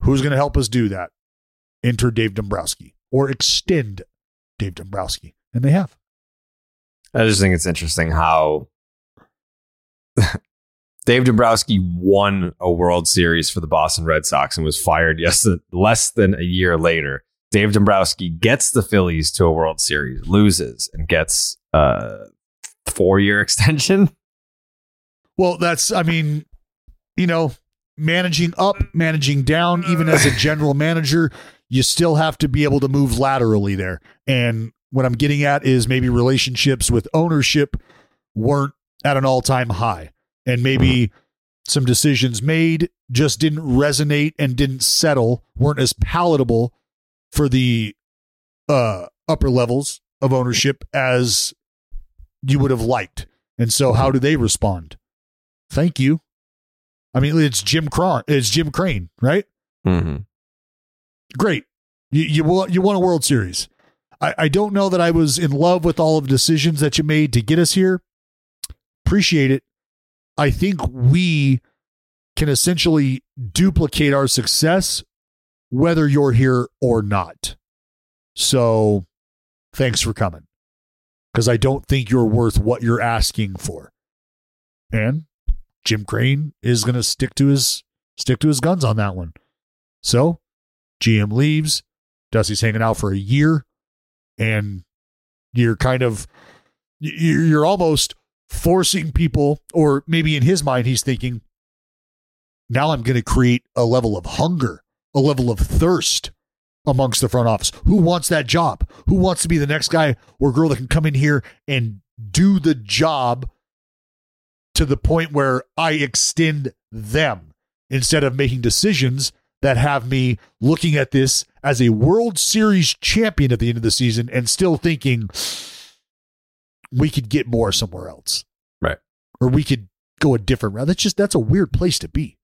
Who's going to help us do that? Enter Dave Dombrowski or extend Dave Dombrowski. And they have. I just think it's interesting how [laughs] Dave Dombrowski won a World Series for the Boston Red Sox and was fired [laughs] yes less than a year later. Dave Dombrowski gets the Phillies to a World Series, loses, and gets a four year [laughs] extension. Well, that's, I mean, you know, managing up, managing down, even as a general manager, you still have to be able to move laterally there. And what I'm getting at is maybe relationships with ownership weren't at an all time high. And maybe some decisions made just didn't resonate and didn't settle, weren't as palatable for the uh, upper levels of ownership as you would have liked. And so, how do they respond? Thank you. I mean, it's Jim Cron, it's Jim Crane, right? Mm-hmm. Great. You you won, you won a World Series. I, I don't know that I was in love with all of the decisions that you made to get us here. Appreciate it. I think we can essentially duplicate our success whether you're here or not. So thanks for coming. Because I don't think you're worth what you're asking for. And Jim Crane is gonna stick to his stick to his guns on that one. So GM leaves, Dusty's hanging out for a year, and you're kind of you're almost forcing people, or maybe in his mind, he's thinking, now I'm going to create a level of hunger, a level of thirst amongst the front office. Who wants that job? Who wants to be the next guy or girl that can come in here and do the job to the point where I extend them instead of making decisions that have me looking at this as a World Series champion at the end of the season and still thinking we could get more somewhere else. Right. Or we could go a different route. That's just that's a weird place to be.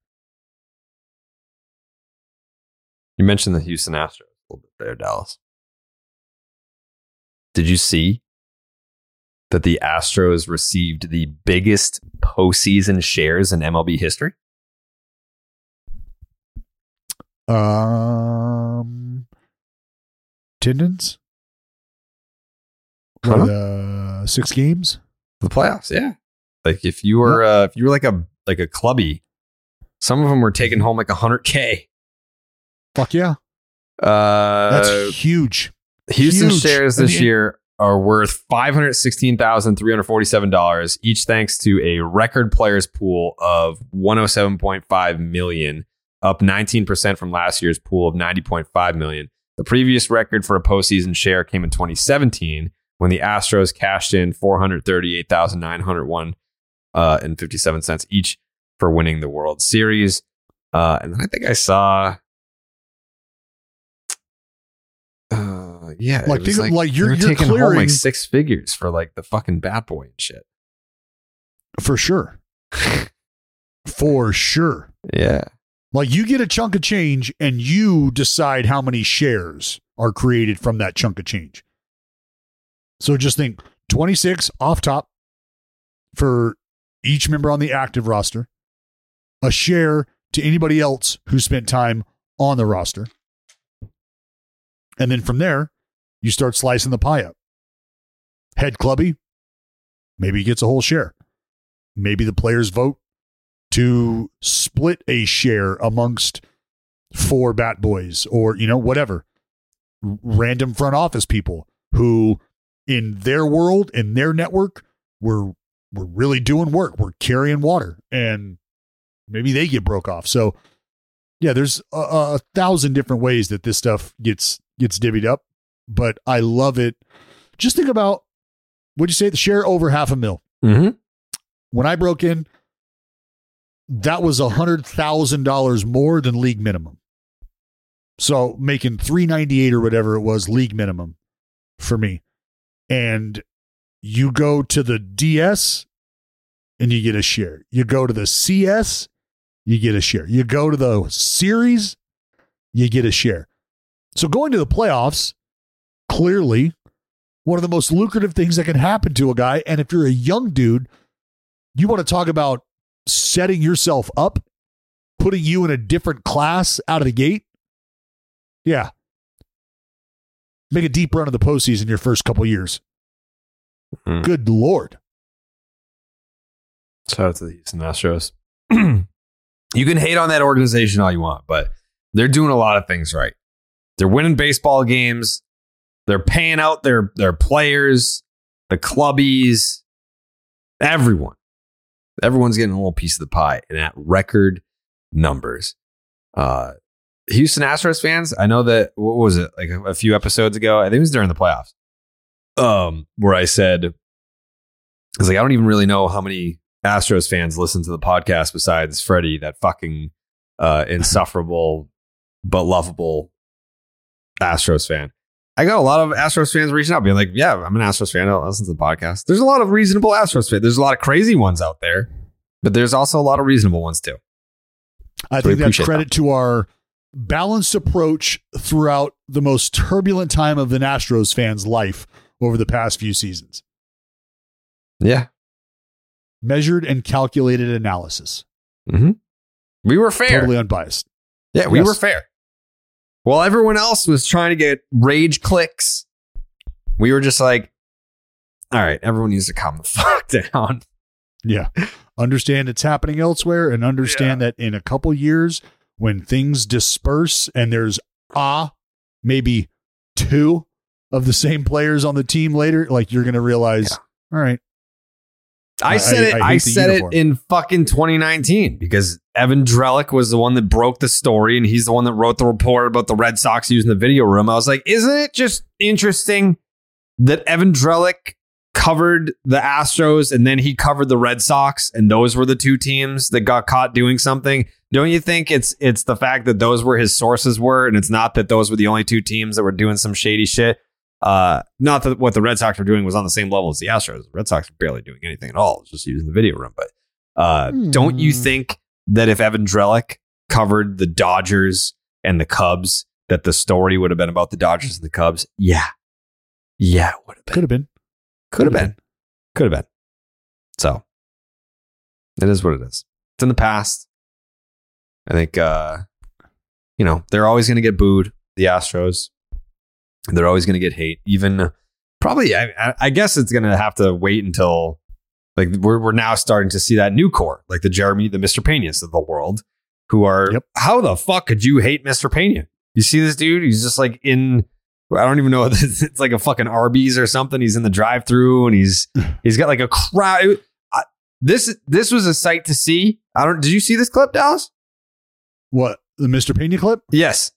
You mentioned the Houston Astros a little bit there, Dallas. Did you see that the Astros received the biggest postseason shares in MLB history? Um, attendance. Huh? What, uh, six games. The playoffs, yeah. Like if you were uh, if you were like a like a clubby, some of them were taking home like hundred k. Fuck yeah, Uh, that's huge. Houston Huge. shares this the- year are worth five hundred sixteen thousand three hundred forty seven dollars each, thanks to a record players pool of one hundred seven point five million, up nineteen percent from last year's pool of ninety point five million. The previous record for a postseason share came in twenty seventeen when the Astros cashed in four hundred thirty eight thousand nine hundred one uh, and fifty seven cents each for winning the World Series. Uh, and then I think I saw. Uh, yeah, Like, think- like, you're- you're taking home like six figures for like the fucking bat boy and shit. for sure. [laughs] for sure. Yeah, Like you get a chunk of change and you decide how many shares are created from that chunk of change. So just think 26 off top for each member on the active roster, a share to anybody else who spent time on the roster. And then from there, you start slicing the pie up. Head clubby, maybe gets a whole share. Maybe the players vote to split a share amongst four bat boys or, you know, whatever. Random front office people who, in their world, in their network, were we're really doing work. We're carrying water, and maybe they get broke off. So, yeah, there's a, a thousand different ways that this stuff gets gets divvied up, but I love it. Just think about what'd you say? The share over half a mil. Mm-hmm. When I broke in, that was a hundred thousand dollars more than league minimum. So making three ninety eight or whatever it was league minimum for me, and you go to the DS and you get a share. You go to the CS, you get a share. You go to the series, you get a share. So going to the playoffs, clearly one of the most lucrative things that can happen to a guy. And if you're a young dude, you want to talk about setting yourself up, putting you in a different class out of the gate. Yeah. Make a deep run of the postseason your first couple years. Mhm. Good Lord. Shout out to the Houston Astros. [clears throat] you can hate on that organization all you want, but they're doing a lot of things right. They're winning baseball games. They're paying out their their players, the clubbies, everyone. Everyone's getting a little piece of the pie and at record numbers. Uh, Houston Astros fans, I know that what was it like a, a few episodes ago? I think it was during the playoffs. Um, where I said, I was like, I don't even really know how many Astros fans listen to the podcast besides Freddie, that fucking uh, insufferable but lovable Astros fan. I got a lot of Astros fans reaching out, being like, "Yeah, I'm an Astros fan. I'll listen to the podcast." There's a lot of reasonable Astros fans. There's a lot of crazy ones out there, but there's also a lot of reasonable ones too. I So think that's credit to our balanced approach throughout the most turbulent time of the Astros fans' life over the past few seasons. Yeah, Measured and calculated analysis. mm-hmm. we were fair. Totally unbiased. Yeah, we Yes. were fair. While everyone else was trying to get rage clicks, we were just like, "All right, everyone needs to calm the [laughs] fuck down." Yeah. understand it's happening elsewhere and understand that in a couple years when things disperse and there's ah maybe two of the same players on the team later like you're going to realize all right I I- said it. I- I said uniform. it in fucking 2019 because Evan Drellich was the one that broke the story, and he's the one that wrote the report about the Red Sox using the video room. I was like, isn't it just interesting that Evan Drellich covered the Astros and then he covered the Red Sox, and those were the two teams that got caught doing something? Don't you think it's it's the fact that those were his sources were, and it's not that those were the only two teams that were doing some shady shit? Uh, not that what the Red Sox were doing was on the same level as the Astros. The Red Sox were barely doing anything at all. Just using the video room. But uh, don't you think that if Evan Drellich covered the Dodgers and the Cubs, that the story would have been about the Dodgers and the Cubs? Yeah. Yeah, it would have been. could have been Could have been. Could have been. So it is what it is. It's in the past. I think uh, you know, they're always gonna get booed, the Astros. They're always gonna get hate. Even probably I, I- guess it's gonna have to wait until like we're we're now starting to see that new core, like the Jeremy, the Mr. Peña's of the world, who are how the fuck could you hate Mr. Peña? You see this dude? He's just like in I don't even know. [laughs] It's like a fucking Arby's or something. He's in the drive-through and he's [laughs] he's got like a crowd. I- This this was a sight to see. I don't. Did you see this clip, Dallas? what the Mr. Peña clip Yes.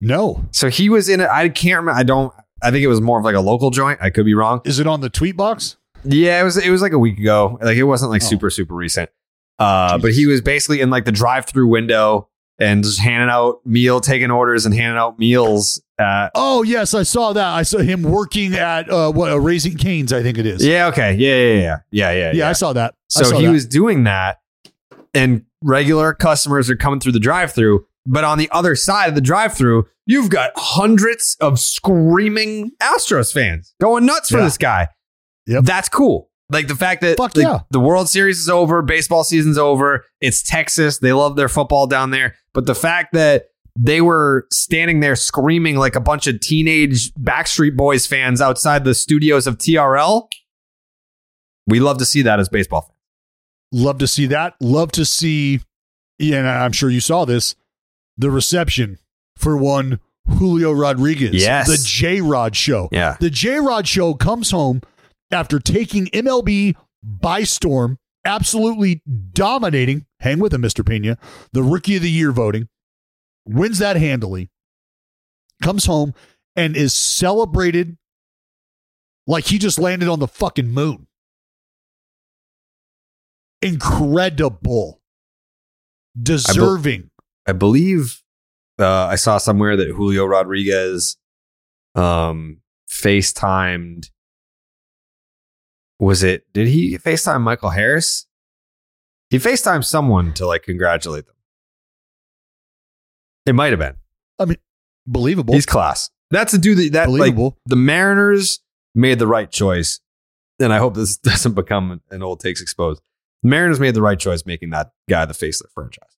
No So he was in it. I can't remember. I don't. I think it was more of like a local joint. I could be wrong. is it on the tweet box Yeah, it was. It was like a week ago. Like it wasn't like Oh. super super recent. Uh, but he was basically in like the drive-through window and just handing out meal, taking orders, and handing out meals. Uh, oh yes i saw that i saw him working at uh what uh, Raising Cane's i think it is yeah. Okay. Yeah. Yeah. Yeah. Yeah. Yeah. yeah, i saw that So saw he that. was doing that, and regular customers are coming through the drive-through. But on the other side of the drive-through, you've got hundreds of screaming Astros fans going nuts for Yeah. this guy. Yep. That's cool. Like the fact that Fuck like, yeah. the World Series is over, baseball season's over. It's Texas. They love their football down there. But the fact that they were standing there screaming like a bunch of teenage Backstreet Boys fans outside the studios of TRL, we love to see that as baseball fans. Love to see that. Love to see, yeah, and I'm sure you saw this, the reception for one Julio Rodriguez. Yes. The J Rod show. Yeah. The J Rod show comes home after taking MLB by storm, absolutely dominating, hang with him, Mr. Peña, the rookie of the year voting, wins that handily, comes home and is celebrated like he just landed on the fucking moon. Incredible. Deserving. I believe uh, I saw somewhere that Julio Rodriguez um, FaceTimed. Was it? Did he FaceTime Michael Harris? He FaceTimed someone to like congratulate them. It might have been. I mean, believable. He's class. That's a dude that, that like Believable. the Mariners made the right choice. And I hope this [laughs] doesn't become an old takes exposed. The Mariners made the right choice making that guy the face of the franchise.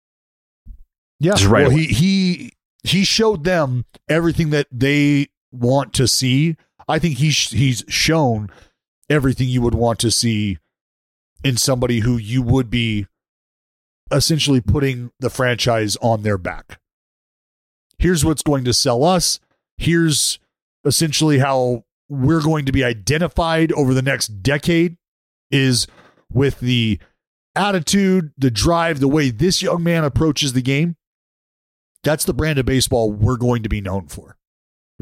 Yeah. Just right well, away. he he he showed them everything that they want to see. I think he's he's shown everything you would want to see in somebody who you would be essentially putting the franchise on their back. Here's what's going to sell us. Here's essentially how we're going to be identified over the next decade is with the attitude, the drive, the way this young man approaches the game. That's the brand of baseball we're going to be known for.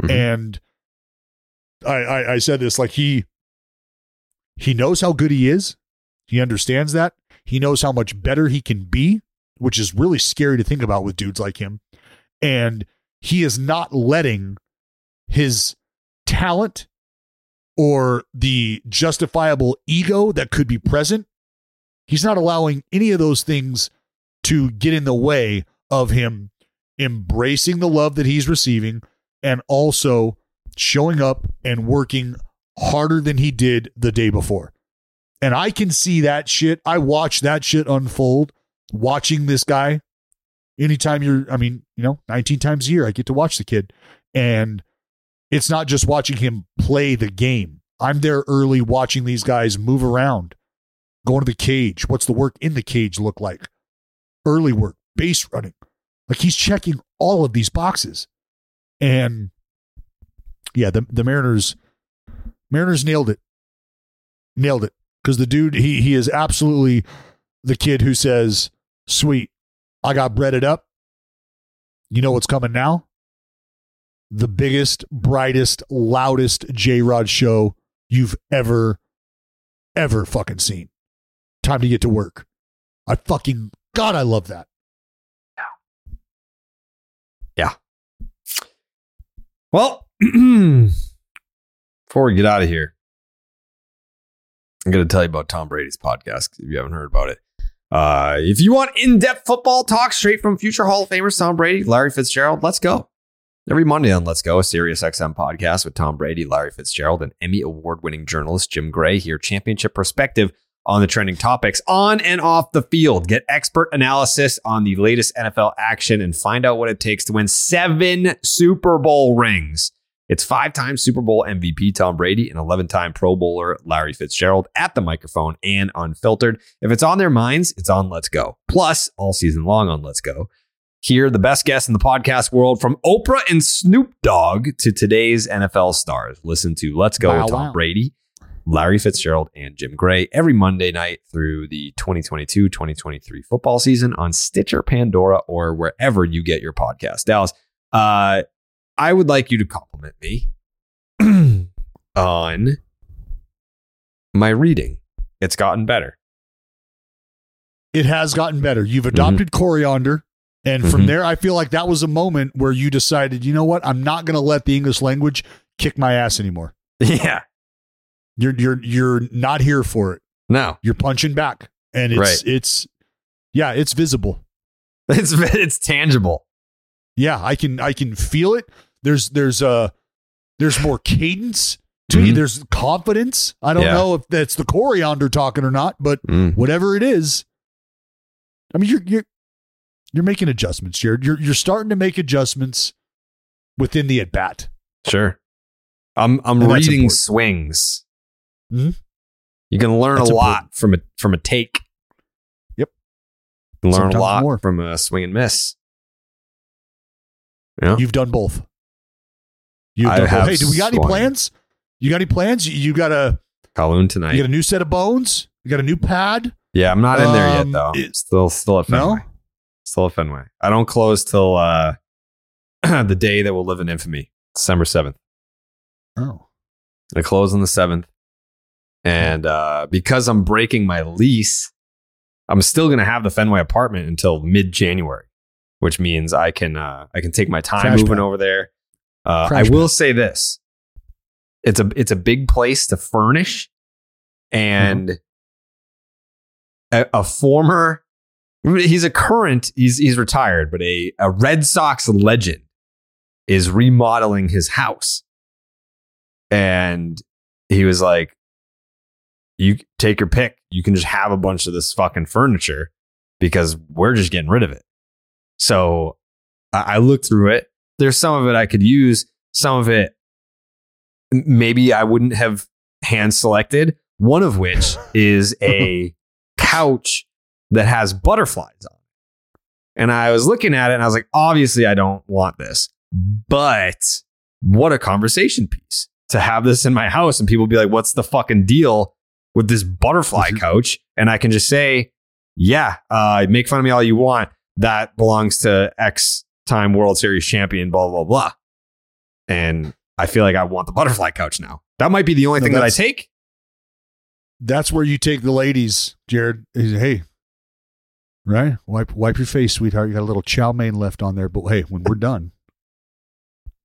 Mhm. And I, I I said this like he he knows how good he is. He understands that. He knows how much better he can be, which is really scary to think about with dudes like him. And he is not letting his talent or the justifiable ego that could be present, he's not allowing any of those things to get in the way of him embracing the love that he's receiving and also showing up and working harder than he did the day before. And I can see that shit. I watch that shit unfold watching this guy. Anytime you're, I mean, you know, 19 times a year, I get to watch the kid. And it's not just watching him play the game. I'm there early watching these guys move around, going to the cage. What's the work in the cage look like? Early work, base running. Like he's checking all of these boxes. And yeah, the the Mariners Mariners nailed it. Nailed it. Because the dude, he he is absolutely the kid who says, Sweet, I got breaded up. You know what's coming now? The biggest, brightest, loudest J Rod show you've ever, ever fucking seen. Time to get to work. I fucking God, I love that. Yeah. Well, [clears throat] before we get out of here, I'm going to tell you about Tom Brady's podcast if you haven't heard about it. Uh, if you want in depth football talk straight from future Hall of Famers Tom Brady, Larry Fitzgerald, let's go. Every Monday on Let's Go, a Sirius XM podcast with Tom Brady, Larry Fitzgerald, and Emmy award winning journalist Jim Gray here, championship perspective on the trending topics on and off the field. Get expert analysis on the latest NFL action and find out what it takes to win seven Super Bowl rings. It's five time Super Bowl MVP Tom Brady and 11 time Pro Bowler Larry Fitzgerald at the microphone and unfiltered. If it's on their minds, it's on Let's Go. Plus, all season long on Let's Go. Hear the best guests in the podcast world from Oprah and Snoop Dogg to today's NFL stars. Listen to Let's Go Wow, with Tom wow. Brady, Larry Fitzgerald, and Jim Gray every Monday night through the 2022 2023 football season on Stitcher, Pandora, or wherever you get your podcast. Dallas, uh, I would like you to compliment me [clears throat] on my reading. It's gotten better. It has gotten better. You've adopted coriander. And from Mhm. there, I feel like that was a moment where you decided, you know what? I'm not going to let the English language kick my ass anymore. [laughs] Yeah. You're you're you're not here for it. No. You're punching back, and it's Right. it's yeah, it's visible. [laughs] It's it's tangible. Yeah, I can I can feel it. There's there's uh there's more cadence to you. Mhm. There's confidence. I don't Yeah. know if that's the coriander talking or not, but Mm. whatever it is, I mean you're you're you're making adjustments, Jared. You're you're starting to make adjustments within the at bat. Sure. I'm I'm And reading swings. Mhm. You can learn That's a lot from a from a take. Yep. Learn Sometimes a lot more. from a swing and miss. Yeah. You've done both. You've I done both. have Hey, do we got any plans? You got any plans? You, you got a Kowloon tonight. you got a new set of bones? You got a new pad? yeah, I'm not in there yet Um, though. it- still still at No? Fenway. Still at Fenway. I don't close till uh [clears throat] the day that will live in infamy. December 7th. Oh. I close on the 7th. And uh, because I'm breaking my lease, I'm still going to have the Fenway apartment until mid January, which means I can uh, I can take my time Crash moving pad. over there. Uh, I will pad. say this: it's a it's a big place to furnish, and a, a former he's a current he's he's retired, but a a Red Sox legend is remodeling his house, and he was like, "You take your pick. You can just have a bunch of this fucking furniture because we're just getting rid of it." So I, I looked through it. There's some of it I could use. Some of it maybe I wouldn't have hand selected. One of which [laughs] is a couch that has butterflies on. it. And I was looking at it and I was like, obviously, I don't want this. But what a conversation piece to have this in my house and people be like, what's the fucking deal with this butterfly couch? And I can just say, yeah, uh, make fun of me all you want. That belongs to X time World Series champion, blah, blah, blah. And I feel like I want the butterfly couch now. That might be the only No, thing that I take. That's where you take the ladies, Jared. Hey, right? Wipe wipe your face, sweetheart. You got a little chow mein left on there, but hey, when we're done,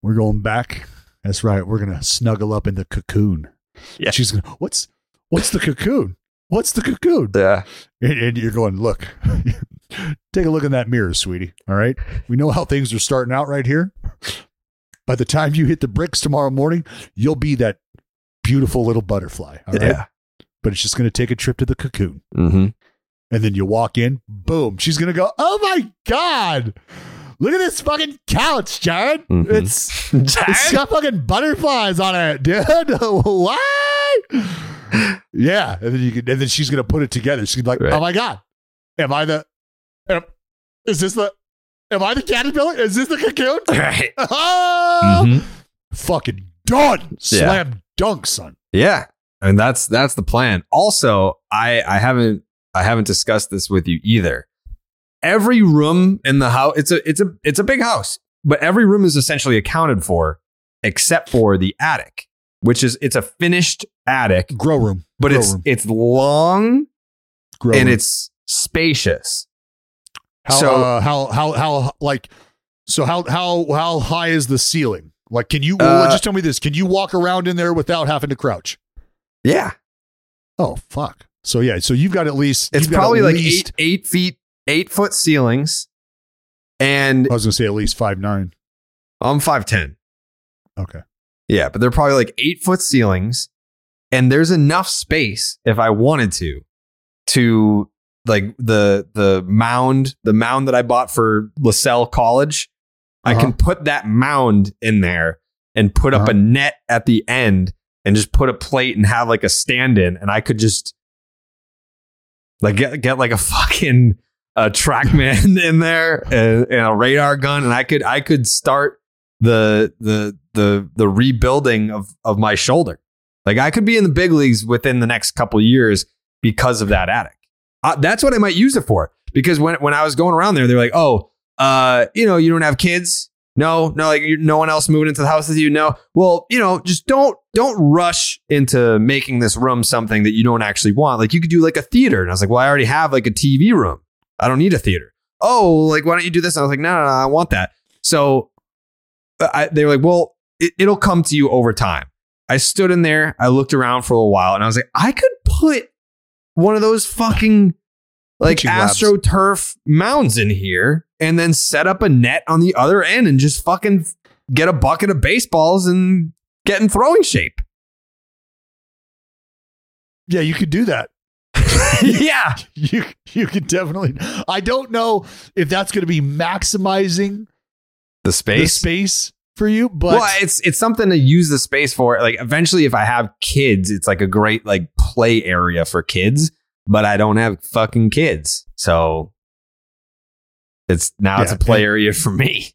we're going back. That's right. We're gonna snuggle up in the cocoon. Yeah. She's gonna. What's what's the cocoon? What's the cocoon? Yeah. And, and you're going, look, [laughs] take a look in that mirror, sweetie. All right. We know how things are starting out right here. By the time you hit the bricks tomorrow morning, you'll be that beautiful little butterfly. All right. Yeah. But it's just going to take a trip to the cocoon. Mm-hmm. And then you walk in, boom. She's going to go, oh my God. Look at this fucking couch, Jared. Mhm. It's, it's got fucking butterflies on it, dude. [laughs] what? Yeah. And then you can, and then she's going to put it together. She's like, Right. oh my God. Am I the, am, is this the, am I the caterpillar? Is this the cocoon? [laughs] Right. [laughs] Oh, Mhm. Fucking done. Slam dunk, son. Yeah. And that's that's the plan. Also, I I haven't I haven't discussed this with you either. Every room in the house, it's a it's a it's a big house, but every room is essentially accounted for except for the attic, which is it's a finished attic, Grow room. but Grow it's room. it's long Grow and room. it's spacious. How, So- uh, how how how like so how how how high is the ceiling? Like, can you well, Uh, just tell me this? Can you walk around in there without having to crouch? Yeah. Oh fuck! So yeah, so you've got at least It's probably like least, eight eight feet, eight foot ceilings. And I was gonna say at least five nine. I'm five ten. Okay. Yeah, but they're probably like eight foot ceilings, and there's enough space if I wanted to, to like the the mound, the mound that I bought for LaSalle College. I Uh-huh. can put that mound in there and put up Uh-huh. a net at the end and just put a plate and have like a stand in, and I could just like get get like a fucking uh, TrackMan [laughs] in there and, and a radar gun, and I could I could start the the the the rebuilding of of my shoulder. Like I could be in the big leagues within the next couple years because of that attic. Uh, that's what I might use it for. Because when when I was going around there, they're like, "Oh, uh, you know, you don't have kids." No, no, like no one else moving into the house with you. No, well, you know, just don't don't rush into making this room something that you don't actually want. Like you could do like a theater, and I was like, well, I already have like a TV room. I don't need a theater. Oh, like why don't you do this? And I was like, no, no, no, I want that. So uh, I, they were like, well, it, it'll come to you over time. I stood in there, I looked around for a little while, and I was like, I could put one of those fucking like astroturf mounds in here and then set up a net on the other end and just fucking get a bucket of baseballs and get in throwing shape. Yeah, you could do that. [laughs] yeah. You you could definitely. I don't know if that's going to be maximizing The the space. For you, but well, it's it's something to use the space for. Like eventually, if I have kids, it's like a great like play area for kids. But I don't have fucking kids, so it's now it's a play area for me.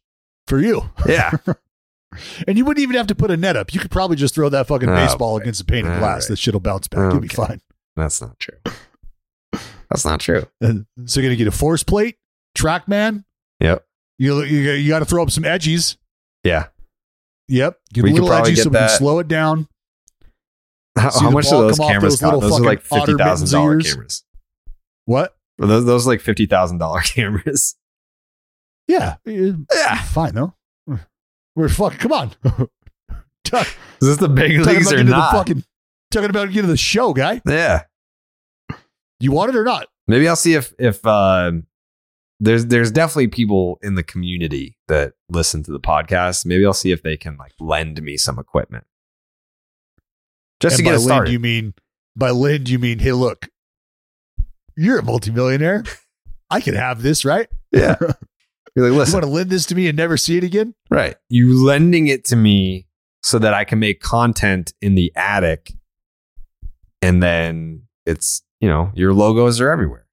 for you. Yeah, [laughs] And you wouldn't even have to put a net up. You could probably just throw that fucking Oh, baseball against a pane of All glass. right. That shit'll bounce back. You'll be fine. that's not true. That's not true. [laughs] And so you're gonna get a force plate, TrackMan. Yep. You you, you got to throw up some edgies. Yeah. Yep. Get We a could little probably edgy get so we can that- slow it down. How, how much do those cameras those cost? Those are like fifty thousand dollar mittens of yours? cameras. What? Are those those like fifty thousand dollar cameras? Yeah. Yeah. Fine though. We're fucking. Come on. [laughs] Talk, Is this the big leagues or not? fucking. Talking about getting to the show, guy. yeah. You want it or not? Maybe I'll see if if uh, there's there's definitely people in the community that listen to the podcast. Maybe I'll see if they can like lend me some equipment just And to get by it lend, started. you mean by lend you mean hey look, you're a multimillionaire. I can have this, right? yeah, [laughs] you're like listen. You want to lend this to me and never see it again? right? You lending it to me so that I can make content in the attic, and then it's you know your logos are everywhere.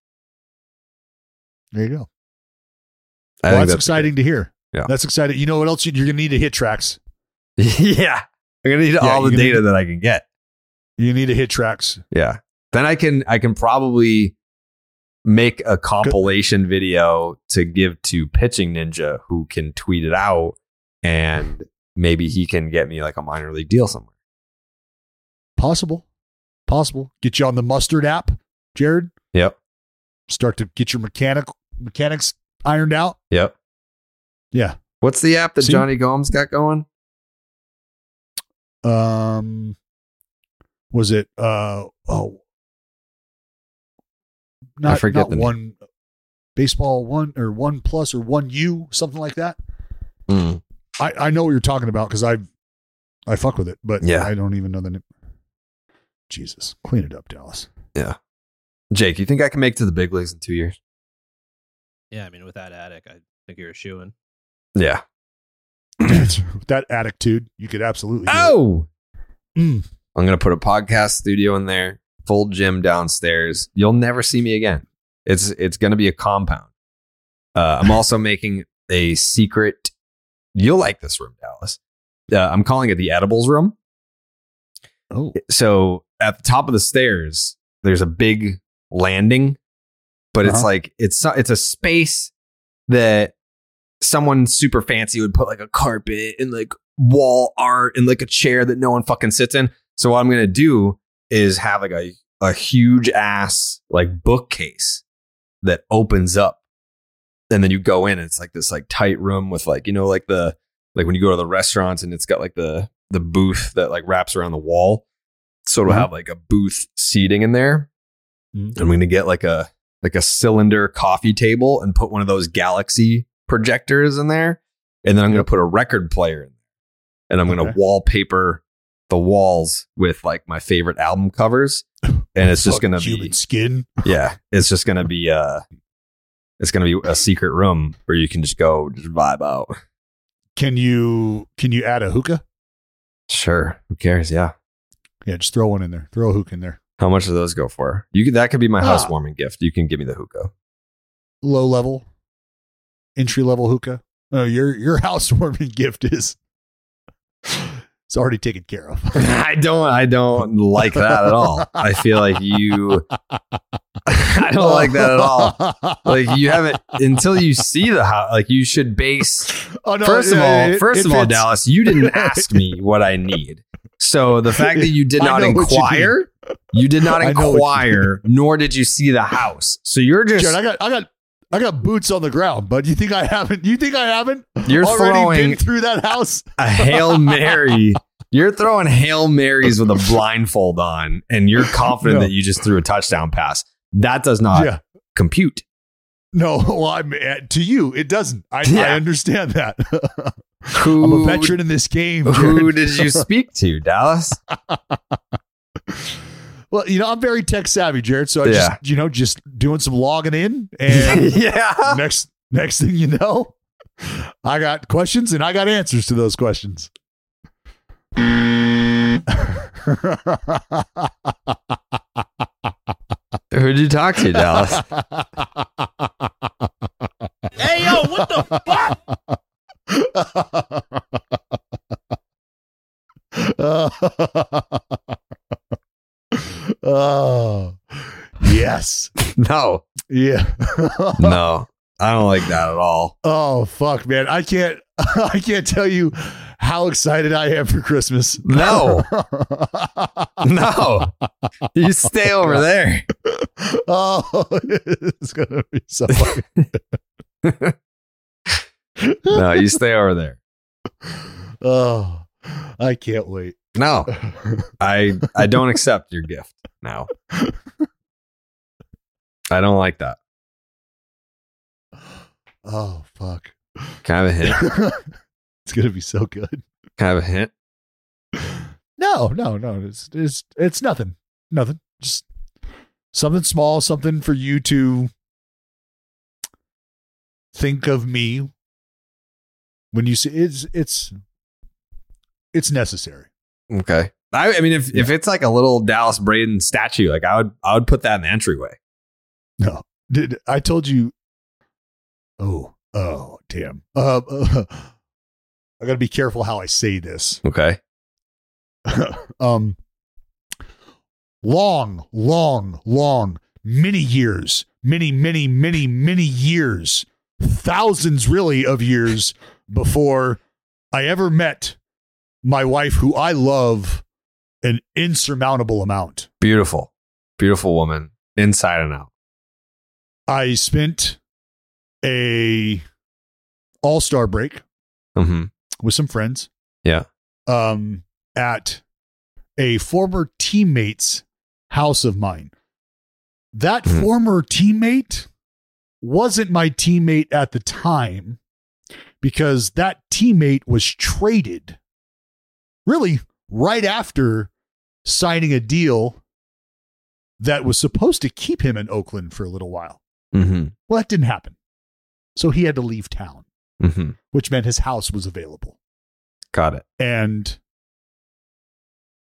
There you go. Well, think that's, exciting to hear. Yeah. That's exciting. You know what else you- you're gonna need to hit tracks. [laughs] yeah, I'm gonna need Yeah, all the data that I can get. You need to hit tracks. Yeah. Then I can I can probably make a compilation video to give to Pitching Ninja, who can tweet it out, and maybe he can get me like a minor league deal somewhere. Possible. Possible. Get you on the mustard app, Jared. Yep. Start to get your mechanic mechanics ironed out. Yep. Yeah. What's the app that See? Jonny Gomes got going? Um was it uh oh not, forget not the name. one baseball one or one plus or one U, something like that. Mm. I, I know what you're talking about because I I fuck with it, but Yeah. I don't even know the name. Jesus, clean it up, Dallas. Yeah. Jake, you think I can make it to the big leagues in two years? Yeah, I mean, with that attic, I think you're a shoe in. Yeah. [clears throat] [clears throat] That attitude, you could absolutely. Oh, Mm. I'm gonna put a podcast studio in there, full gym downstairs. You'll never see me again. It's it's gonna be a compound. Uh, I'm also [laughs] making a secret. You'll like this room, Dallas. Uh, I'm calling it the edibles room. Oh, So at the top of the stairs, there's a big landing, but it's Uh-huh. like it's it's a space that someone super fancy would put like a carpet and like wall art and like a chair that no one fucking sits in. So what I'm gonna do is have like a a huge ass like bookcase that opens up, and then you go in. And it's like this like tight room with like you know like the like when you go to the restaurants and it's got like the the booth that like wraps around the wall. So it'll Mhm. have like a booth seating in there. Mhm. I'm gonna get like a like a cylinder coffee table and put one of those galaxy projectors in there. And then I'm gonna put a record player in there. And I'm gonna wallpaper the walls with like my favorite album covers. And it's just gonna be human skin. [laughs] yeah, it's just gonna be uh it's gonna be a secret room where you can just go just vibe out. Can you can you add a hookah? Sure. Who cares? Yeah. Yeah, just throw one in there. Throw a hook in there. How much do those go for? You could that could be my Ah. housewarming gift. You can give me the hookah. Low level, entry level hookah. Oh, your your [laughs] housewarming gift is it's already taken care of. [laughs] I don't I don't like that at all. I feel like you [laughs] I don't like that at all. Like you haven't until you see the house. Like you should base. Oh, no, first of all, it- first it of all. Dallas, you didn't ask me what I need. So the fact that you did [laughs] not what you inquire, you, did not [laughs] I know what you inquire, nor did you see the house. So you're just Jared, I got I got I got boots on the ground, but you think I haven't? You think I haven't? You're already throwing- been through that house. a hail [laughs] mary. You're throwing hail marys with a blindfold on, and you're confident No. that you just threw a touchdown pass. That does not Yeah. compute. No, well, I'm uh, to you. It doesn't. I, I understand that. Who, I'm a veteran in this game. Who did you [laughs] speak to, Dallas? Well, you know, I'm very tech savvy, Jared. So I Yeah. just, you know, just doing some logging in, and [laughs] yeah. next next thing you know, I got questions and I got answers to those questions. Who'd you talk to, Dallas? [laughs] Hey, yo, what the fuck? Oh, yes. no, Yeah. [laughs] no, I don't like that at all. Oh fuck, man! I can't. [laughs] I can't tell you how excited I am for Christmas. No. [laughs] No, you stay over oh, there. oh, it's gonna be so. [laughs] No, you stay over there. Oh, I can't wait. No, [laughs] I I don't accept your gift now. I don't like that. Oh fuck! Kind of a hint. [laughs] it's gonna be so good. Kind of a hint. No, no, no. It's it's it's nothing. Nothing. Just something small. Something for you to think of me when you see it's it's it's necessary. Okay. I, I mean, if if it's like a little Dallas Braden statue, like I would I would put that in the entryway. No, did I told you? Oh, oh, damn. Uh, [laughs] uh, I got to be careful how I say this. Okay. [laughs] um, long, long, long, many years many, many, many, many years, thousands really of years before I ever met my wife, who I love an insurmountable amount. Beautiful. Beautiful woman, inside and out. I spent a all star break Mm-hmm. with some friends Yeah. um, at a former teammate's house of mine. That former teammate wasn't my teammate at the time because that teammate was traded really right after signing a deal that was supposed to keep him in Oakland for a little while. Mm-hmm. Well, that didn't happen. So he had to leave town, Mm-hmm. which meant his house was available. Got it. And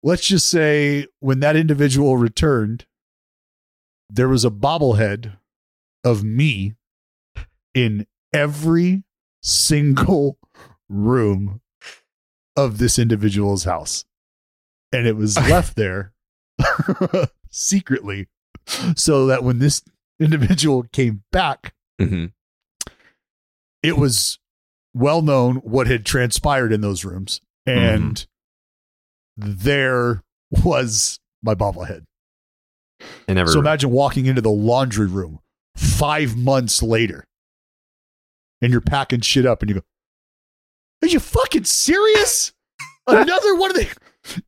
let's just say when that individual returned, there was a bobblehead of me in every single room of this individual's house. And it was [laughs] left there secretly so that when this individual came back, Mm-hmm. it was well known what had transpired in those rooms. And there was my bobblehead. Every so imagine walking into the laundry room five months later and you're packing shit up and you go, Are you fucking serious? [laughs] Another one of the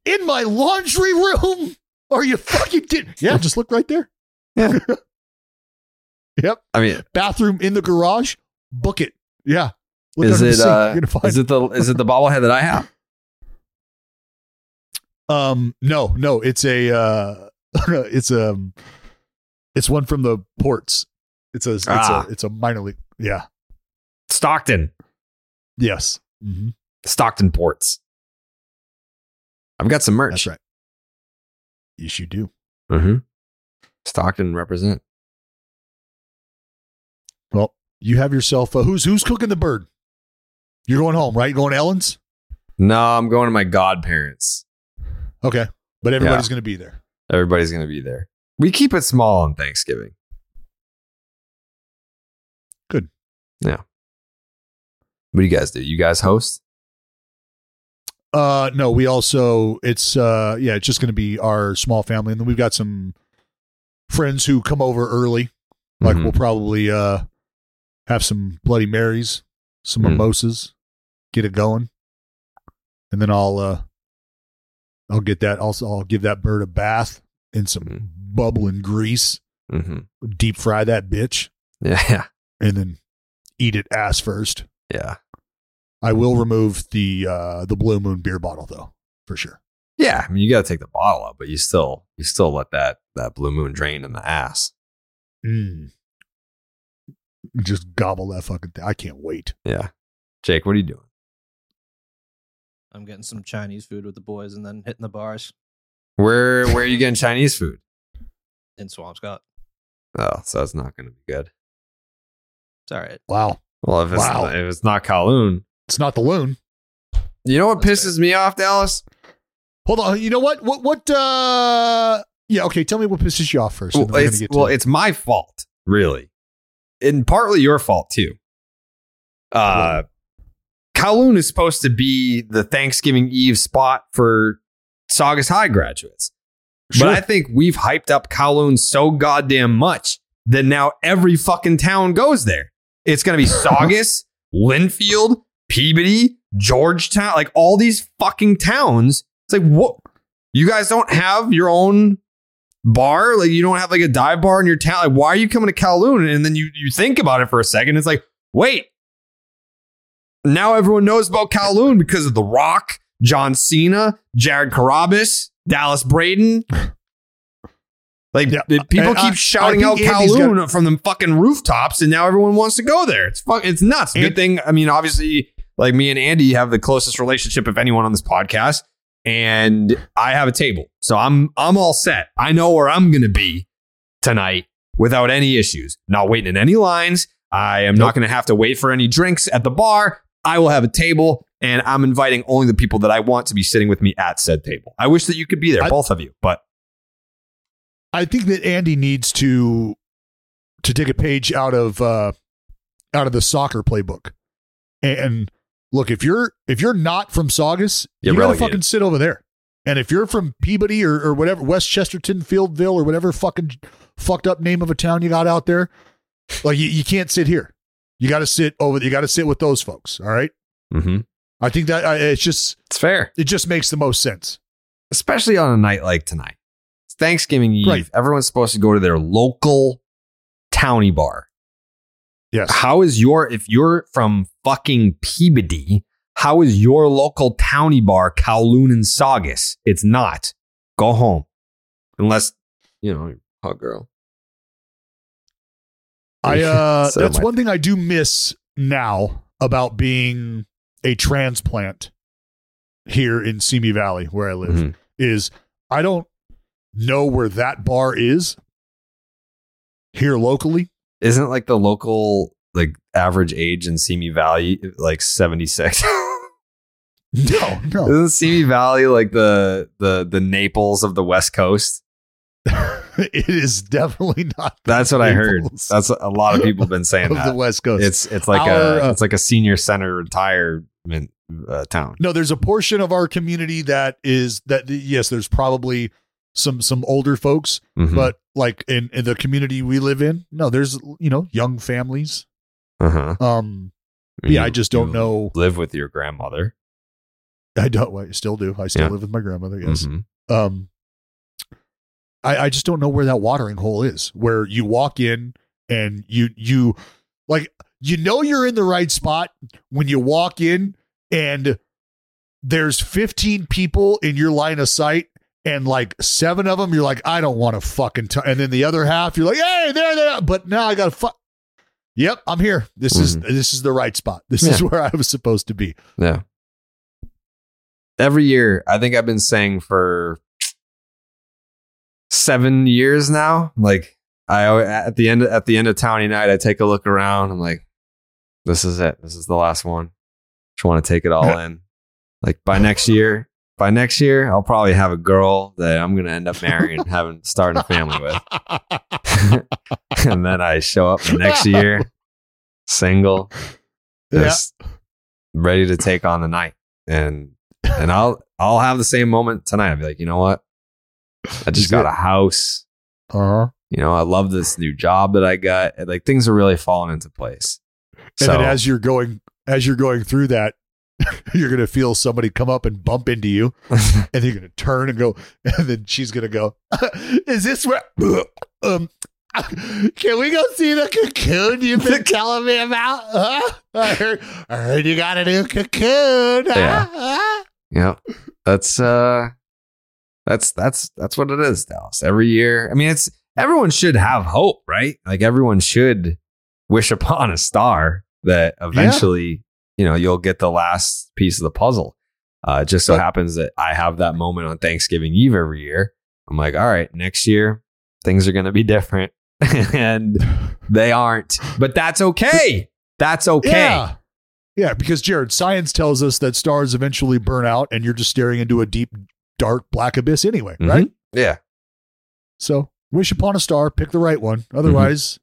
in my laundry room? Are you fucking did Yeah, just look right there. Yeah. [laughs] yep. I mean, Bathroom in the garage, book it. Yeah. Look is it uh, is it the is it the bobblehead that I have? Um, no, no, it's a, uh, [laughs] it's a, it's one from the ports. It's a, it's Ah. a, it's a minor league. Yeah. Stockton. Yes. Mm-hmm. Stockton Ports. I've got some merch. That's right. Yes, you do. Mm-hmm. Stockton represent. Well, you have yourself. Uh, who's who's cooking the bird? You're going home, right? you Going to Ellen's. No, I'm going to my godparents. Okay, but everybody's Yeah. going to be there. Everybody's going to be there. We keep it small on Thanksgiving. Good. Yeah. What do you guys do? You guys host? Uh, no, we also it's uh yeah, it's just going to be our small family, and then we've got some friends who come over early. Like Mhm. we'll probably uh have some Bloody Marys, some Mhm. mimosas, get it going, and then I'll uh I'll get that. Also, I'll give that bird a bath in some bubbling grease, Mm-hmm. deep fry that bitch, Yeah. [laughs] and then eat it ass first. Yeah. I will remove the uh the Blue Moon beer bottle though, for sure. Yeah. I mean, you got to take the bottle out, but you still, you still let that, that blue moon drain in the ass. Mm. Just gobble that fucking thing. I can't wait. Yeah. Jake, what are you doing? I'm getting some Chinese food with the boys and then hitting the bars Where, where are you getting Chinese food? in Swampscott. Oh, so that's not going to be good. It's all right. Wow. Well, if it's, Wow. if it's not Kowloon, It's not the loon. you know what pisses me off, Dallas? Hold on. You know what? What? What? uh Yeah. Okay. Tell me what pisses you off first. Well, it's, get well, it. it's my fault, really, and partly your fault too. Uh, Kowloon is supposed to be the Thanksgiving Eve spot for Saugus High graduates, Sure. but I think we've hyped up Kowloon so goddamn much that now every fucking town goes there. It's going to be [laughs] Saugus, Lynnfield, Peabody, Georgetown, like all these fucking towns. It's like what? You guys don't have your own bar? Like you don't have like a dive bar in your town? Like why are you coming to Kowloon? And then you you think about it for a second. It's like wait, now everyone knows about Kowloon because of The Rock, John Cena, Jared Carrabis, Dallas Braden. Like people and uh, keep I- shouting I out Kowloon got- from the fucking rooftops, and now everyone wants to go there. It's fuck, it's nuts. Good And- thing. I mean, obviously, like me and Andy have the closest relationship of anyone on this podcast, and I have a table, so I'm I'm all set. I know where I'm gonna be tonight without any issues. Not waiting in any lines. I am not going to have to wait for any drinks at the bar. I will have a table, and I'm inviting only the people that I want to be sitting with me at said table. I wish that you could be there, I- both of you, but I think that Andy needs to to take a page out of uh, out of the soccer playbook. And look, if you're if you're not from Saugus, You're you gotta fucking sit over there. And if you're from Peabody or, or whatever, West Chesterton, Fieldville, or whatever fucking fucked up name of a town you got out there, like you, you can't sit here. You got to sit over. You got to sit with those folks. All right. Mm-hmm. I think that uh, it's just It's fair, it just makes the most sense. especially on a night like tonight. It's Thanksgiving Eve. Right. Everyone's supposed to go to their local towny bar. Yes. How is your if you're from fucking Peabody? How is your local towny bar Kowloon and Saugus? It's not. Go home, unless you know you're a hot girl. I [laughs] uh So that's one thing I do miss now about being a transplant here in Simi Valley where I live Mhm. is I don't know where that bar is here locally. Isn't like the local like average age in Simi Valley like seventy six? [laughs] No, [laughs] no. Isn't Simi Valley like the the the Naples of the West Coast? [laughs] it is definitely not That's what I heard. Naples That's a lot of people have been saying of that. the West Coast. It's it's like Our, a uh, it's like a senior center retirement uh, town. No, there's a portion of our community that is that yes, there's probably some some older folks, Mhm. but like in, in the community we live in, no, there's you know young families. Uh-huh. Um, yeah, I just don't you know. Live with your grandmother. I don't. I still do. I still Yeah. live with my grandmother. Yes. Mhm. Um, I I just don't know where that watering hole is. Where you walk in and you you like you know you're in the right spot when you walk in and there's 15 people in your line of sight and like seven of them you're like I don't want to fucking t-. and then the other half you're like hey there there but now I got to fuck Yep, I'm here. This is mm-hmm. this is the right spot. This is [laughs] where I was supposed to be. Yeah. Every year, I think I've been saying for seven years now. Like I at the end at the end of Towny night, I take a look around. I'm like, this is it. This is the last one. Just want to take it all [laughs] in. Like by next year, by next year, I'll probably have a girl that I'm gonna end up marrying, and having starting a family with. [laughs] and then I show up the next [laughs] year, single, just ready to take on the night. And and I'll I'll have the same moment tonight. I'll be like, you know what? I just got a house. Uh-huh. You know, I love this new job that I got. Like things are really falling into place. And So then as you're going as you're going through that, [laughs] you're gonna feel somebody come up and bump into you, [laughs] and you're gonna turn and go, [laughs] and then she's gonna go, "Is this where? Um, can we go see the cocoon you've been telling me about? Huh? I heard, I heard you got a new cocoon. Yeah. Huh? yeah, that's uh, that's that's that's what it is, Dallas. Every year, I mean, it's everyone should have hope, right? Like everyone should wish upon a star that eventually, you know, you'll get the last piece of the puzzle. Uh, it just so happens that I have that moment on Thanksgiving Eve every year. I'm like, all right, next year things are going to be different, [laughs] and they aren't. But that's okay. That's okay. Yeah. Yeah, because Jared, science tells us that stars eventually burn out and you're just staring into a deep, dark, black abyss anyway, Mhm. right? Yeah. So wish upon a star, pick the right one. Otherwise,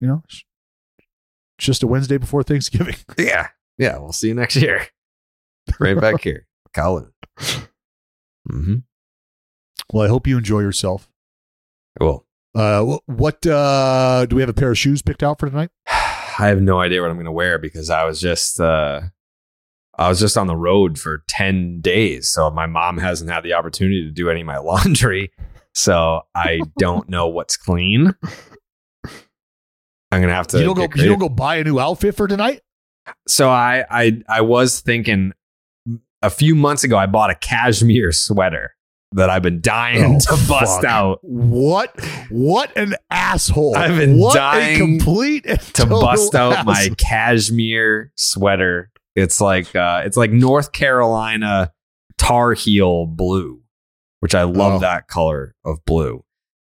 you know, just a Wednesday before Thanksgiving. [laughs] Yeah. Yeah. We'll see you next year. [laughs] Right back here. Colin. Mm-hmm. Well, I hope you enjoy yourself. Cool. Uh, what uh, do we have a pair of shoes picked out for tonight? [sighs] I have no idea what I'm going to wear because I was just uh, I was just on the road for 10 days. So my mom hasn't had the opportunity to do any of my [laughs] laundry. So I don't know what's clean. [laughs] I'm going to have to you don't go. get You don't go buy a new outfit for tonight. So I I I was thinking a few months ago I bought a cashmere sweater that I've been dying Oh, to bust fuck. out. What? What an asshole! I've been what dying complete [laughs] to bust out my cashmere sweater. It's like uh it's like North Carolina Tar Heel blue, which I love Oh. that color of blue.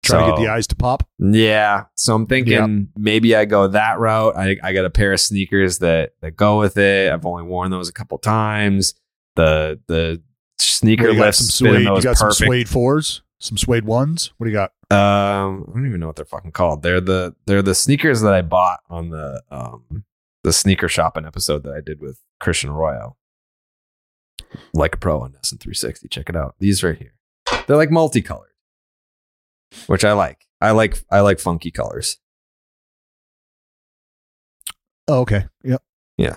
Trying to get the eyes to pop. Yeah. So I'm thinking maybe I go that route. I, I got a pair of sneakers that that go with it. I've only worn those a couple times. The the sneaker Well, you got lifts some suede. You got some suede fours. Some suede ones. What do you got? Um, I don't even know what they're fucking called. They're the they're the sneakers that I bought on the um the sneaker shopping episode that I did with Christian Arroyo. Like a pro on SN360. Check it out. These right here. They're like multicolored, which I like. I like I like funky colors. Oh, okay. Yep. Yeah.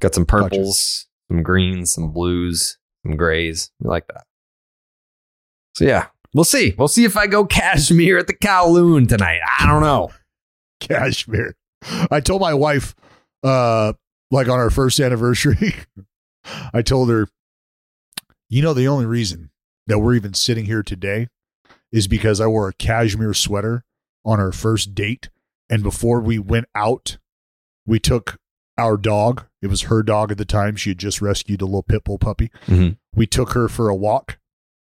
Got some purples, some greens, some blues, some grays. We like that. So yeah, we'll see. We'll see if I go cashmere at the Kowloon tonight. I don't know. [laughs] Cashmere. I told my wife, uh, like on our first anniversary, [laughs] I told her, you know, the only reason that we're even sitting here today is because I wore a cashmere sweater on our first date. And before we went out, we took our dog. It was her dog at the time. She had just rescued a little pit bull puppy. Mhm. We took her for a walk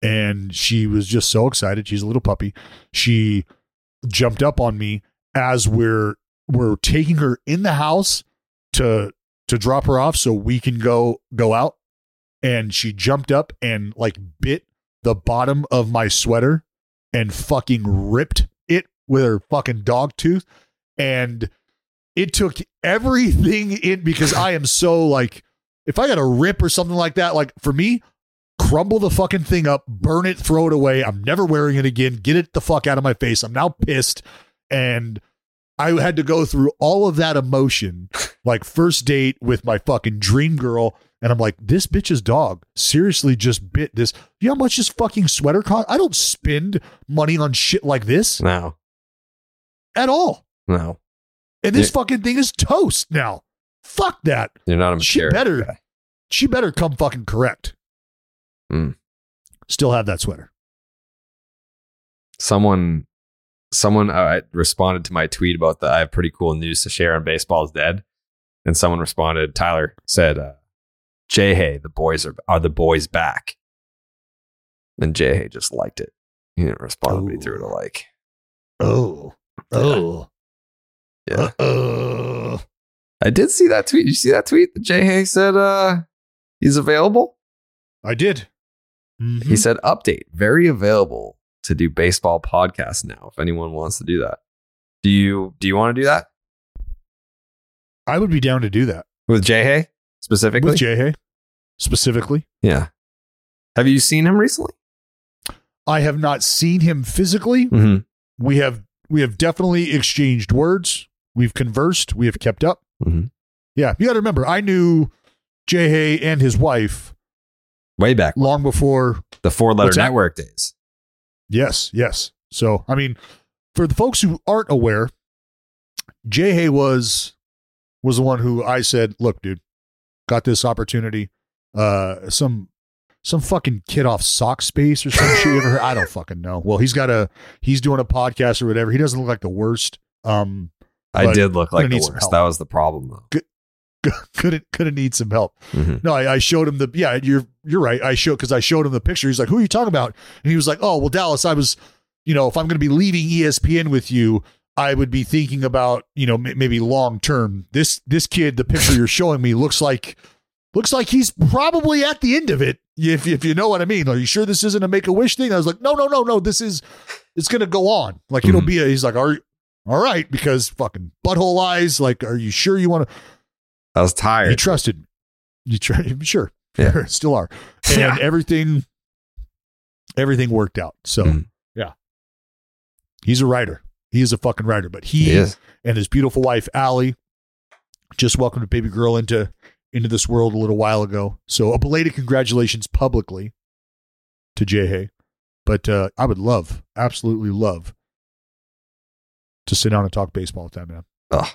and she was just so excited. She's a little puppy. She jumped up on me as we're we're taking her in the house to to drop her off so we can go go out and she jumped up and like bit the bottom of my sweater and fucking ripped it with her fucking dog tooth. And it took everything in because I am so like if I got a rip or something like that like for me crumble the fucking thing up burn it throw it away. I'm never wearing it again. Get it the fuck out of my face. I'm now pissed. And I had to go through all of that emotion, like first date with my fucking dream girl. And I'm like, this bitch's dog seriously just bit this. You know how much this fucking sweater cost? I don't spend money on shit like this No, at all. no. And this fucking thing is toast now. Fuck that. You're not a She better, guy. she better come fucking correct. Mm. Still have that sweater. Someone, someone uh, responded to my tweet about that I have pretty cool news to share on baseball is dead, and someone responded. Tyler said, uh, "Jay Hay, the boys are are the boys back." And Jay Hay just liked it. He didn't respond, but he threw it a like. Oh, oh, Yeah, oh. I did see that tweet. Did you see that tweet? that Jay Hay said, "Uh, he's available." I did. He said, "Update, very available to do baseball podcasts now. If anyone wants to do that, do you do you want to do that I would be down to do that with Jay Hay specifically? with Jay Hay specifically. Yeah. Have you seen him recently? I have not seen him physically. Mm-hmm. We have we have definitely exchanged words. We've conversed. We have kept up. Mm-hmm. Yeah, you got to remember, I knew Jay Hay and his wife Way back, long before. the four letter What's that? network days. Yes, yes. So I mean, for the folks who aren't aware, Jay Hay was was the one who I said, "Look, dude, got this opportunity. Uh, some some fucking kid off sock space or some shit. Ever heard? I don't fucking know. Well, he's got a he's doing a podcast or whatever. He doesn't look like the worst. Um, I did look like the worst. That was the problem, though. couldn't [laughs] couldn't need some help. Mhm. No, I, I showed him the yeah. You're you're right. I showed because I showed him the picture. He's like, "Who are you talking about?" And he was like, "Oh, well, Dallas. I was, you know, if I'm going to be leaving ESPN with you, I would be thinking about, you know, m- maybe long term. This this kid, the picture you're showing me looks like looks like he's probably at the end of it. If if you know what I mean. Are you sure this isn't a make a wish thing? I was like, no, no, no, no. This is it's going to go on. Like it'll Mhm. be. A, he's like, are all right because fucking butthole eyes. Like, are you sure you want to? I was tired. You trusted me. You tried. [laughs] Sure. Yeah. [laughs] Still are. [laughs] And Yeah. everything, everything worked out. So Mhm. yeah, he's a writer. He is a fucking writer. But he, He is. and his beautiful wife Allie just welcomed a baby girl into into this world a little while ago. So a belated congratulations publicly to Jay Hay. But uh, I would love, absolutely love, to sit down and talk baseball with that man. Ugh.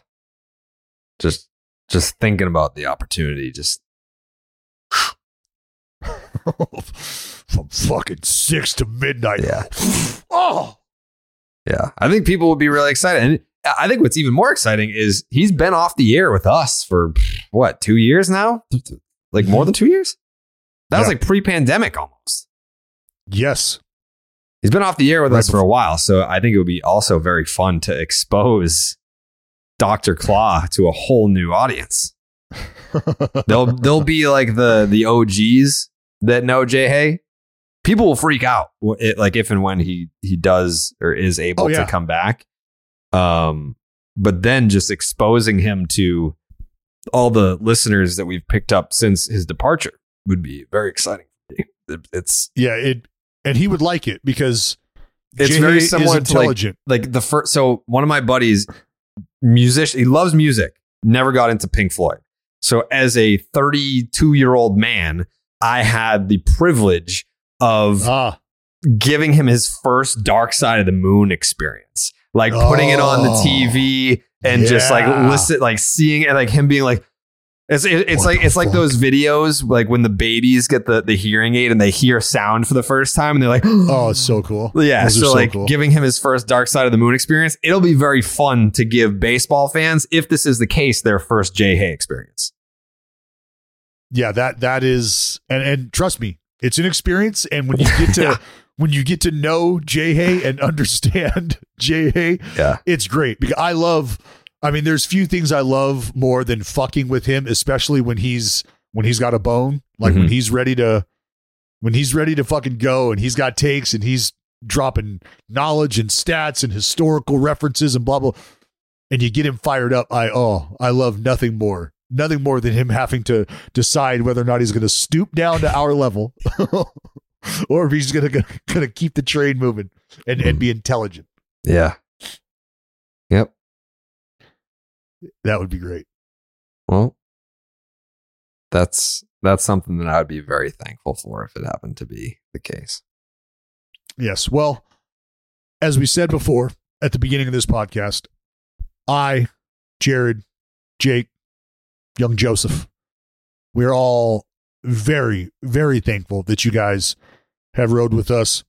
Just just thinking about the opportunity. Just [laughs] From fucking six to midnight. Yeah. Oh. Yeah. I think people would be really excited. And I think what's even more exciting is he's been off the air with us for what two years now? Like more mm-hmm. than two years? That was like pre-pandemic almost. Yes. He's been off the air with Right us for a while, so I think it would be also very fun to expose Dr. Claw to a whole new audience. [laughs] they'll they'll be like the the OGs that know Jay Hay, people will freak out it- like if and when he he does or is able Oh, yeah. to come back um but then just exposing him to all the listeners that we've picked up since his departure would be very exciting it's Yeah, it and he would like it because it's Jay very is similar to like, intelligent. like the first so one of my buddies musician he loves music never got into pink floyd so as a 32 year old man i had the privilege of Ah. giving him his first dark side of the moon experience like putting it on the Oh. tv and just like Yeah. listen like seeing it like him being like it's it, it's like it's like those videos like when the babies get the the hearing aid and they hear sound for the first time and they're like [gasps] oh it's so cool yeah Those are so, like cool. giving him his first dark side of the moon experience it'll be very fun to give baseball fans if this is the case their first jay hay experience yeah that that is and and trust me it's an experience and when you get to [laughs] Yeah. when you get to know jay hay and understand [laughs] jay hay yeah it's great because i love i mean there's few things i love more than fucking with him especially when he's when he's got a bone like when Mhm. he's ready to when he's ready to fucking go and he's got takes and he's dropping knowledge and stats and historical references and blah blah and you get him fired up i oh i love nothing more nothing more than him having to decide whether or not he's going to stoop down to our level [laughs] or if he's going to going to keep the train moving and, and be intelligent. Yeah. Yep. That would be great. Well that's that's something that i would be very thankful for if it happened to be the case. Yes. Well, as we said before at the beginning of this podcast, I, Jared, Jake, young Joseph, we're all very, very thankful that you guys have rode with us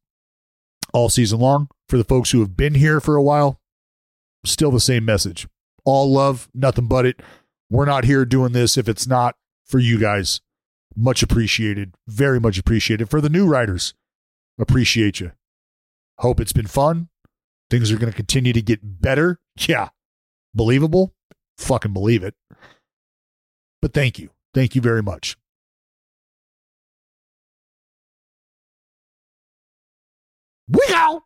all season long. For the folks who have been here for a while, still the same message. All love, nothing but it. We're not here doing this if it's not for you guys. Much appreciated. Very much appreciated. For the new riders, appreciate you. Hope it's been fun. Things are going to continue to get better. Yeah. Believable. Fucking believe it. But thank you. Thank you very much. We go.